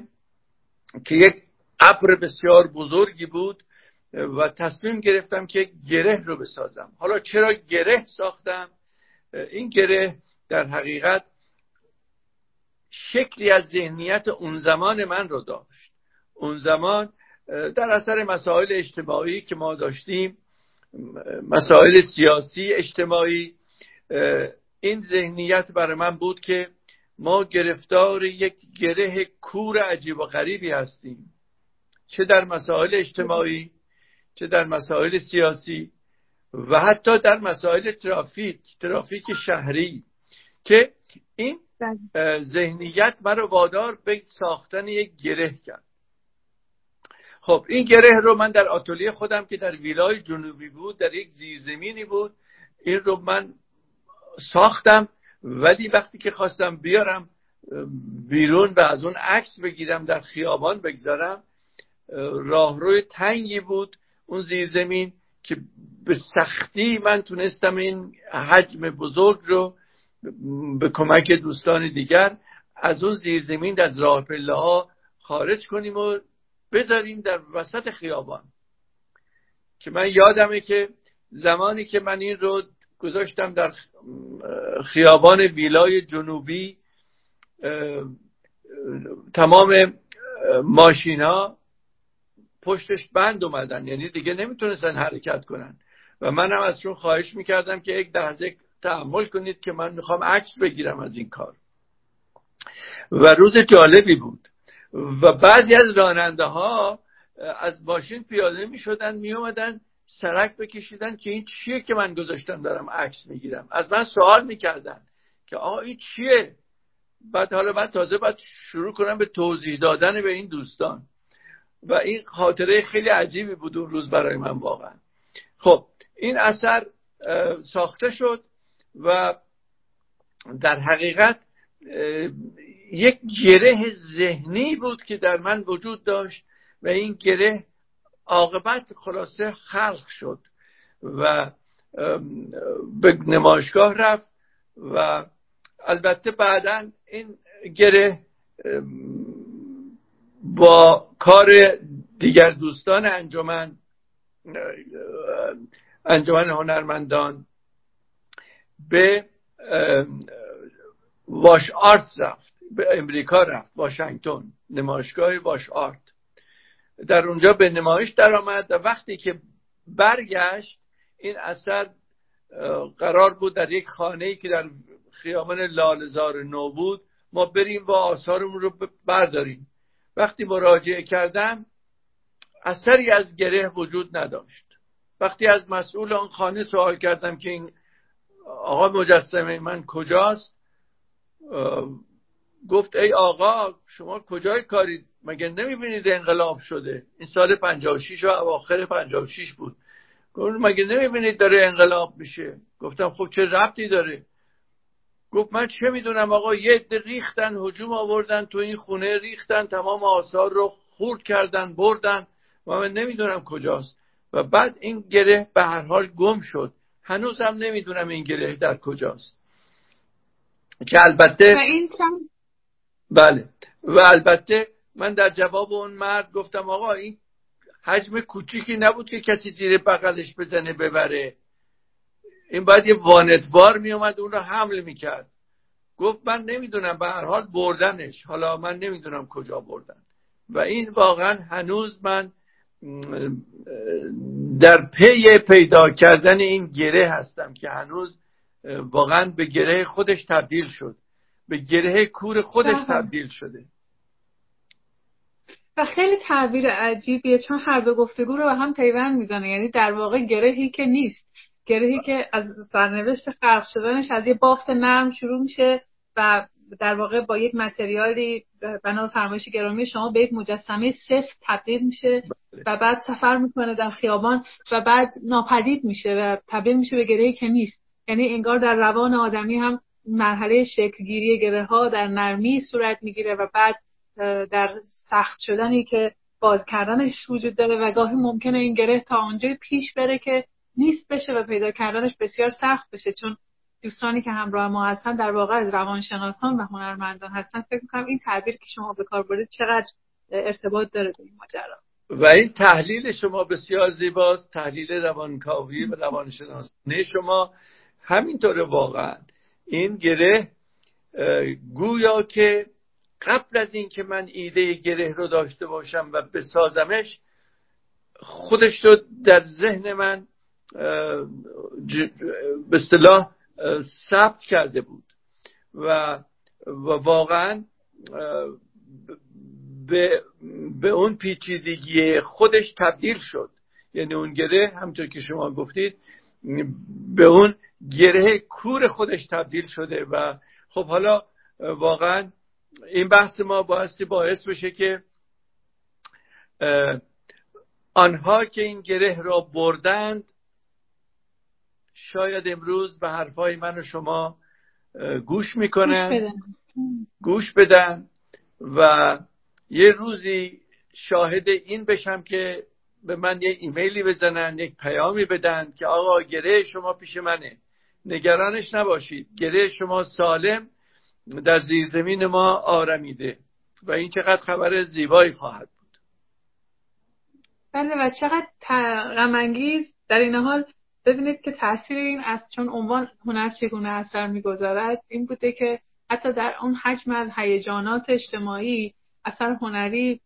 که یک ابر بسیار بزرگی بود و تصمیم گرفتم که گره رو بسازم. حالا چرا گره ساختم؟ این گره در حقیقت شکلی از ذهنیت اون زمان من رو داشت اون زمان در اثر مسائل اجتماعی که ما داشتیم مسائل سیاسی اجتماعی این ذهنیت برای من بود که ما گرفتار یک گره کور عجیب و غریبی هستیم چه در مسائل اجتماعی چه در مسائل سیاسی و حتی در مسائل ترافیک ترافیک شهری که این بله. ذهنیت مرا وادار به ساختن یک گره کرد خب این گره رو من در آتلیه خودم که در ویلای جنوبی بود در یک زیرزمینی بود این رو من ساختم ولی وقتی که خواستم بیارم بیرون و از اون عکس بگیرم در خیابان بگذارم راهروی تنگی بود اون زیرزمین که به سختی من تونستم این حجم بزرگ رو به کمک دوستان دیگر از اون زیرزمین در راه پله ها خارج کنیم و بذاریم در وسط خیابان. که من یادمه که زمانی که من این رو گذاشتم در خیابان ویلای جنوبی تمام ماشینا پشتش بند اومدن. یعنی دیگه نمی‌تونستن حرکت کنن. و منم ازشون خواهش می‌کردم که یک لحظه تحمل کنید که من می‌خوام عکس بگیرم از این کار. و روز جالبی بود. و بعضی از راننده ها از ماشین پیاده می شدن می اومدن سرک بکشیدن که این چیه که من گذاشتم دارم عکس می‌گیرم. از من سوال می‌کردن که آقا این چیه؟ بعد حالا بعد تازه باید شروع کنم به توضیح دادن به این دوستان. و این خاطره خیلی عجیبی بود اون روز برای من واقعا. خب این اثر ساخته شد و در حقیقت یک گره ذهنی بود که در من وجود داشت و این گره عاقبت خلاصه خلق شد و به نمایشگاه رفت و البته بعدا این گره با کار دیگر دوستان انجمن انجمن هنرمندان به واش آرت رفت. به امریکا رفت واشنگتن. نمایشگاه واش آرت. در اونجا به نمایش درآمد و وقتی که برگشت این اثر قرار بود در یک خانه که در خیابان لالزار نو بود ما بریم و آثارمون رو برداریم. وقتی مراجعه کردم اثری از گره وجود نداشت. وقتی از مسئول آن خانه سوال کردم که این آقا مجسمه من کجاست گفت ای آقا شما کجای کارید مگه نمی‌بینید انقلاب شده؟ این سال 56 و اواخر 56 بود. گفت مگه نمی‌بینید داره انقلاب میشه؟ گفتم خب چه ربطی داره؟ گفت من چه می‌دونم آقا یه عده ریختن هجوم آوردن تو این خونه ریختن تمام آثار رو خورد کردن بردن. و من نمی‌دونم کجاست. و بعد این گره به هر حال گم شد. هنوزم نمی‌دونم این گره در کجاست. که البته و این بله. و البته من در جواب اون مرد گفتم آقا این حجم کوچیکی نبود که کسی زیر بغلش بزنه ببره. این باید یه وانتبار میومد اون رو حمل می‌کرد. گفت من نمی‌دونم به هر حال بردنش. حالا من نمی‌دونم کجا بردن. و این واقعا هنوز من در پی پیدا کردن این گره هستم که هنوز واقعا به گره خودش تبدیل شد. به گره کور خودش بله. تبدیل شده و خیلی تعبیر عجیبیه چون هر دو گفتگو رو به هم پیوند می‌زنه یعنی در واقع گرهی که نیست گرهی که از سرنوشت خلق شدنش از یه بافت نرم شروع میشه و در واقع با یک متریالی بنا فرمایش گرامی شما به یک مجسمه سفت تبدیل میشه بله. و بعد سفر می‌کنه در خیابان و بعد ناپدید میشه و تبدیل میشه به گرهی که نیست یعنی انگار در روان آدمی هم مرحله شکلگیری گره ها در نرمی صورت می‌گیره و بعد در سخت شدنی که باز کردنش وجود داره و گاهی ممکنه این گره تا آنجای پیش بره که نیست بشه و پیدا کردنش بسیار سخت بشه. چون دوستانی که همراه ما هستن در واقع از روانشناسان و هنرمندان هستن. فکر می‌کنم این تعبیر که شما به کار برید چقدر ارتباط داره به این ماجرا. و این تحلیل شما بسیار زیباست. تحلیل روانکاوی و روانشناسی شما همینطور واقعا. این گره گویا که قبل از اینکه من ایده گره رو داشته باشم و بسازمش خودش رو در ذهن من به اصطلاح ثبت کرده بود. و, و واقعا به, به اون پیچیدگی خودش تبدیل شد. یعنی اون گره همطور که شما گفتید به اون گره کور خودش تبدیل شده و خب حالا واقعا این بحث ما بایستی باعث بشه که آنها که این گره را بردند شاید امروز به حرفای من و شما گوش می‌کنن گوش بدن و یه روزی شاهد این بشم که به من یه ایمیلی بزنن یک پیامی بدن که آقا گره شما پیش منه. نگرانش نباشید. گره شما سالم در زیرزمین ما آرمیده و این چقدر خبر زیبایی خواهد بود. بله و چقدر غمانگیز در این حال ببینید که تاثیر این از چون عنوان هنر چگونه اثر می‌گذارد؟ این بوده که حتی در اون حجم از هیجانات اجتماعی اثر هنری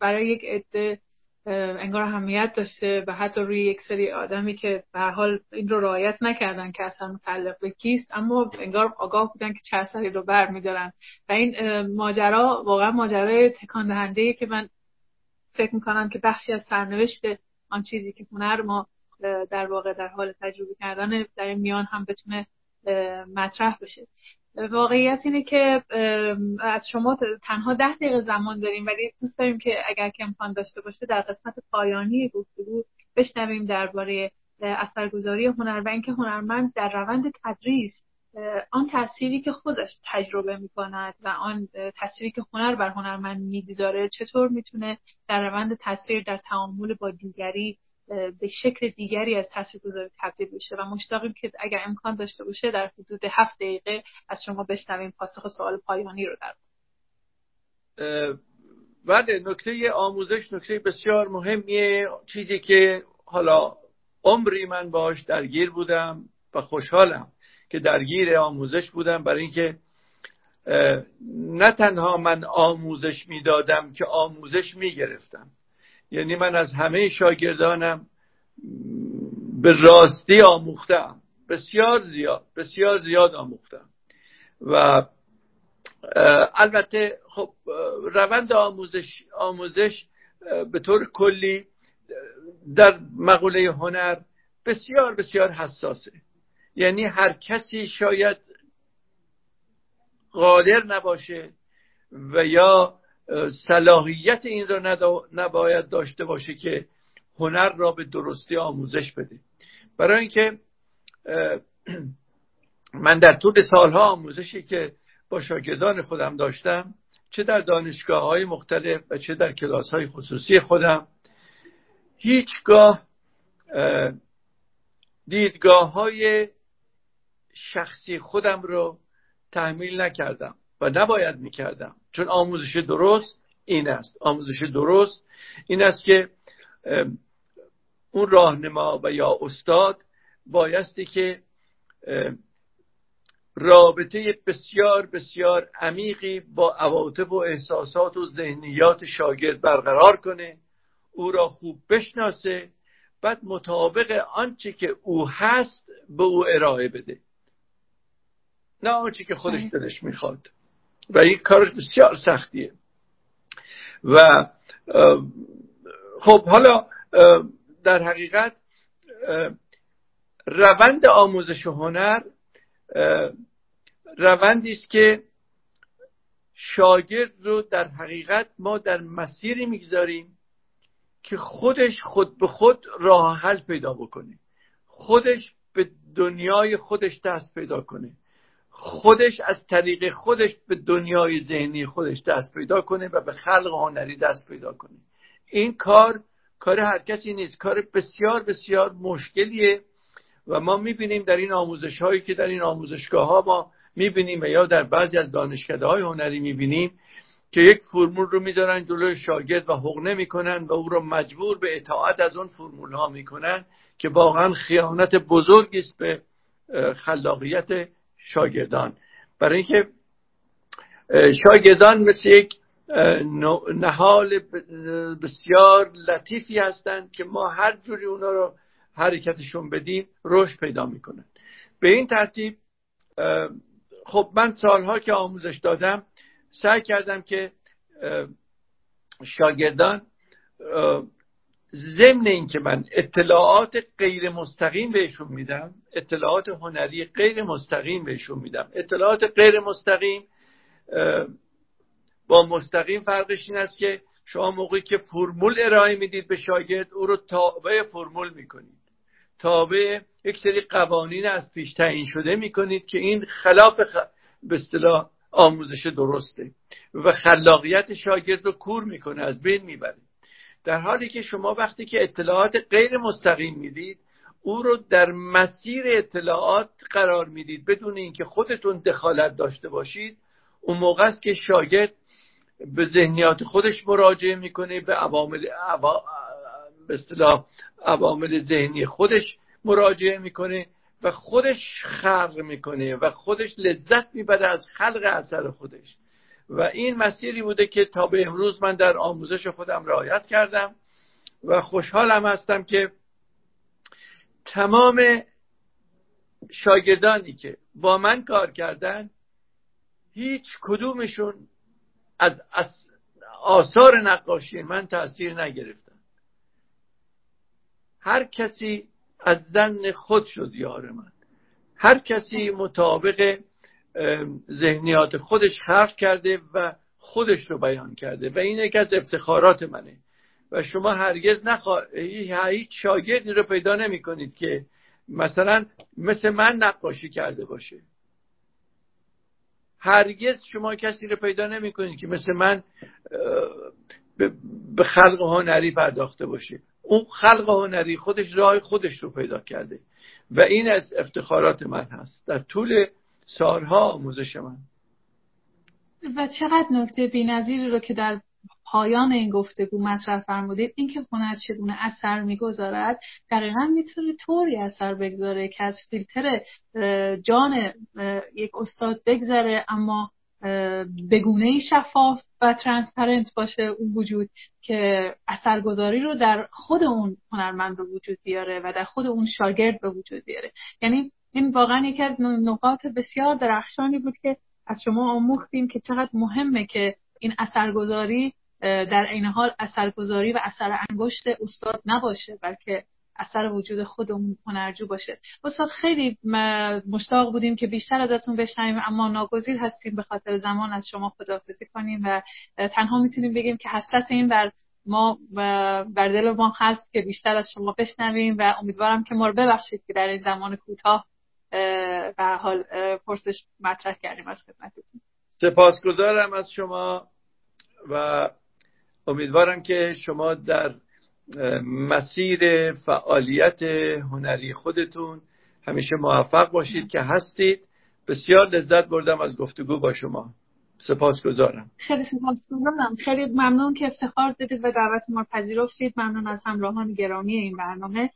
برای یک عده انگار اهمیت داشته و حتی روی یک سری آدمی که به حال این رو رعایت نکردن که اصلا متعلق به کیست اما انگار آگاه بودن که چه اثری رو بر میدارن. و این ماجرا واقعا ماجرای تکان دهنده که من فکر می‌کنم که بخشی از سرنوشت آن چیزی که هنر ما در واقع در حال تجربه کردن در این میان هم بتونه مطرح بشه. واقعیت اینه که از شما تنها ده دقیقه زمان داریم ولی دوست داریم که اگر که امکان داشته باشه در قسمت پایانی گفتگو بشنویم درباره اثرگذاری هنر و اینکه هنرمند در روند تدریس آن تأثیری که خودش تجربه می کند و آن تأثیری که هنر بر هنرمند می‌گذاره چطور می‌تونه در روند تاثیر در تعامل با دیگری به شکل دیگری از تاثیرگذاری تبدیل بشه و مشتاقیم که اگر امکان داشته باشه در حدود هفت دقیقه از شما بشنویم پاسخ سوال پایانی رو در. بله نکته آموزش نکته بسیار مهمیه چیزی که حالا عمری من باش درگیر بودم و خوشحالم که درگیر آموزش بودم برای اینکه نه تنها من آموزش می‌دادم که آموزش می‌گرفتم یعنی من از همه شاگردانم به راستی آموختم. بسیار زیاد بسیار زیاد آموختم. و البته خب روند آموزش آموزش به طور کلی در مقوله هنر بسیار بسیار حساسه. یعنی هر کسی شاید قادر نباشه و یا صلاحیت این را نباید داشته باشه که هنر را به درستی آموزش بده. برای اینکه من در طول سالها آموزشی که با شاگردان خودم داشتم چه در دانشگاه های مختلف و چه در کلاس های خصوصی خودم هیچگاه دیدگاه های شخصی خودم رو تحمیل نکردم. و نباید می‌کردم. چون آموزش درست این است. آموزش درست این است که اون راهنما و یا استاد بایستی که رابطه بسیار بسیار عمیقی با عواطف و احساسات و ذهنیات شاگرد برقرار کنه او را خوب بشناسه بعد مطابق آنچه که او هست به او ارائه بده. نه آنچه که خودش دلش می‌خواد. و این کارش بسیار سختیه. و خب حالا در حقیقت روند آموزش هنر روندی است که شاگرد رو در حقیقت ما در مسیری می‌گذاریم که خودش خود به خود راه حل پیدا بکنه. خودش به دنیای خودش دست پیدا کنه. خودش از طریق خودش به دنیای ذهنی خودش دست پیدا کنه و به خلق هنری دست پیدا کنه. این کار کار هر کسی نیست. کار بسیار بسیار مشکلیه و ما می‌بینیم در این آموزش هایی که در این آموزشگاه ها ما می‌بینیم و یا در بعضی از دانشکده های هنری می‌بینیم که یک فرمول رو می‌ذارن جلوی شاگرد و حقنه می‌کنن و او رو مجبور به اطاعت از اون فرمول ها می‌کنن که واقعا خیانت بزرگی است به خلاقیت شاگردان. برای اینکه شاگردان مثل یک نهال بسیار لطیفی هستند که ما هر جوری اونا رو حرکتشون بدیم رشد پیدا می‌کنن. به این ترتیب خب من سالها که آموزش دادم سعی کردم که شاگردان ضمن اینکه من اطلاعات غیر مستقیم بهشون میدم اطلاعات هنری غیر مستقیم بهشون میدم. اطلاعات غیر مستقیم با مستقیم فرقش این است که شما موقعی که فرمول ارائه می‌دید به شاگرد او رو تابع فرمول می‌کنید. تابع یک سری قوانین از پیش تعیین شده می‌کنید که این خلاف خ... به اصطلاح آموزش درسته و خلاقیت شاگرد رو کور می‌کنه از بین می‌بره. در حالی که شما وقتی که اطلاعات غیر مستقیم می‌دید او رو در مسیر اطلاعات قرار می‌دید. بدون اینکه خودتون دخالت داشته باشید اون موقع است که شاگرد به ذهنیات خودش مراجعه می‌کنه به عوامل به اصطلاح عوامل ذهنی خودش مراجعه می‌کنه و خودش خلق می‌کنه و خودش لذت می‌بره از خلق اثر خودش. و این مسیری بوده که تا به امروز من در آموزش خودم رعایت کردم و خوشحالم هستم که تمام شاگردانی که با من کار کردن هیچ کدومشون از آثار نقاشی من تاثیر نگرفتن. هر کسی از زن خود شد یار من. هر کسی مطابق ذهنیات خودش خلق کرده و خودش رو بیان کرده و این یکی از افتخارات منه. و شما هرگز نخوا... هیچ شاگردی رو پیدا نمی کنید که مثلا مثل من نقاشی کرده باشه. هرگز شما کسی رو پیدا نمی کنید که مثل من به خلق هنری پرداخته باشه. اون خلق هنری خودش راه خودش رو پیدا کرده و این از افتخارات من هست. در طول سالها آموزش من. و چقدر نکته بینظیری رو که در پایان این گفتگو مطرح فرمودید اینکه هنر چگونه اثر می‌گذارد دقیقا می‌تونه طوری اثر بگذاره که از فیلتر جان یک استاد بگذره اما بگونه شفاف و ترانسپرنت باشه اون وجود که اثرگذاری رو در خود اون هنرمند به وجود بیاره و در خود اون شاگرد به وجود بیاره. یعنی این واقعا یکی از نقاط بسیار درخشانی بود که از شما آموختیم که چقدر مهمه که این اثرگذاری در عین حال اثرگذاری و اثر انگشت استاد نباشه بلکه اثر وجود خودمون هنرجو باشه. استاد خیلی مشتاق بودیم که بیشتر ازتون بشنویم اما ناگزیر هستیم به خاطر زمان از شما خداحافظی کنیم و تنها می‌تونیم بگیم که حسرت این بر ما بر دل ما هست که بیشتر از شما بشنویم و امیدوارم که ما رو ببخشید که در این زمان کوتاه به حال پرسش مطرح کردیم از خدمتتون. سپاسگزارم از شما و امیدوارم که شما در مسیر فعالیت هنری خودتون همیشه موفق باشید که هستید. بسیار لذت بردم از گفتگو با شما. سپاسگزارم. خیلی سپاسگزارم. خیلی ممنون که افتخار دادید و دعوت ما پذیرفتید. ممنون از همراهان گرامی این برنامه.